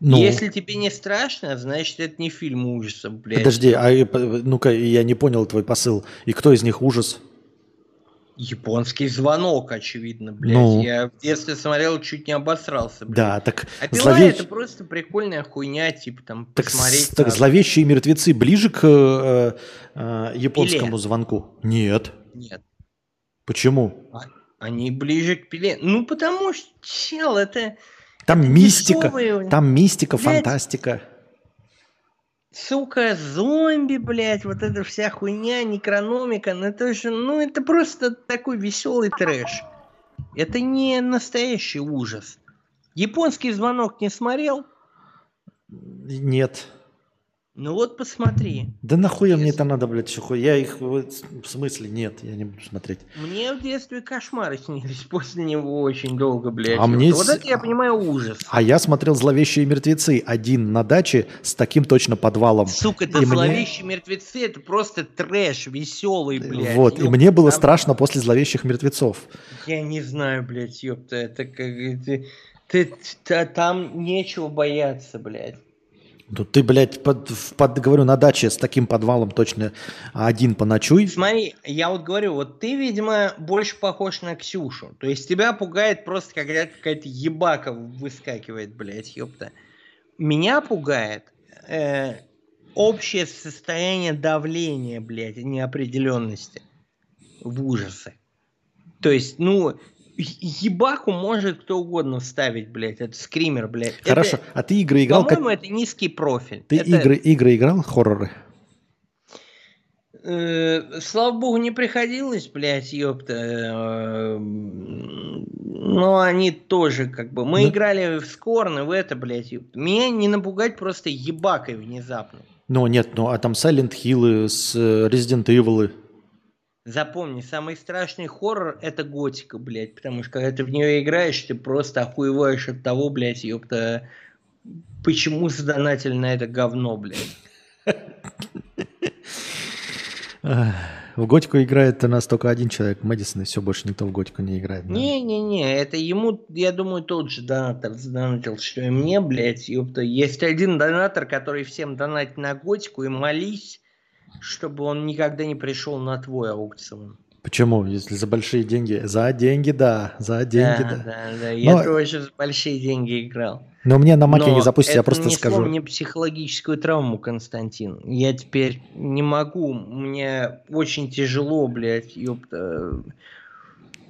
Ну, Если тебе не страшно, значит, это не фильм ужасов, блядь. Подожди, а ну-ка, я не понял твой посыл. И кто из них ужас? Японский звонок, очевидно, блядь. Ну, я в детстве смотрел, чуть не обосрался, блядь. Да, так... А пила зловещ... это просто прикольная хуйня, типа там так, посмотреть. Так на... зловещие мертвецы ближе к э, э, японскому Пиле. звонку? Нет. Нет. Почему? А, они ближе к пиле. Ну, потому что, чел, это... Там это мистика, дешевые... там мистика, блядь, фантастика сука, зомби, блядь, вот эта вся хуйня, некрономика, ну это же, ну это просто такой веселый трэш. Это не настоящий ужас. Японский звонок не смотрел? Нет. Ну вот посмотри. Да нахуя мне это надо, блядь, чухой? Я их в смысле нет, я не буду смотреть. Мне в детстве кошмары снились после него очень долго, блядь. А мне... Вот это я понимаю ужас. А я смотрел «Зловещие мертвецы» один на даче с таким точно подвалом. Сука, это и «Зловещие мне... мертвецы» это просто трэш, веселый, блядь. Вот, ёпта, и мне было там... страшно после «Зловещих мертвецов». Я не знаю, блядь, ёпта, это как... Ты, ты, ты, там нечего бояться, блядь. Ну ты, блядь, под, под, говорю, на даче с таким подвалом точно один поночуй. Смотри, я вот говорю, вот ты, видимо, больше похож на Ксюшу. То есть тебя пугает просто, когда какая-то ебака выскакивает, блядь, ёпта. Меня пугает э, общее состояние давления, блядь, неопределенности в ужасы. То есть, ну, ебаку может кто угодно вставить, блядь. Это скример, блядь. Хорошо, это, а ты игры играл? По-моему, как... это низкий профиль. Ты это... игры, игры играл, хорроры? Э, слава богу, не приходилось, блядь, ёпта. Э, но они тоже как бы... Мы ну... играли в Скорн в это, блядь. Ёпта. Меня не напугать просто ебакой внезапно. Ну нет, ну а там Silent Hill с э, Resident Evil. Запомни, самый страшный хоррор это готика, блядь, потому что когда ты в нее играешь, ты просто охуеваешь от того, блядь, ёпта, почему задонатили на это говно, блядь. В Готику играет у нас только один человек, Мэдисон, и все, больше никто в Готику не играет. Не-не-не, это ему, я думаю, тот же донатор задонатил, что и мне, блядь, ёпта. Есть один донатор, который всем донатит на Готику и молись, чтобы он никогда не пришел на твой аукцион. Почему? Если за большие деньги. За деньги, да. За деньги, да, да. да, да. Я Но- тоже за большие деньги играл. Но мне на маке не запустить, я это просто скажу. мне психологическую травму, Константин. Я теперь не могу, мне очень тяжело, блядь, ёпта,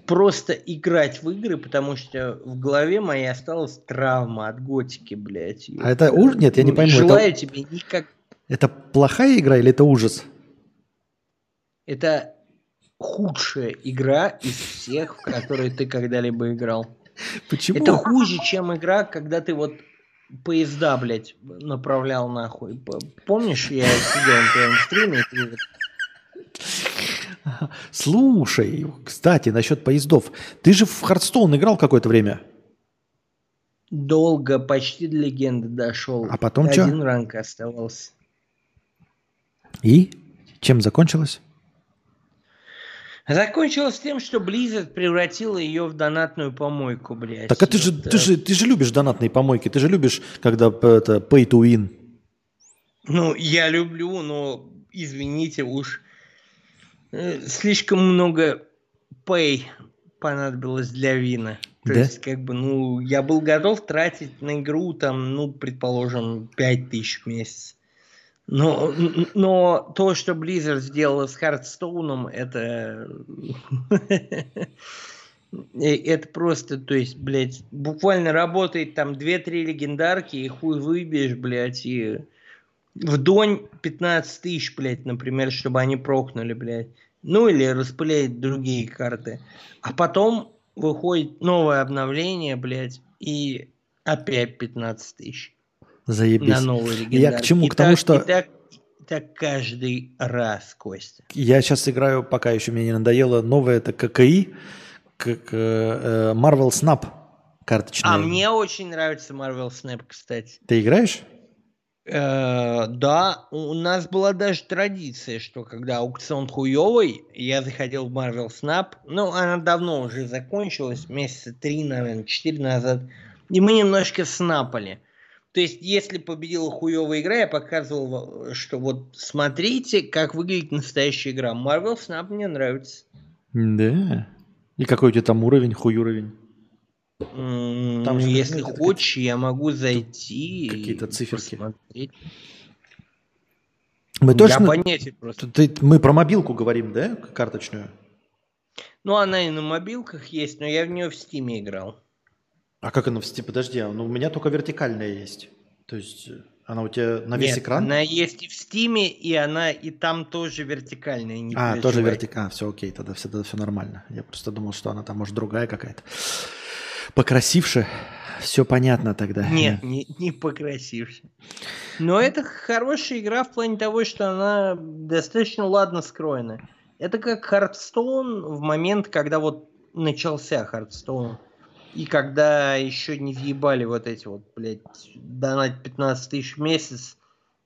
просто играть в игры, потому что в голове моей осталась травма от готики, блядь. А это уж- нет, я не пойму, это- Желаю тебе никак... Это плохая игра или это ужас? Это худшая игра из всех, в которые ты когда-либо играл. Почему? Это хуже, чем игра, когда ты вот поезда, блядь, направлял нахуй. Помнишь, я сидел на твоем стриме, и ты вот Слушай, кстати, насчет поездов. Ты же в Хардстоун играл какое-то время. долго, почти до легенды дошел. А потом чё? Один ранг оставался. И? Чем закончилось? Закончилось тем, что Blizzard превратила ее в донатную помойку, блядь. Так а ты же, Вот, ты же, ты же любишь донатные помойки, ты же любишь, когда это pay to win. Ну, я люблю, но, извините уж, э, слишком много pay понадобилось для вина. То Да? есть, как бы, ну, я был готов тратить на игру, там, ну, предположим, 5000 в месяц. Но, но то, что Blizzard сделала с Хардстоуном, это... э, Это просто, то есть, блядь, буквально работает там 2-3 легендарки, и хуй выбьешь, блядь, и в донь 15 тысяч, блядь, например, чтобы они прокнули, блядь. Ну или распыляет другие карты. А потом выходит новое обновление, блядь, и опять 15 тысяч Заебись. на новый легендарки. Я к чему? И К тому, так- что- И так, и так каждый раз, Костя. Я сейчас играю, пока еще мне не надоело, новое это ККИ, как э, э, Marvel Snap карточная. А мне очень нравится Marvel Snap, кстати. Ты играешь? Э, да, у нас была даже традиция, что когда аукцион хуёвый, я заходил в Marvel Snap. Ну, она давно уже закончилась, месяца три, наверное, четыре назад. И мы немножко снапали. То есть, если победила хуёвая игра, я показывал, что вот смотрите, как выглядит настоящая игра. Marvel Snap мне нравится. Да. И какой у тебя там уровень, хуй уровень? Там же если хочешь, я могу зайти. какие-то циферки. посмотреть. Мы Я точно... понятия просто. Ты- мы про мобилку говорим, да, карточную? Ну, она и на мобилках есть, но я в нее в Стиме играл. А как она в Steam? Подожди, а, ну у меня только вертикальная есть. То есть э, она у тебя на весь Нет, экран? Она есть и в Стиме, и она и там тоже вертикальная. не А, тоже переживай. вертикальная. все окей, тогда все, тогда все нормально. Я просто думал, что она там, может, другая какая-то. Покрасивше. Все понятно тогда. Нет, не, не покрасивше. Но это хорошая игра в плане того, что она достаточно ладно скроена. Это как Hearthstone в момент, когда вот начался Hearthstone. И когда еще не въебали вот эти вот, блядь, донать 15 тысяч в месяц,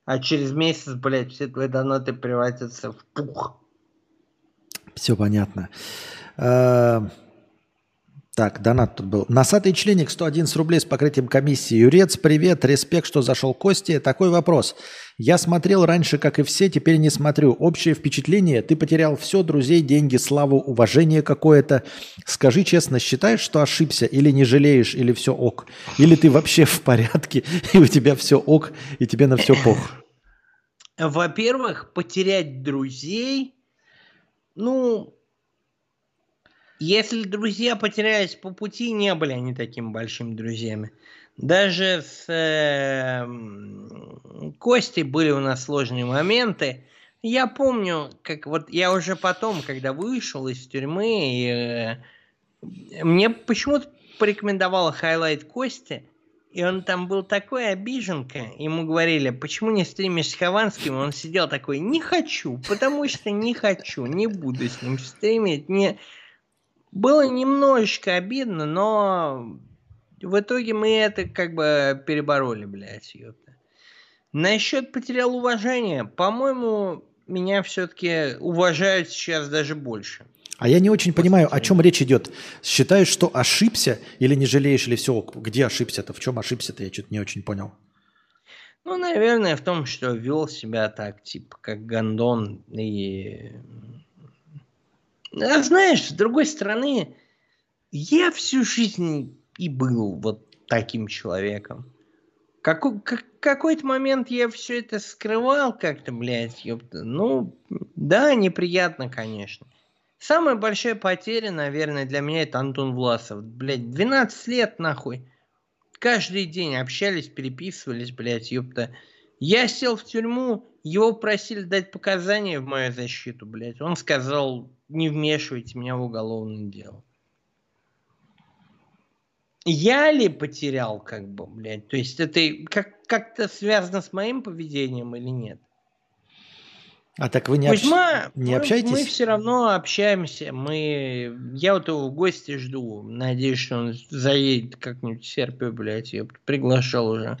а через месяц, блядь, все твои донаты превратятся в пух. Все понятно. Так, донат тут был. Носатый членик 111 рублей с покрытием комиссии. Юрец, привет, респект, что зашел Кости. Такой вопрос. Я смотрел раньше, как и все, теперь не смотрю. Общее впечатление, ты потерял все, друзей, деньги, славу, уважение какое-то. Скажи честно, считаешь, что ошибся или не жалеешь, или все ок? Или ты вообще в порядке, и у тебя все ок, и тебе на все пох? Во-первых, потерять друзей, ну, если друзья потерялись по пути, не были они такими большими друзьями. Даже с э, Костей были у нас сложные моменты. Я помню, как вот я уже потом, когда вышел из тюрьмы, и, э, мне почему-то порекомендовал хайлайт Кости, и он там был такой обиженка. Ему говорили, почему не стримишь с Хованским? Он сидел такой, не хочу, потому что не хочу, не буду с ним стримить. Не... Было немножечко обидно, но в итоге мы это как бы перебороли, блядь, ёпта. Насчет потерял уважение, по-моему, меня все-таки уважают сейчас даже больше. А я не очень понимаю, о чем речь идет. Считаешь, что ошибся или не жалеешь, или все? Где ошибся-то? В чем ошибся-то? Я что-то не очень понял. Ну, наверное, в том, что вел себя так, типа, как гондон. И... А знаешь, с другой стороны, я всю жизнь и был вот таким человеком. Как, какой-то момент я все это скрывал как-то, блядь, ёпта. Ну, да, неприятно, конечно. Самая большая потеря, наверное, для меня это Антон Власов. Блядь, 12 лет, нахуй. Каждый день общались, переписывались, блядь, ёпта. Я сел в тюрьму, его просили дать показания в мою защиту, блядь. Он сказал, не вмешивайте меня в уголовное дело я ли потерял, как бы, блядь? То есть это как- как-то связано с моим поведением или нет? А так вы не, общ- Кузьма, не мы, общаетесь? мы все равно общаемся. Мы... Я вот его в гости жду. Надеюсь, что он заедет как-нибудь в Сербию, блядь. Я приглашал уже.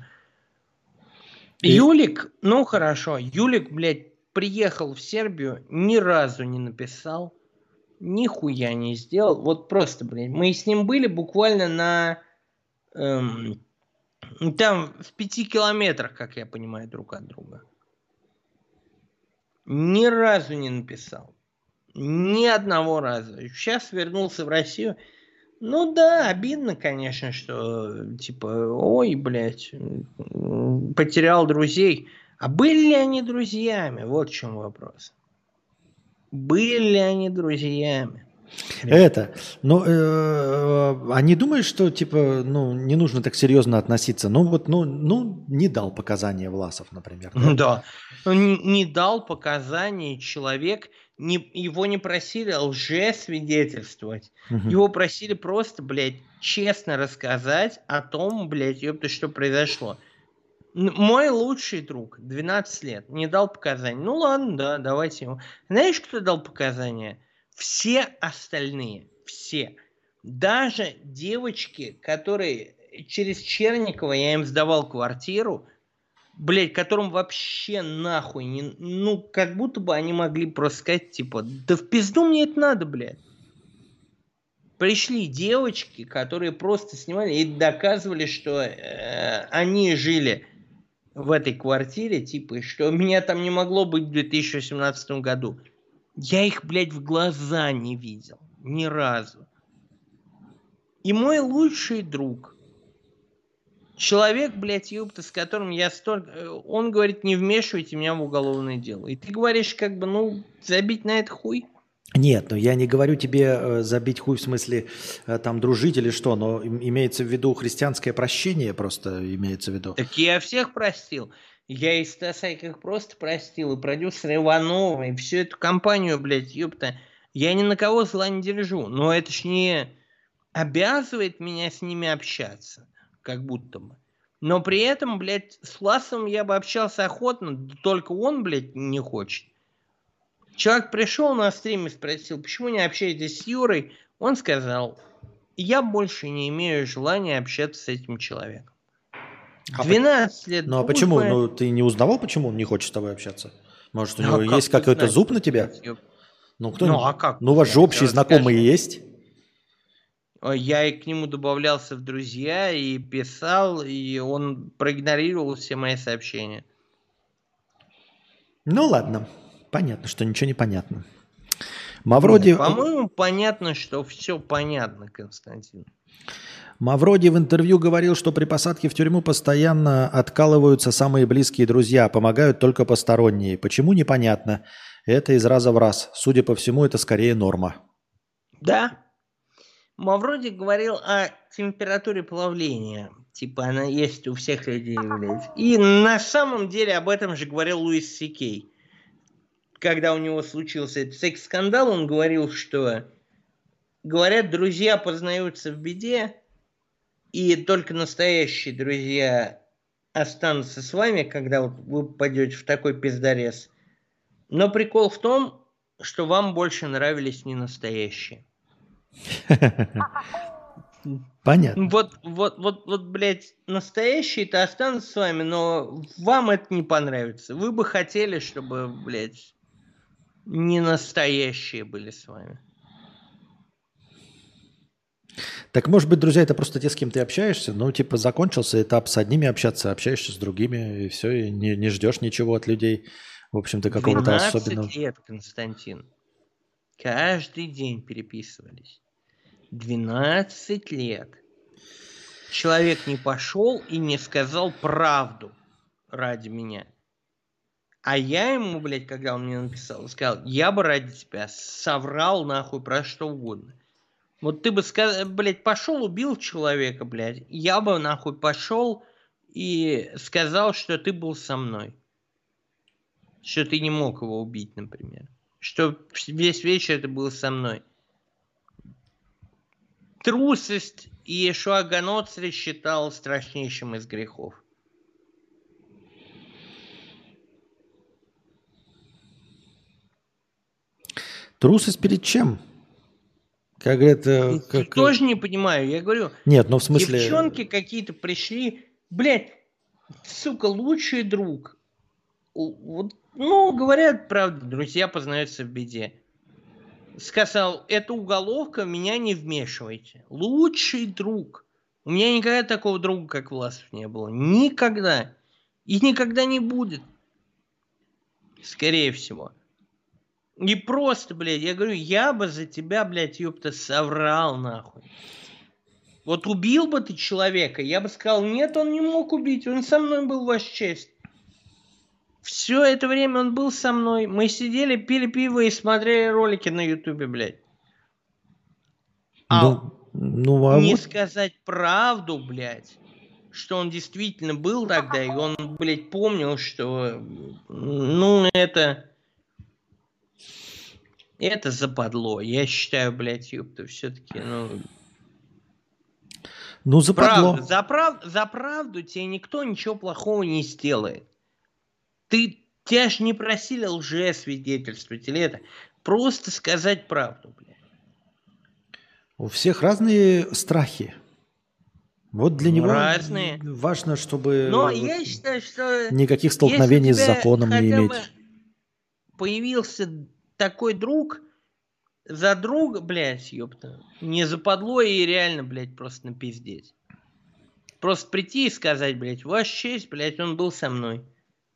Юлик, ну хорошо. Юлик, блядь, приехал в Сербию, ни разу не написал нихуя не сделал. Вот просто, блядь, мы с ним были буквально на... эм, там в пяти километрах, как я понимаю, друг от друга. Ни разу не написал. Ни одного раза. Сейчас вернулся в Россию. Ну да, обидно, конечно, что типа, ой, блядь, потерял друзей. А были ли они друзьями? Вот в чем вопрос. Были ли они друзьями? Это, ну, э, а не думаешь, что, типа, ну, не нужно так серьезно относиться? Ну, вот, ну, ну не дал показания Власов, например. да? Да. Он не, не дал показаний человек, не, его не просили лжесвидетельствовать. Мгм. Его просили просто, блядь, честно рассказать о том, блядь, ёпта, что произошло. Мой лучший друг, 12 лет, не дал показания. Ну ладно, да, давайте ему. Знаешь, кто дал показания? Все остальные, все. Даже девочки, которые через Черникова, я им сдавал квартиру, блядь, которым вообще нахуй не... Ну, как будто бы они могли просто сказать, типа, да в пизду мне это надо, блядь. Пришли девочки, которые просто снимали и доказывали, что э, они жили в этой квартире, типа, что меня там не могло быть в 2018 году. Я их, блядь, в глаза не видел. Ни разу. И мой лучший друг, человек, блядь, ёпта, с которым я столько... э, Он говорит, не вмешивайте меня в уголовное дело. И ты говоришь, как бы, ну, забить на это хуй. Нет, ну я не говорю тебе э, забить хуй в смысле э, там дружить или что, но им- имеется в виду христианское прощение просто имеется в виду. Так я всех простил. Я и Стаса их просто простил, и продюсера Иванова, и всю эту компанию, блядь, ёпта. Я ни на кого зла не держу, но это ж не обязывает меня с ними общаться, как будто бы. Но при этом, блядь, с Ласом я бы общался охотно, только он, блядь, не хочет. Человек пришел на стрим и спросил, почему не общаетесь с Юрой? Он сказал, я больше не имею желания общаться с этим человеком. А 12 лет. Ну а почему? дружбы. Ну ты не узнавал, почему он не хочет с тобой общаться? Может, у Ну, него а как есть какой-то зуб на тебя? Ну, кто Ну, а как? Ну, у вас же общие знакомые расскажу. есть? Э, Я и к нему добавлялся в друзья и писал, и он проигнорировал все мои сообщения. Ну ладно, понятно, что ничего не понятно. Мавроди, По-моему, понятно, что все понятно, Константин. Мавроди в интервью говорил, что при посадке в тюрьму постоянно откалываются самые близкие друзья, помогают только посторонние. Почему непонятно? Это из раза в раз. Судя по всему, это скорее норма. Да. Мавроди говорил о температуре плавления. Типа она есть у всех людей, блядь. И на самом деле об этом же говорил Луис Сикей. Когда у него случился этот секс-скандал, он говорил, что говорят, друзья познаются в беде, и только настоящие друзья останутся с вами, когда вот вы попадете в такой пиздарез. Но прикол в том, что вам больше нравились не настоящие. Понятно. Вот, вот, вот, вот, блядь, настоящие-то останутся с вами, но вам это не понравится. Вы бы хотели, чтобы, блядь, не настоящие были с вами. Так может быть, друзья, это просто те, с кем ты общаешься. Ну, типа, закончился этап с одними общаться, общаешься с другими, и все, и не, не ждешь ничего от людей. В общем-то, какого-то 12 особенного. лет, Константин. Каждый день переписывались. 12 лет. Человек не пошел и не сказал правду ради меня. А я ему, блядь, когда он мне написал, сказал, я бы ради тебя соврал нахуй про что угодно. Вот ты бы, сказал, блядь, пошел, убил человека, блядь. Я бы нахуй пошел и сказал, что ты был со мной. Что ты не мог его убить, например. Что весь вечер ты был со мной. Трусость и Шуаганоцри считал страшнейшим из грехов. Трусость перед чем? Как говорят... э, Я Как... тоже не понимаю. Я говорю, Нет, ну в смысле... девчонки какие-то пришли. Блядь, сука, лучший друг. Вот, ну, говорят, правда, друзья познаются в беде. Сказал, это уголовка, меня не вмешивайте. Лучший друг. У меня никогда такого друга, как Власов, не было. Никогда. И никогда не будет. Скорее всего. И просто, блядь, я говорю, я бы за тебя, блядь, ёпта, соврал, нахуй. Вот убил бы ты человека, я бы сказал, нет, он не мог убить, он со мной был, ваша честь. Все это время он был со мной. Мы сидели, пили пиво и смотрели ролики на ютубе, блядь. А Ну, ну, а не вот- сказать правду, блядь, что он действительно был тогда, и он, блядь, помнил, что, ну, это... Это западло. Я считаю, блядь, ёпта, все-таки, ну... ну западло. Правда, за, прав- за правду тебе никто ничего плохого не сделает. Ты, тебя ж не просили лжесвидетельствовать или это. Просто сказать правду, блядь. У всех разные страхи. Вот для Ну, него разные. важно, чтобы Но я считаю, что... никаких столкновений с законом не иметь. Появился такой друг, за друга, блядь, ёпта, не западло и реально, блядь, просто напиздеть. Просто прийти и сказать, блядь, ваша честь, блядь, он был со мной.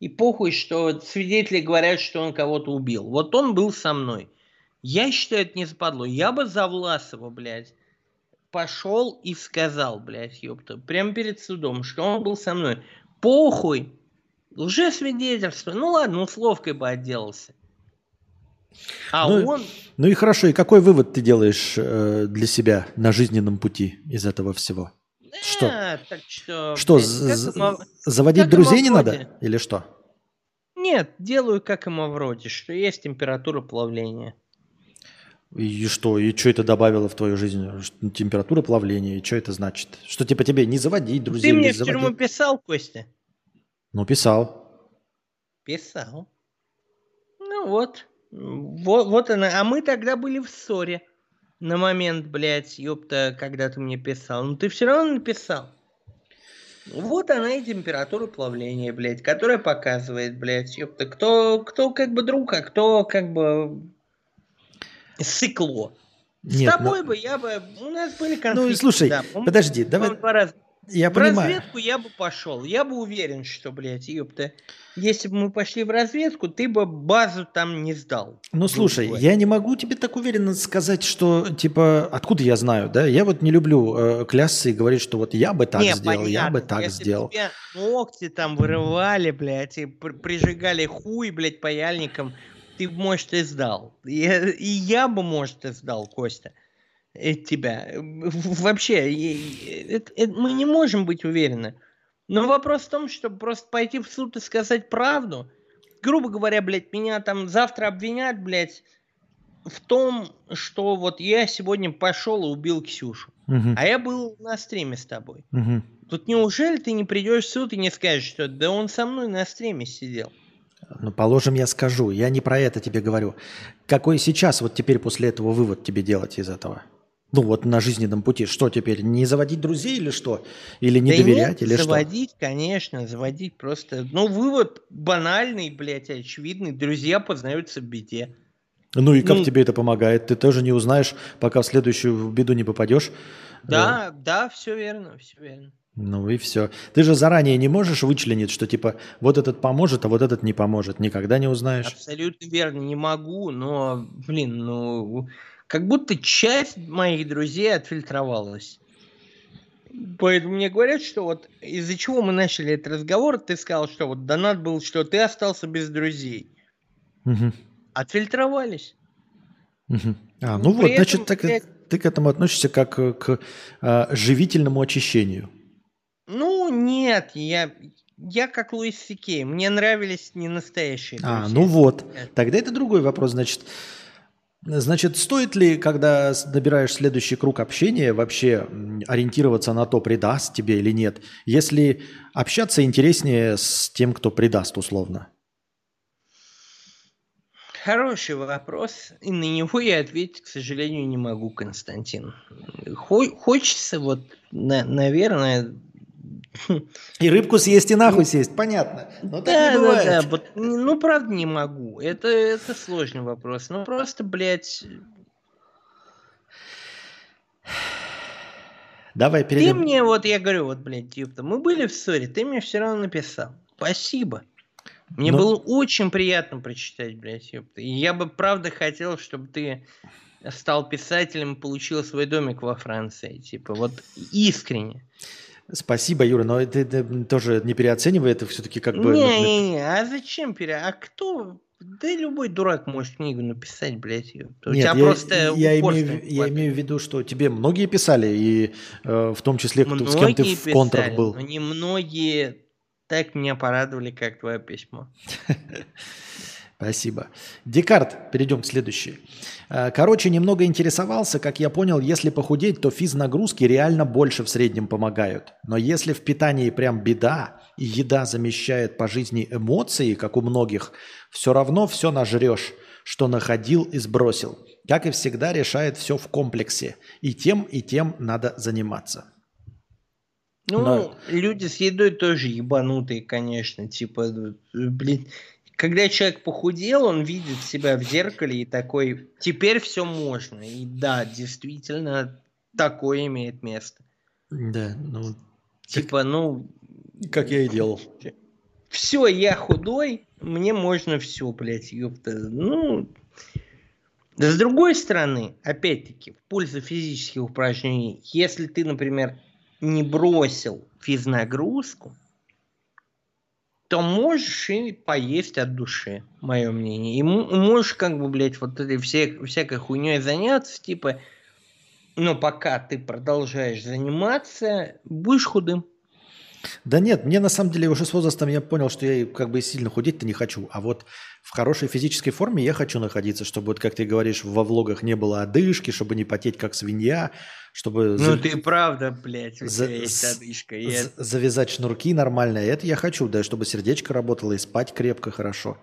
И похуй, что свидетели говорят, что он кого-то убил. Вот он был со мной. Я считаю, это не западло. Я бы за Власова, блядь, пошел и сказал, блядь, ёпта, прямо перед судом, что он был со мной. Похуй. Лжесвидетельство. Ну ладно, условкой бы отделался. А Ну, он... Ну и хорошо, и какой вывод ты делаешь э, для себя на жизненном пути из этого всего? Что? «А, так что... Что, блядь, з- з- заводить друзей не надо? Или что? Нет, делаю как и Мавроди, что есть температура плавления. И что? И что это добавило в твою жизнь? Что- Температура плавления. И что это значит? Что типа тебе не заводить друзей? Ты не мне в заводить? тюрьму писал, Костя? Ну, писал. Писал. Ну вот. Вот, вот она. А мы тогда были в ссоре. На момент, блядь, ёпта, когда ты мне писал. Ну ты все равно написал. Вот она и температура плавления, блядь, которая показывает, блядь, ёпта, кто, кто как бы друг, а кто как бы сыкло. С Нет, тобой ну- бы я бы... У нас были конфликты. Ну, слушай, да, подожди, давай, два раза. Я в понимаю. разведку я бы пошел. Я бы уверен, что, блядь, ёпта, если бы мы пошли в разведку, ты бы базу там не сдал. Ну, слушай, я не могу тебе так уверенно сказать, что, типа, откуда я знаю, да? Я вот не люблю э, клясться и говорить, что вот я бы так Не, сделал, я бы понятно, так если сделал. тебе ногти там вырывали, блядь, и пр- прижигали хуй, блядь, паяльником, ты, может, и сдал. И, и я бы, может, и сдал, Костя, тебя. В- Вообще, мы не можем быть уверены. Но вопрос в том, чтобы просто пойти в суд и сказать правду. Грубо говоря, блядь, меня там завтра обвинят, блядь, в том, что вот я сегодня пошел и убил Ксюшу. Мгм, А я был на стриме с тобой. мгм. Тут неужели ты не придешь в суд и не скажешь, что да он со мной на стриме сидел? Ну, положим, я скажу. Я не про это тебе говорю. Какой сейчас, вот теперь после этого вывод тебе делать из этого? Ну, вот на жизненном пути. Что теперь? Не заводить друзей или что? Или не Да доверять, нет, или что? заводить, конечно, заводить просто. Ну, вывод банальный, блядь, очевидный. Друзья познаются в беде. Ну и как Ну- тебе это помогает? Ты тоже не узнаешь, пока в следующую беду не попадешь. Да, да, все верно, все верно. Ну и все. Ты же заранее не можешь вычленить, что типа вот этот поможет, а вот этот не поможет. Никогда не узнаешь. Абсолютно верно, не могу, но, блин, ну, как будто часть моих друзей отфильтровалась. Поэтому мне говорят, что вот из-за чего мы начали этот разговор, ты сказал, что вот донат был, что ты остался без друзей. Мгм. Отфильтровались. Мгм. А, Ну, ну вот, значит, этом, так, блядь- ты к этому относишься как э, к э, живительному очищению. Ну, нет, я, я как Луис Сикей. Мне нравились не настоящие А, ну вот. Тогда это другой вопрос. Значит, значит, стоит ли, когда набираешь следующий круг общения, вообще ориентироваться на то, предаст тебе или нет? Если общаться интереснее с тем, кто предаст, условно. Хороший вопрос, и на него я ответить, к сожалению, не могу, Константин. Хо- хочется вот, на- наверное... И рыбку съесть, и нахуй съесть, понятно. Но так Да, не да, бывает. да, вот, ну, правда, не могу. Это, это сложный вопрос. Ну, просто, блядь, Давай ты перейдем. мне, вот я говорю, вот, блядь, ёпта, мы были в ссоре, ты мне все равно написал. Спасибо. Мне Ну- было очень приятно прочитать, блядь, ёпта. И я бы, правда, хотел, чтобы ты стал писателем и получил свой домик во Франции. Типа, вот искренне. Спасибо, Юра, но ты, ты тоже не переоценивай это все-таки как бы... Не-не-не, а зачем пере... А кто... Да любой дурак может книгу написать, блядь. ёпта. У Нет, тебя я, просто я, имею, я имею в виду, что тебе многие писали, и э, в том числе, кто, с кем ты в контрах писали, был. но не многие так меня порадовали, как твое письмо. Спасибо. Декарт, перейдем к следующей. Э, Короче, немного интересовался, как я понял, если похудеть, то физнагрузки реально больше в среднем помогают. Но если в питании прям беда, и еда замещает по жизни эмоции, как у многих, все равно все нажрешь, что находил и сбросил. Как и всегда, решает все в комплексе. И тем, и тем надо заниматься. Ну, Да. люди с едой тоже ебанутые, конечно. Типа, э, блин, когда человек похудел, он видит себя в зеркале и такой, теперь все можно. И да, действительно, такое имеет место. Да, ну, Типа, ну, как я и делал. все, я худой, мне можно все, блядь, ёпта. Ну, с другой стороны, опять-таки, в пользу физических упражнений, если ты, например, не бросил физнагрузку, то можешь и поесть от души, мое мнение. И можешь как бы, блядь, вот этой все, всякой хуйней заняться, типа, но пока ты продолжаешь заниматься, будешь худым. Да нет, мне на самом деле уже с возрастом я понял, что я как бы сильно худеть-то не хочу. А вот в хорошей физической форме я хочу находиться, чтобы, вот как ты говоришь, во влогах не было одышки, чтобы не потеть как свинья, чтобы Ну за- ты правда, блядь, у за- тебя есть одышка. и з- это- завязать шнурки нормально. Это я хочу, да, чтобы сердечко работало и спать крепко, хорошо.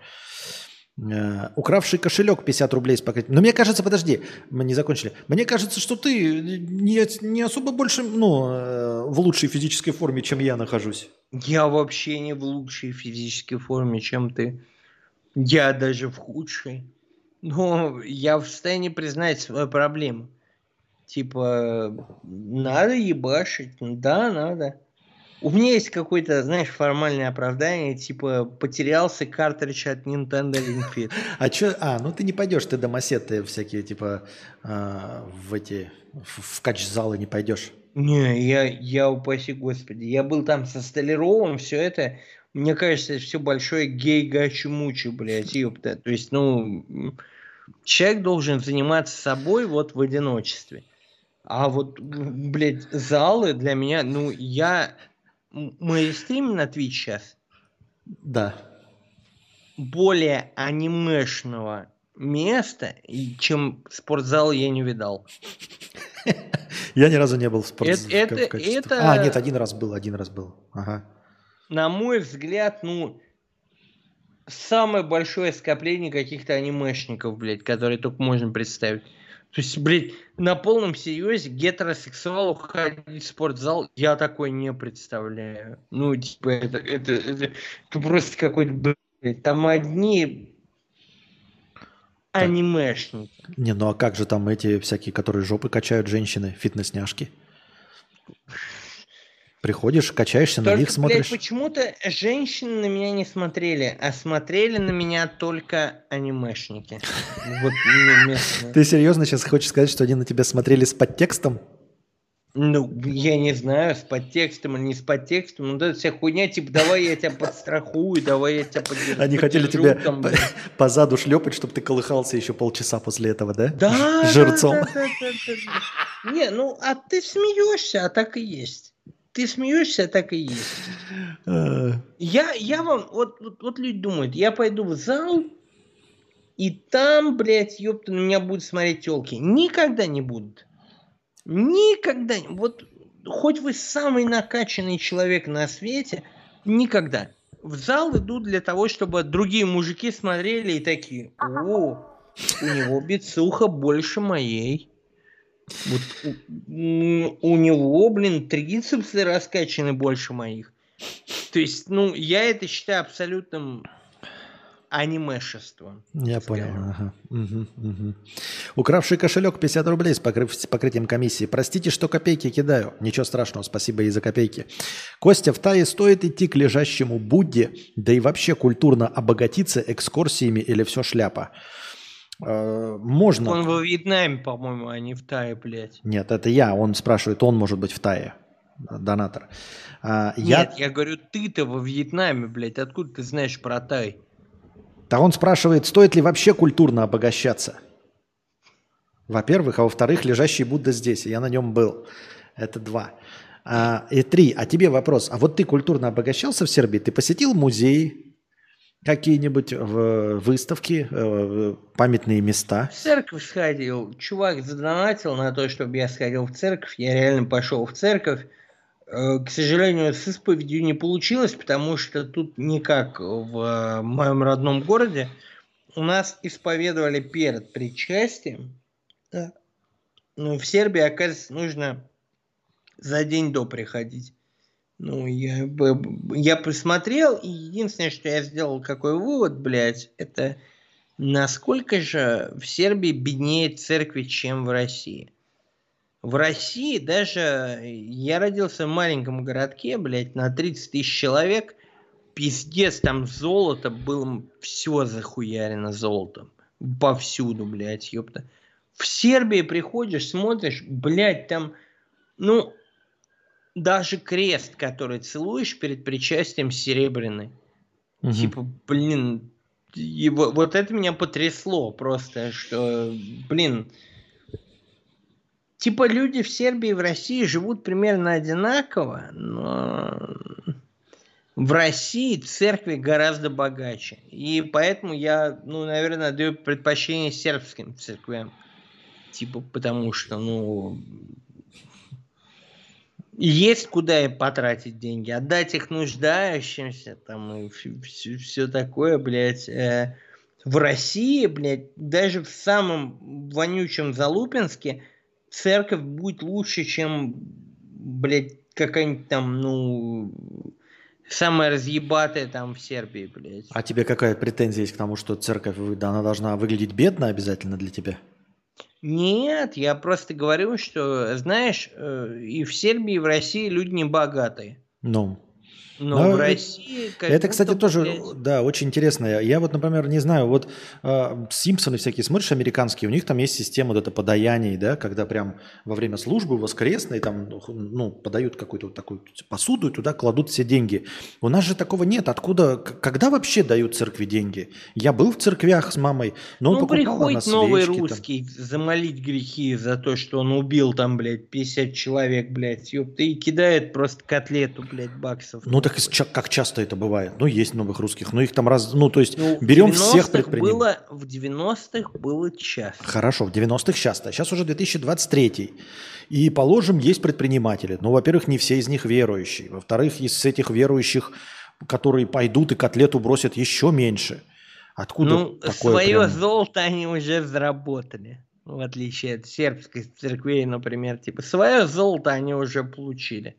Укравший кошелек 50 рублей с покрытием. Но мне кажется, подожди, мы не закончили. Мне кажется, что ты не, не особо больше, ну, э, в лучшей физической форме, чем я нахожусь. Я вообще не в лучшей физической форме, чем ты. Я даже в худшей. Но я в состоянии признать свою проблему. Типа, надо ебашить. Да, надо. У меня есть какое-то, знаешь, формальное оправдание, типа, потерялся картридж от Nintendo Ring Fit. А чё? А, ну ты не пойдешь, ты домосеты всякие, типа, а, в эти, в, в кач-залы не пойдешь. Не, я, я упаси господи. Я был там со Столяровым, все это. Мне кажется, это все большое гей гачи мучи, блядь, ёпта. То есть, ну, человек должен заниматься собой вот в одиночестве. А вот, блядь, залы для меня, ну, я... Мы стримим на Twitch сейчас. Да. Более анимешного места, чем спортзал я не видал. Я ни разу не был в спортзале. Это- это- это- А, нет, один раз был, один раз был. Ага. на мой взгляд, ну, самое большое скопление каких-то анимешников, блядь, которые только можно представить. То есть, блядь, на полном серьезе гетеросексуалу ходить в спортзал я такой не представляю. Ну, типа, это, это, это, это просто какой-то, блядь, там одни анимешники. Не, ну а как же там эти всякие, которые жопы качают женщины, фитнес-няшки? Приходишь, качаешься, на Только, них блядь, смотришь. почему-то женщины на меня не смотрели, а смотрели на меня только анимешники. Вот. Ты серьезно сейчас хочешь сказать, что они на тебя смотрели с подтекстом? Ну, я не знаю, с подтекстом или не с подтекстом, вот эта вся хуйня, типа, давай я тебя подстрахую, давай я тебя поддержу. Они хотели тебя там, по, блядь. по заду шлепать, чтобы ты колыхался еще полчаса после этого, да? Да, Жирцом. да, да, да, да, да. Не, ну, а ты смеешься, а так и есть. Ты смеешься, так и есть. Я, я вам, вот, вот, вот люди думают, я пойду в зал, и там, блядь, ёпта, на меня будут смотреть телки. Никогда не будут. Никогда. Вот хоть вы самый накачанный человек на свете, никогда. В зал идут для того, чтобы другие мужики смотрели и такие, о, у него бицуха больше моей. Вот у, у него, блин, трицепсы раскачаны больше моих. То есть, ну, я это считаю абсолютным анимешеством. Я так понял. скажем. ага. Мгм, мгм. Укравший кошелек 50 рублей с, с покрытием комиссии. Простите, что копейки кидаю. Ничего страшного, спасибо и за копейки. Костя, в Тае стоит идти к лежащему Будде, да и вообще культурно обогатиться экскурсиями или все шляпа? Э, Можно. Он во Вьетнаме, по-моему, а не в Тае, блядь. Нет, это я. Он спрашивает, он может быть в Тае. Донатор. А, я... Нет, я говорю, ты-то во Вьетнаме, блядь, откуда ты знаешь про Тай? Да он спрашивает, стоит ли вообще культурно обогащаться. Во-первых, а во-вторых, лежащий Будда здесь, я на нем был. Это два. А, и три. А тебе вопрос. А вот ты культурно обогащался в Сербии? Ты посетил музеи, какие-нибудь в- выставки, э, памятные места? В церковь сходил. Чувак задонатил на то, чтобы я сходил в церковь. Я реально пошел в церковь. Э, К сожалению, с исповедью не получилось, потому что тут не как в э, моем родном городе. У нас исповедовали перед причастием. Да. Ну, в Сербии, оказывается, нужно за день до приходить. Ну, я, я посмотрел, и единственное, что я сделал, какой вывод, блядь, это насколько же в Сербии беднее церкви, чем в России. В России даже я родился в маленьком городке, блядь, на 30 тысяч человек, пиздец, там золото было, все захуярено золотом. Повсюду, блядь, ёпта. В Сербии приходишь, смотришь, блядь, там, ну, даже крест, который целуешь перед причастием серебряный. Мгм. Типа, блин, во- вот это меня потрясло просто, что, блин, типа люди в Сербии и в России живут примерно одинаково, но в России церкви гораздо богаче. И поэтому я, ну, наверное, даю предпочтение сербским церквям. Типа, потому что, ну, есть куда и потратить деньги, отдать их нуждающимся, там, и все, такое, блядь. Э, в России, блядь, даже в самом вонючем Залупинске церковь будет лучше, чем, блядь, какая-нибудь там, ну, самая разъебатая там в Сербии, блядь. А тебе какая претензия есть к тому, что церковь, она должна выглядеть бедно обязательно для тебя? Нет, я просто говорю, что, знаешь, э, и в Сербии, и в России люди не богатые. Ну, Но Ну, в России... как Это, кстати, тоже, блядь, да, очень интересно. Я вот, например, не знаю, вот э, Симпсоны всякие смотришь американские, у них там есть система вот это подаяний, да, когда прям во время службы воскресной там, ну, подают какую-то вот такую посуду и туда кладут все деньги. У нас же такого нет. Откуда, когда вообще дают церкви деньги? Я был в церквях с мамой, но Ну, покупала приходит она новый свечки там. русский замолить грехи за то, что он убил там, блядь, 50 человек, блядь, ёпта, и кидает просто котлету, блядь, баксов. Ну, так ча- как часто это бывает? Ну, есть новых русских, но их там раз... Ну, то есть Ну, берем всех 90-х предпринимателей. было, В 90-х было часто. Хорошо, в 90-х часто. Сейчас уже 2023. И, положим, есть предприниматели. Ну, во-первых, не все из них верующие. Во-вторых, из этих верующих, которые пойдут и котлету бросят еще меньше. Откуда ну, такое свое прям- золото они уже заработали. В отличие от сербской церквей, например. Типа, свое золото они уже получили.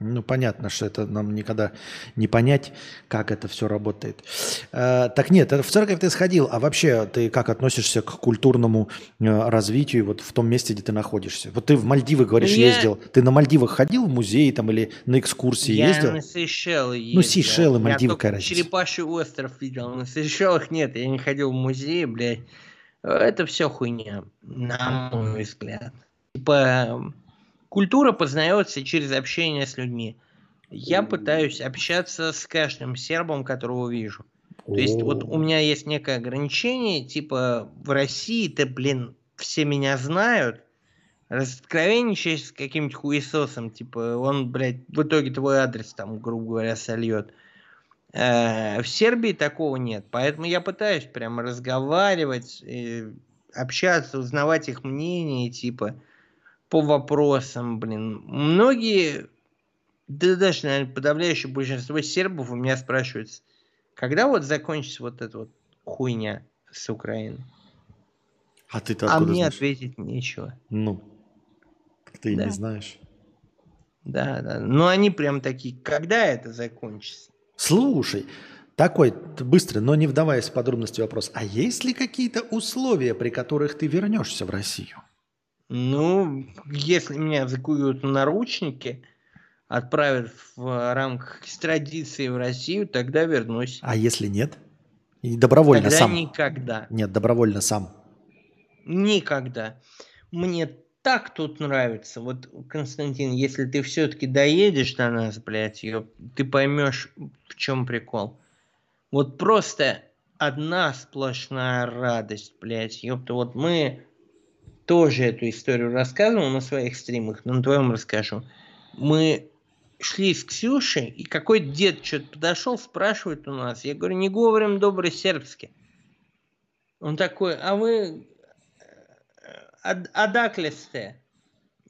Ну, понятно, что это нам никогда не понять, как это все работает. Э, так нет, в церковь ты сходил, а вообще ты как относишься к культурному э, развитию вот в том месте, где ты находишься? Вот ты в Мальдивы, говоришь, Я- ездил. Ты на Мальдивах ходил в музей там или на экскурсии Я ездил? на Сейшелы ездил. Ну, Сейшелы, Мальдивы, Я разница? Черепаший остров видел. На Сейшелах нет, я не ходил в музей, блядь. Это все хуйня, на мой взгляд. Типа, культура познается через общение с людьми. Я пытаюсь общаться с каждым сербом, которого вижу. То есть вот у меня есть некое ограничение, типа в России-то, блин, все меня знают, раскровенничаешь с каким-нибудь хуесосом, типа он, блядь, в итоге твой адрес там, грубо говоря, сольет. Э, В Сербии такого нет, поэтому я пытаюсь прямо разговаривать, э, общаться, узнавать их мнение, типа, по вопросам, блин. Многие, да даже, наверное, подавляющее большинство сербов у меня спрашивают, когда вот закончится вот эта вот хуйня с Украиной? А ты-то А мне знаешь? ответить нечего. Ну, ты Да. не знаешь. Да, да. Но они прям такие, когда это закончится? Слушай, такой быстрый, но не вдаваясь в подробности вопрос. А есть ли какие-то условия, при которых ты вернешься в Россию? Ну, если меня закуют наручники, отправят в рамках экстрадиции в Россию, тогда вернусь. А если нет? И добровольно тогда сам. никогда. Нет, добровольно сам. Никогда. Мне так тут нравится. Вот, Константин, если ты все-таки доедешь до нас, блядь, ёп, ты поймешь, в чем прикол. Вот просто одна сплошная радость, блядь, ёпта. Вот мы тоже эту историю рассказывал на своих стримах, но на твоем расскажу. Мы шли с Ксюшей, и какой дед что-то подошел, спрашивает у нас. Я говорю, не говорим добрый сербский. Он такой, а вы Од- Одакle сте?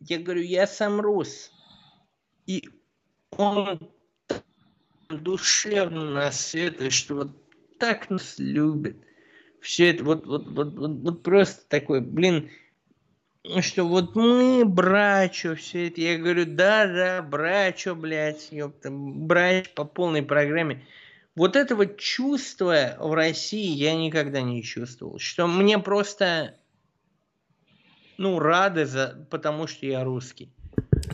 Я говорю, я сам рус. И он душевно нас это, что вот так нас любит. Все это вот, вот, вот, вот, вот просто такой, блин, что вот мы брачо, все это. Я говорю, да, да, брачо, блядь, ёпта, брач по полной программе. Вот этого чувства в России я никогда не чувствовал. Что мне просто ну, рады за, потому что я русский.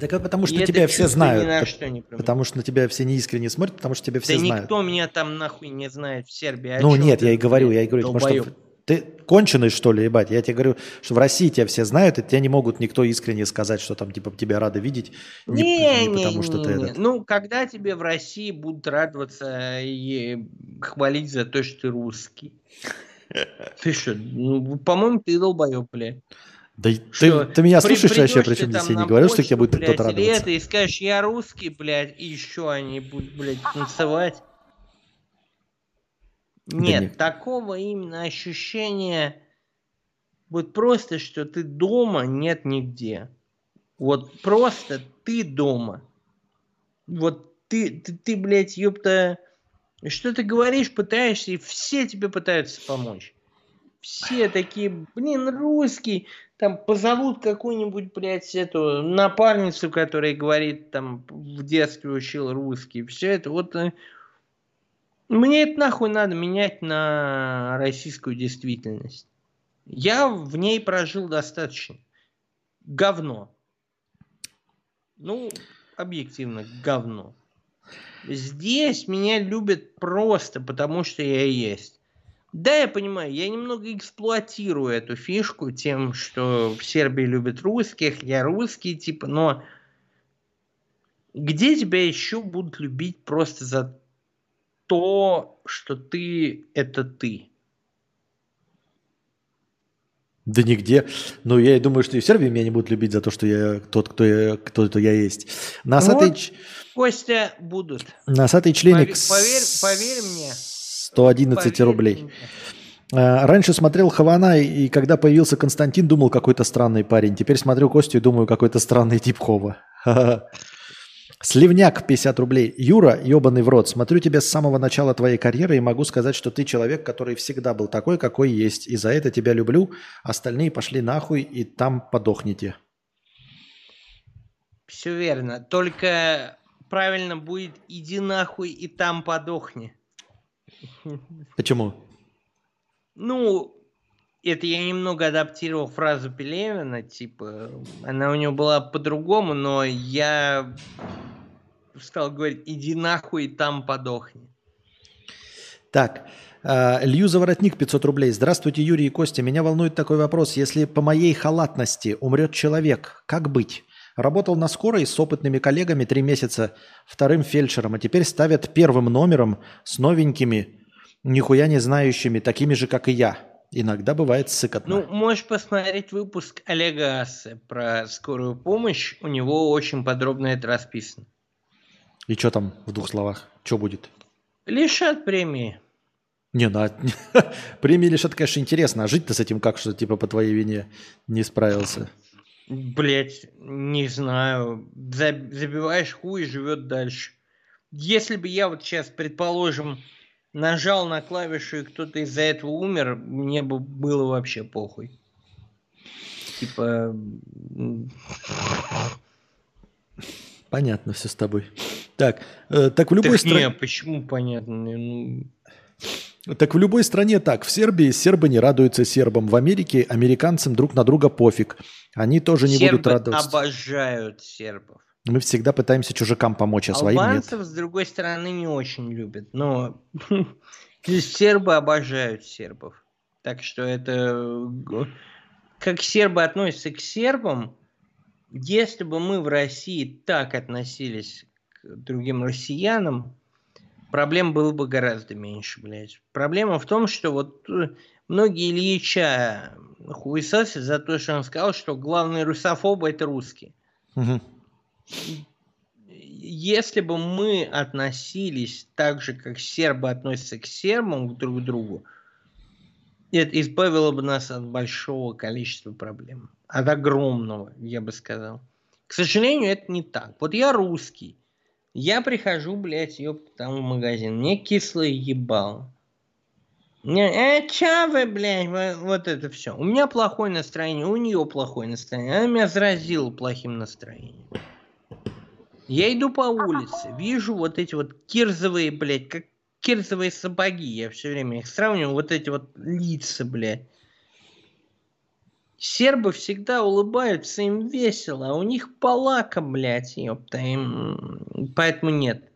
Так это потому что И тебя все знают. Ни что не. Потому что на тебя все неискренне смотрят, потому что тебя все да знают. никто меня там нахуй не знает в Сербии. О ну нет, ты, я и говорю, я и говорю, потому что? Ты конченый, что ли, ебать? Я тебе говорю, что в России тебя все знают, и тебя не могут никто искренне сказать, что там, типа, тебя рады видеть. Не, Не, не не, потому что ты не, не. этот. Ну, когда тебе в России будут радоваться и хвалить за то, что ты русский? Ты что, ну, по-моему, ты долбоеб, блядь. Да Что, ты, ты меня слушаешь вообще, причем здесь я не говорю, что тебе будет кто-то радоваться. это, и скажешь, я русский, блядь, и еще они будут, блядь, танцевать. Нет, нет. такого именно ощущения, вот просто, что ты дома, нет нигде. Вот просто ты дома. Вот ты, ты, ты блядь, ёпта, что ты говоришь, пытаешься, и все тебе пытаются помочь. Все такие, блин, русский, там позовут какую-нибудь, блядь, эту напарницу, которая говорит, там, в детстве учил русский. Все это вот... Мне это нахуй надо менять на российскую действительность. Я в ней прожил достаточно. Говно. Ну, объективно, говно. Здесь меня любят просто потому, что я есть. Да, я понимаю, я немного эксплуатирую эту фишку тем, что в Сербии любят русских, я русский, типа, но где тебя еще будут любить просто за то, что ты это ты? Да нигде. Ну, я и думаю, что и в Сербии меня не будут любить за то, что я тот, кто я, кто это я есть. Носатый, Вот. ч- Костя будут. носатый членик Пове- поверь- поверь мне. 111 Поверь рублей. мне. А, Раньше смотрел Хавана, и когда появился Константин, думал, какой-то странный парень. Теперь смотрю Костю и думаю, какой-то странный тип Хова. Сливняк 50 рублей. Юра, ебаный в рот, смотрю тебя с самого начала твоей карьеры и могу сказать, что ты человек, который всегда был такой, какой есть. И за это тебя люблю. Остальные пошли нахуй и там подохните. Все верно. Только правильно будет иди нахуй и там подохни. Почему? Ну, это я немного адаптировал фразу Пелевина, типа, она у него была по-другому, но я стал говорить, иди нахуй там подохни. Так, э, Лью Заворотник 500 рублей. Здравствуйте, Юрий и Костя. Меня волнует такой вопрос. Если по моей халатности умрет человек, как быть? Работал на скорой с опытными коллегами три месяца вторым фельдшером, а теперь ставят первым номером с новенькими, нихуя не знающими, такими же, как и я. Иногда бывает сыкотно. Ну, можешь посмотреть выпуск Олега Ассы про скорую помощь. У него очень подробно это расписано. И что там в двух словах? Что будет? Лишат премии. Не, ну, а- премии лишат, конечно, интересно. А жить-то с этим как, что типа по твоей вине не справился? Блять, не знаю. За- Забиваешь хуй и живет дальше. Если бы я вот сейчас, предположим, нажал на клавишу и кто-то из-за этого умер, мне бы было вообще похуй. Типа... Понятно все с тобой. Так, э, так в любой стране... не, почему понятно? Ну, Так в любой стране так. В Сербии сербы не радуются сербам. В Америке американцам друг на друга пофиг. Они тоже не будут сербы радоваться. обожают сербов. Мы всегда пытаемся чужакам помочь, а своим нет. Албанцев, с другой стороны, не очень любят. Но сербы обожают сербов. Так что это... Как сербы относятся к сербам, если бы мы в России так относились к другим россиянам, проблем было бы гораздо меньше, блядь. Проблема в том, что вот э, многие Ильича хуесосят за то, что он сказал, что главные русофобы это русские Мгм. Если бы мы относились так же, как сербы относятся к сербам друг к другу, это избавило бы нас от большого количества проблем. От огромного, я бы сказал. К сожалению, это не так. Вот я русский. Я прихожу, блядь, ёпта, там в магазин. Мне кислое ебало. Не, э, чё вы, блядь, вот, вот это все. У меня плохое настроение, у нее плохое настроение. Она меня заразила плохим настроением. Я иду по улице, вижу вот эти вот кирзовые, блядь, как кирзовые сапоги. Я все время их сравниваю. Вот эти вот лица, блядь. Сербы всегда улыбаются, им весело, а у них палака, блядь, ёпта, им... Поэтому нет.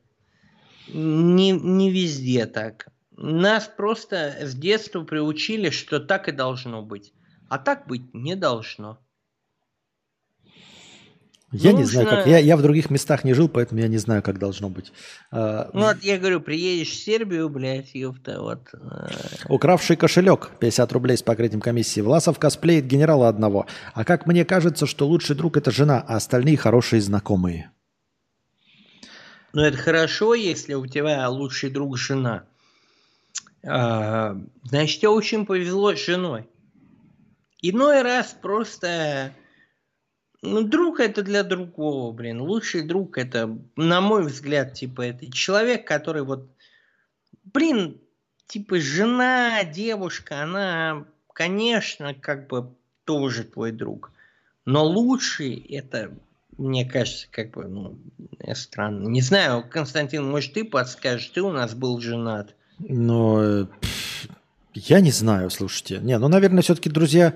Не, не везде так. Нас просто с детства приучили, что так и должно быть. А так быть не должно. Я не знаю, как. Нужно- Я, я в других местах не жил, поэтому я не знаю, как должно быть. А, Ну вот я говорю, приедешь в Сербию, блядь, ёпта, вот. э, Укравший кошелек 50 рублей с покрытием комиссии. Власов косплеит генерала одного. А как мне кажется, что лучший друг это жена, а остальные хорошие знакомые. Ну, это хорошо, если у тебя лучший друг жена. А, значит, тебе очень повезло с женой. Иной раз просто... Ну, друг это для другого, блин. Лучший друг это, на мой взгляд, типа, это человек, который вот... Блин, типа, жена, девушка, она, конечно, как бы тоже твой друг. Но лучший это, мне кажется, как бы, ну, странно. Не знаю, Константин, может, ты подскажешь, ты у нас был женат. Но э, я не знаю, слушайте. Не, ну, наверное, все-таки, друзья,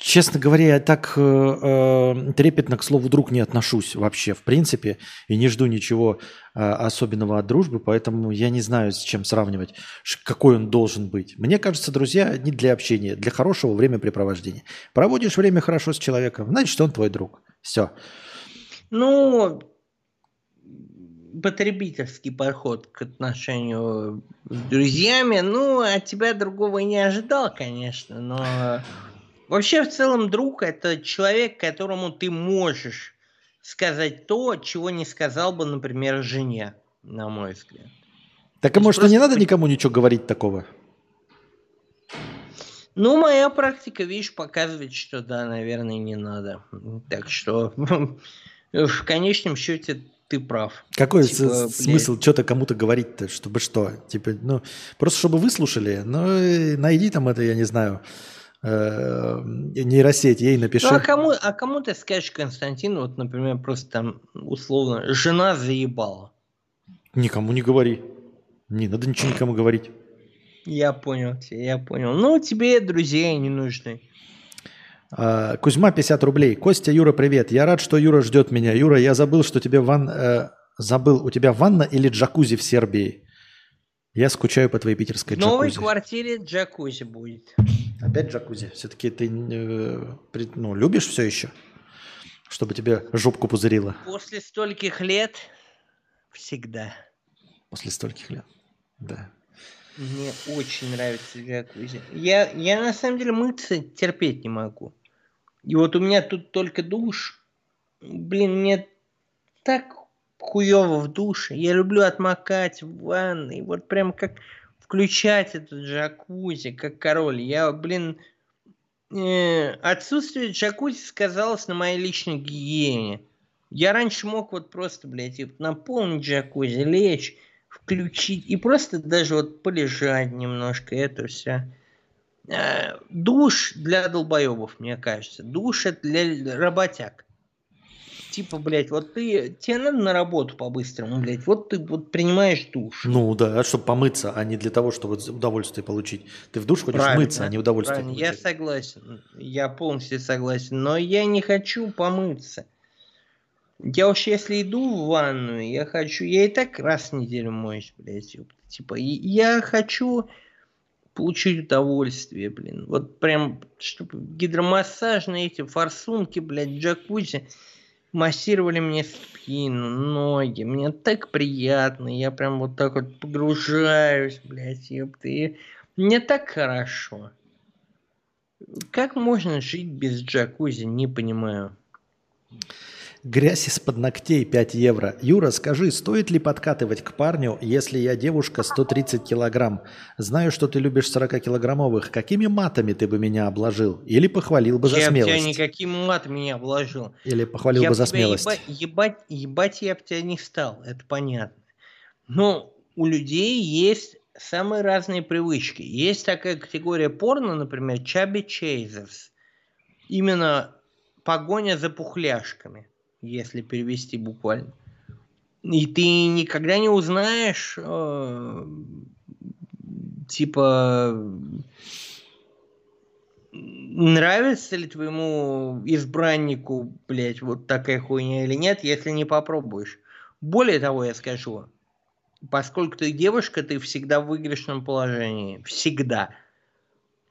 честно говоря, я так э, э, трепетно к слову друг не отношусь вообще, в принципе, и не жду ничего э, особенного от дружбы, поэтому я не знаю, с чем сравнивать, какой он должен быть. Мне кажется, друзья не для общения, для хорошего времяпрепровождения. Проводишь время хорошо с человеком, значит, он твой друг. Все. Ну, потребительский подход к отношению с друзьями. Ну, от тебя другого и не ожидал, конечно, но вообще в целом друг это человек, которому ты можешь сказать то, чего не сказал бы, например, жене, на мой взгляд. Так, а может, не надо никому ничего говорить такого? Ну, моя практика, видишь, показывает, что да, наверное, не надо. Так что в конечном счете ты прав. Какой Типа, блядь. смысл что-то кому-то говорить-то, чтобы что? Типа, ну, просто чтобы выслушали, ну, найди там это, я не знаю, нейросеть, ей напиши. Ну, а кому, а кому ты скажешь, Константин, вот, например, просто там, условно, жена заебала? Никому не говори. Не надо ничего никому говорить. Я понял тебя, я понял. Ну, тебе друзья не нужны. А, Кузьма, 50 рублей. Костя, Юра, привет. Я рад, что Юра ждет меня. Юра, я забыл, что тебе ван... э, забыл, у тебя ванна или джакузи в Сербии? Я скучаю по твоей питерской В новой джакузи. квартире джакузи будет. Опять джакузи? Все-таки ты э, при- ну, любишь все еще? Чтобы тебе жопку пузырило После стольких лет всегда. после стольких лет. Да. Мне очень нравится джакузи. Я, я на самом деле мыться терпеть не могу. И вот у меня тут только душ. Блин, мне так хуево в душе. Я люблю отмокать в ванной. Вот прям как включать этот джакузи, как король. Я, блин, э, отсутствие джакузи сказалось на моей личной гигиене. Я раньше мог вот просто, блядь, и наполнить джакузи, лечь, включить и просто даже вот полежать немножко, это все. Душ для долбоебов, мне кажется. Душ это для работяг. Типа, блядь, вот ты, тебе надо на работу по-быстрому, блядь, вот ты вот принимаешь душ. Ну да, чтобы помыться, а не для того, чтобы удовольствие получить. Ты в душ хочешь Правильно, мыться, а не удовольствие правильно, Я получать. согласен, я полностью согласен, но я не хочу помыться. Я уж если иду в ванную, я хочу, я и так раз в неделю моюсь, блядь, типа, я хочу получить удовольствие, блин. Вот прям, чтобы гидромассажные эти форсунки, блядь, джакузи массировали мне спину, ноги. Мне так приятно. Я прям вот так вот погружаюсь, блядь, ёпта. И мне так хорошо. Как можно жить без джакузи, не понимаю. Грязь из-под ногтей 5 евро. Юра, скажи, стоит ли подкатывать к парню, если я девушка 130 килограмм? Знаю, что ты любишь 40-килограммовых. Какими матами ты бы меня обложил? Или похвалил бы за я бы тебя смелость? никаким матом не обложил. Или похвалил я бы за смелость? Ебать, ебать, ебать я бы тебя не стал, это понятно. Но у людей есть самые разные привычки. Есть такая категория порно, например, чаби чейзерс. Именно погоня за пухляшками, если перевести буквально. И ты никогда не узнаешь, э, типа, нравится ли твоему избраннику, блядь, вот такая хуйня или нет, если не попробуешь. Более того, я скажу, поскольку ты девушка, ты всегда в выигрышном положении. Всегда.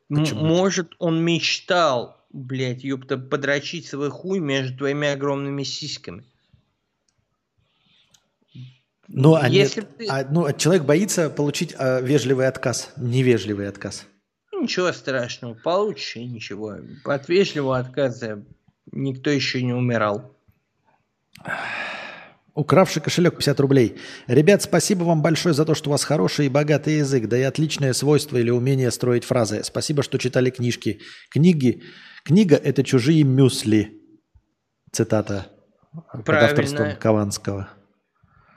Почему может, он мечтал, блядь, ёпта, подрочить свой хуй между твоими огромными сиськами. Ну, а, Если нет, ты- а, ну, а человек боится получить а, вежливый отказ, невежливый отказ. Ничего страшного, получишь и ничего. От вежливого отказа никто еще не умирал. Укравший кошелек 50 рублей. Ребят, спасибо вам большое за то, что у вас хороший и богатый язык, да и отличное свойство или умение строить фразы. Спасибо, что читали книжки. Книги. Книга – это чужие мюсли. Цитата под Правильно. авторством Кованского.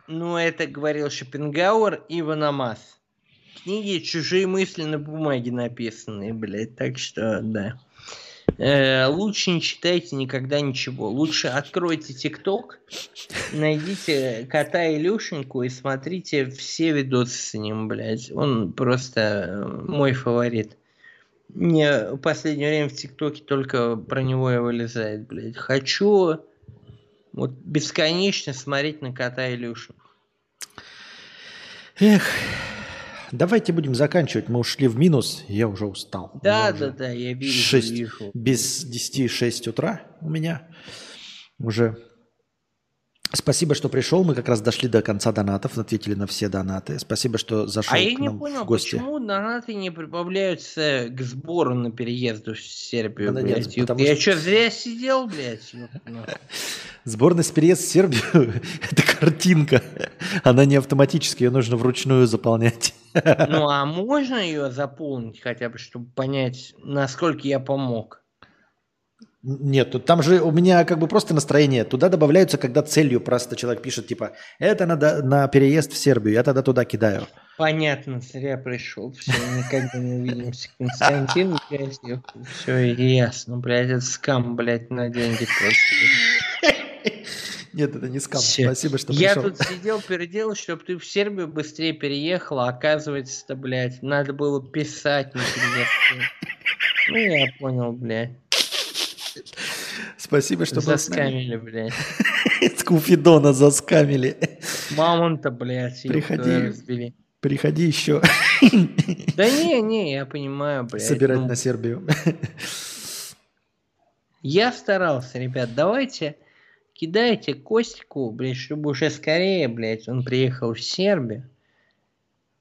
Ну, это говорил Шопенгауэр и Ванамас. Книги «Чужие мысли» на бумаге написанные, блядь, так что, да. Э, лучше не читайте никогда ничего. Лучше откройте ТикТок, найдите кота Илюшеньку и смотрите все видосы с ним, блядь. Он просто э, мой фаворит. Мне в последнее время в ТикТоке только про него и вылезает, блядь. Хочу вот бесконечно смотреть на кота Илюшу. Эх, давайте будем заканчивать. Мы ушли в минус, я уже устал. Да, Я да, да, я вижу, шесть- вижу. Без 10 6 утра у меня уже. Спасибо, что пришел. Мы как раз дошли до конца донатов, ответили на все донаты. Спасибо, что зашел А я к не нам понял, в гости. почему донаты не прибавляются к сбору на переезд в Сербию, Да нет, блядь? ёп, потому Я что- что, зря сидел, блядь? ну. Сборность переезд в Сербию – это картинка. Она не автоматически, ее нужно вручную заполнять. Ну, а можно ее заполнить хотя бы, чтобы понять, насколько я помог? Нет, тут там же у меня как бы просто настроение. Туда добавляются, когда целью просто человек пишет, типа, это надо на переезд в Сербию, я тогда туда кидаю. Понятно, зря пришел. Все, никогда не увидимся. Константин, блядь, все ясно, блядь, это скам, блядь, на деньги просто. Нет, это не скам. Всё. Спасибо, что Я пришел. тут сидел, переделал, чтобы ты в Сербию быстрее переехал, а оказывается, блядь, надо было писать на. Ну, я понял, блядь. Спасибо, что был. Заскамили, блядь. Скуфидона заскамили. Мамонта, блядь, Приходи. Приходи еще Да не, не, я понимаю, блядь. собирать ну, на Сербию. Я старался, ребят, давайте кидайте Костику, блядь, чтобы уже скорее, блядь, он приехал в Сербию.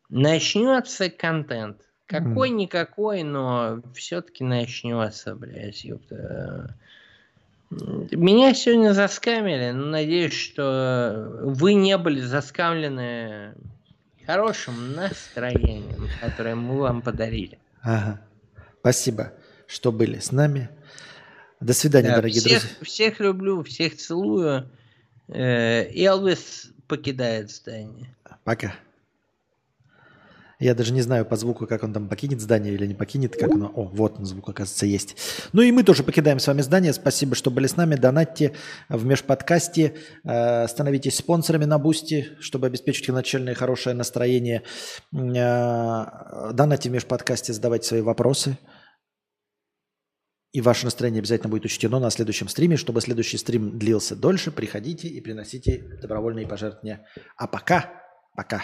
Начнется контент. Какой-никакой, но все-таки начнется, блядь, ёпта. Меня сегодня заскамили, но надеюсь, что вы не были заскамлены хорошим настроением, которое мы вам подарили. Ага. Спасибо, что были с нами. До свидания, Да, дорогие всех, друзья. всех люблю, всех целую. Э, Элвис покидает здание. Пока. Я даже не знаю по звуку, как он там покинет здание или не покинет, как оно. О, вот он звук, оказывается, есть. Ну и мы тоже покидаем с вами здание. Спасибо, что были с нами. Донатьте в межподкасте. э, Становитесь спонсорами на Boosty, чтобы обеспечить начальное хорошее настроение. Э, Донатьте в межподкасте, задавайте свои вопросы. И ваше настроение обязательно будет учтено на следующем стриме. Чтобы следующий стрим длился дольше, приходите и приносите добровольные пожертвования. А пока, пока.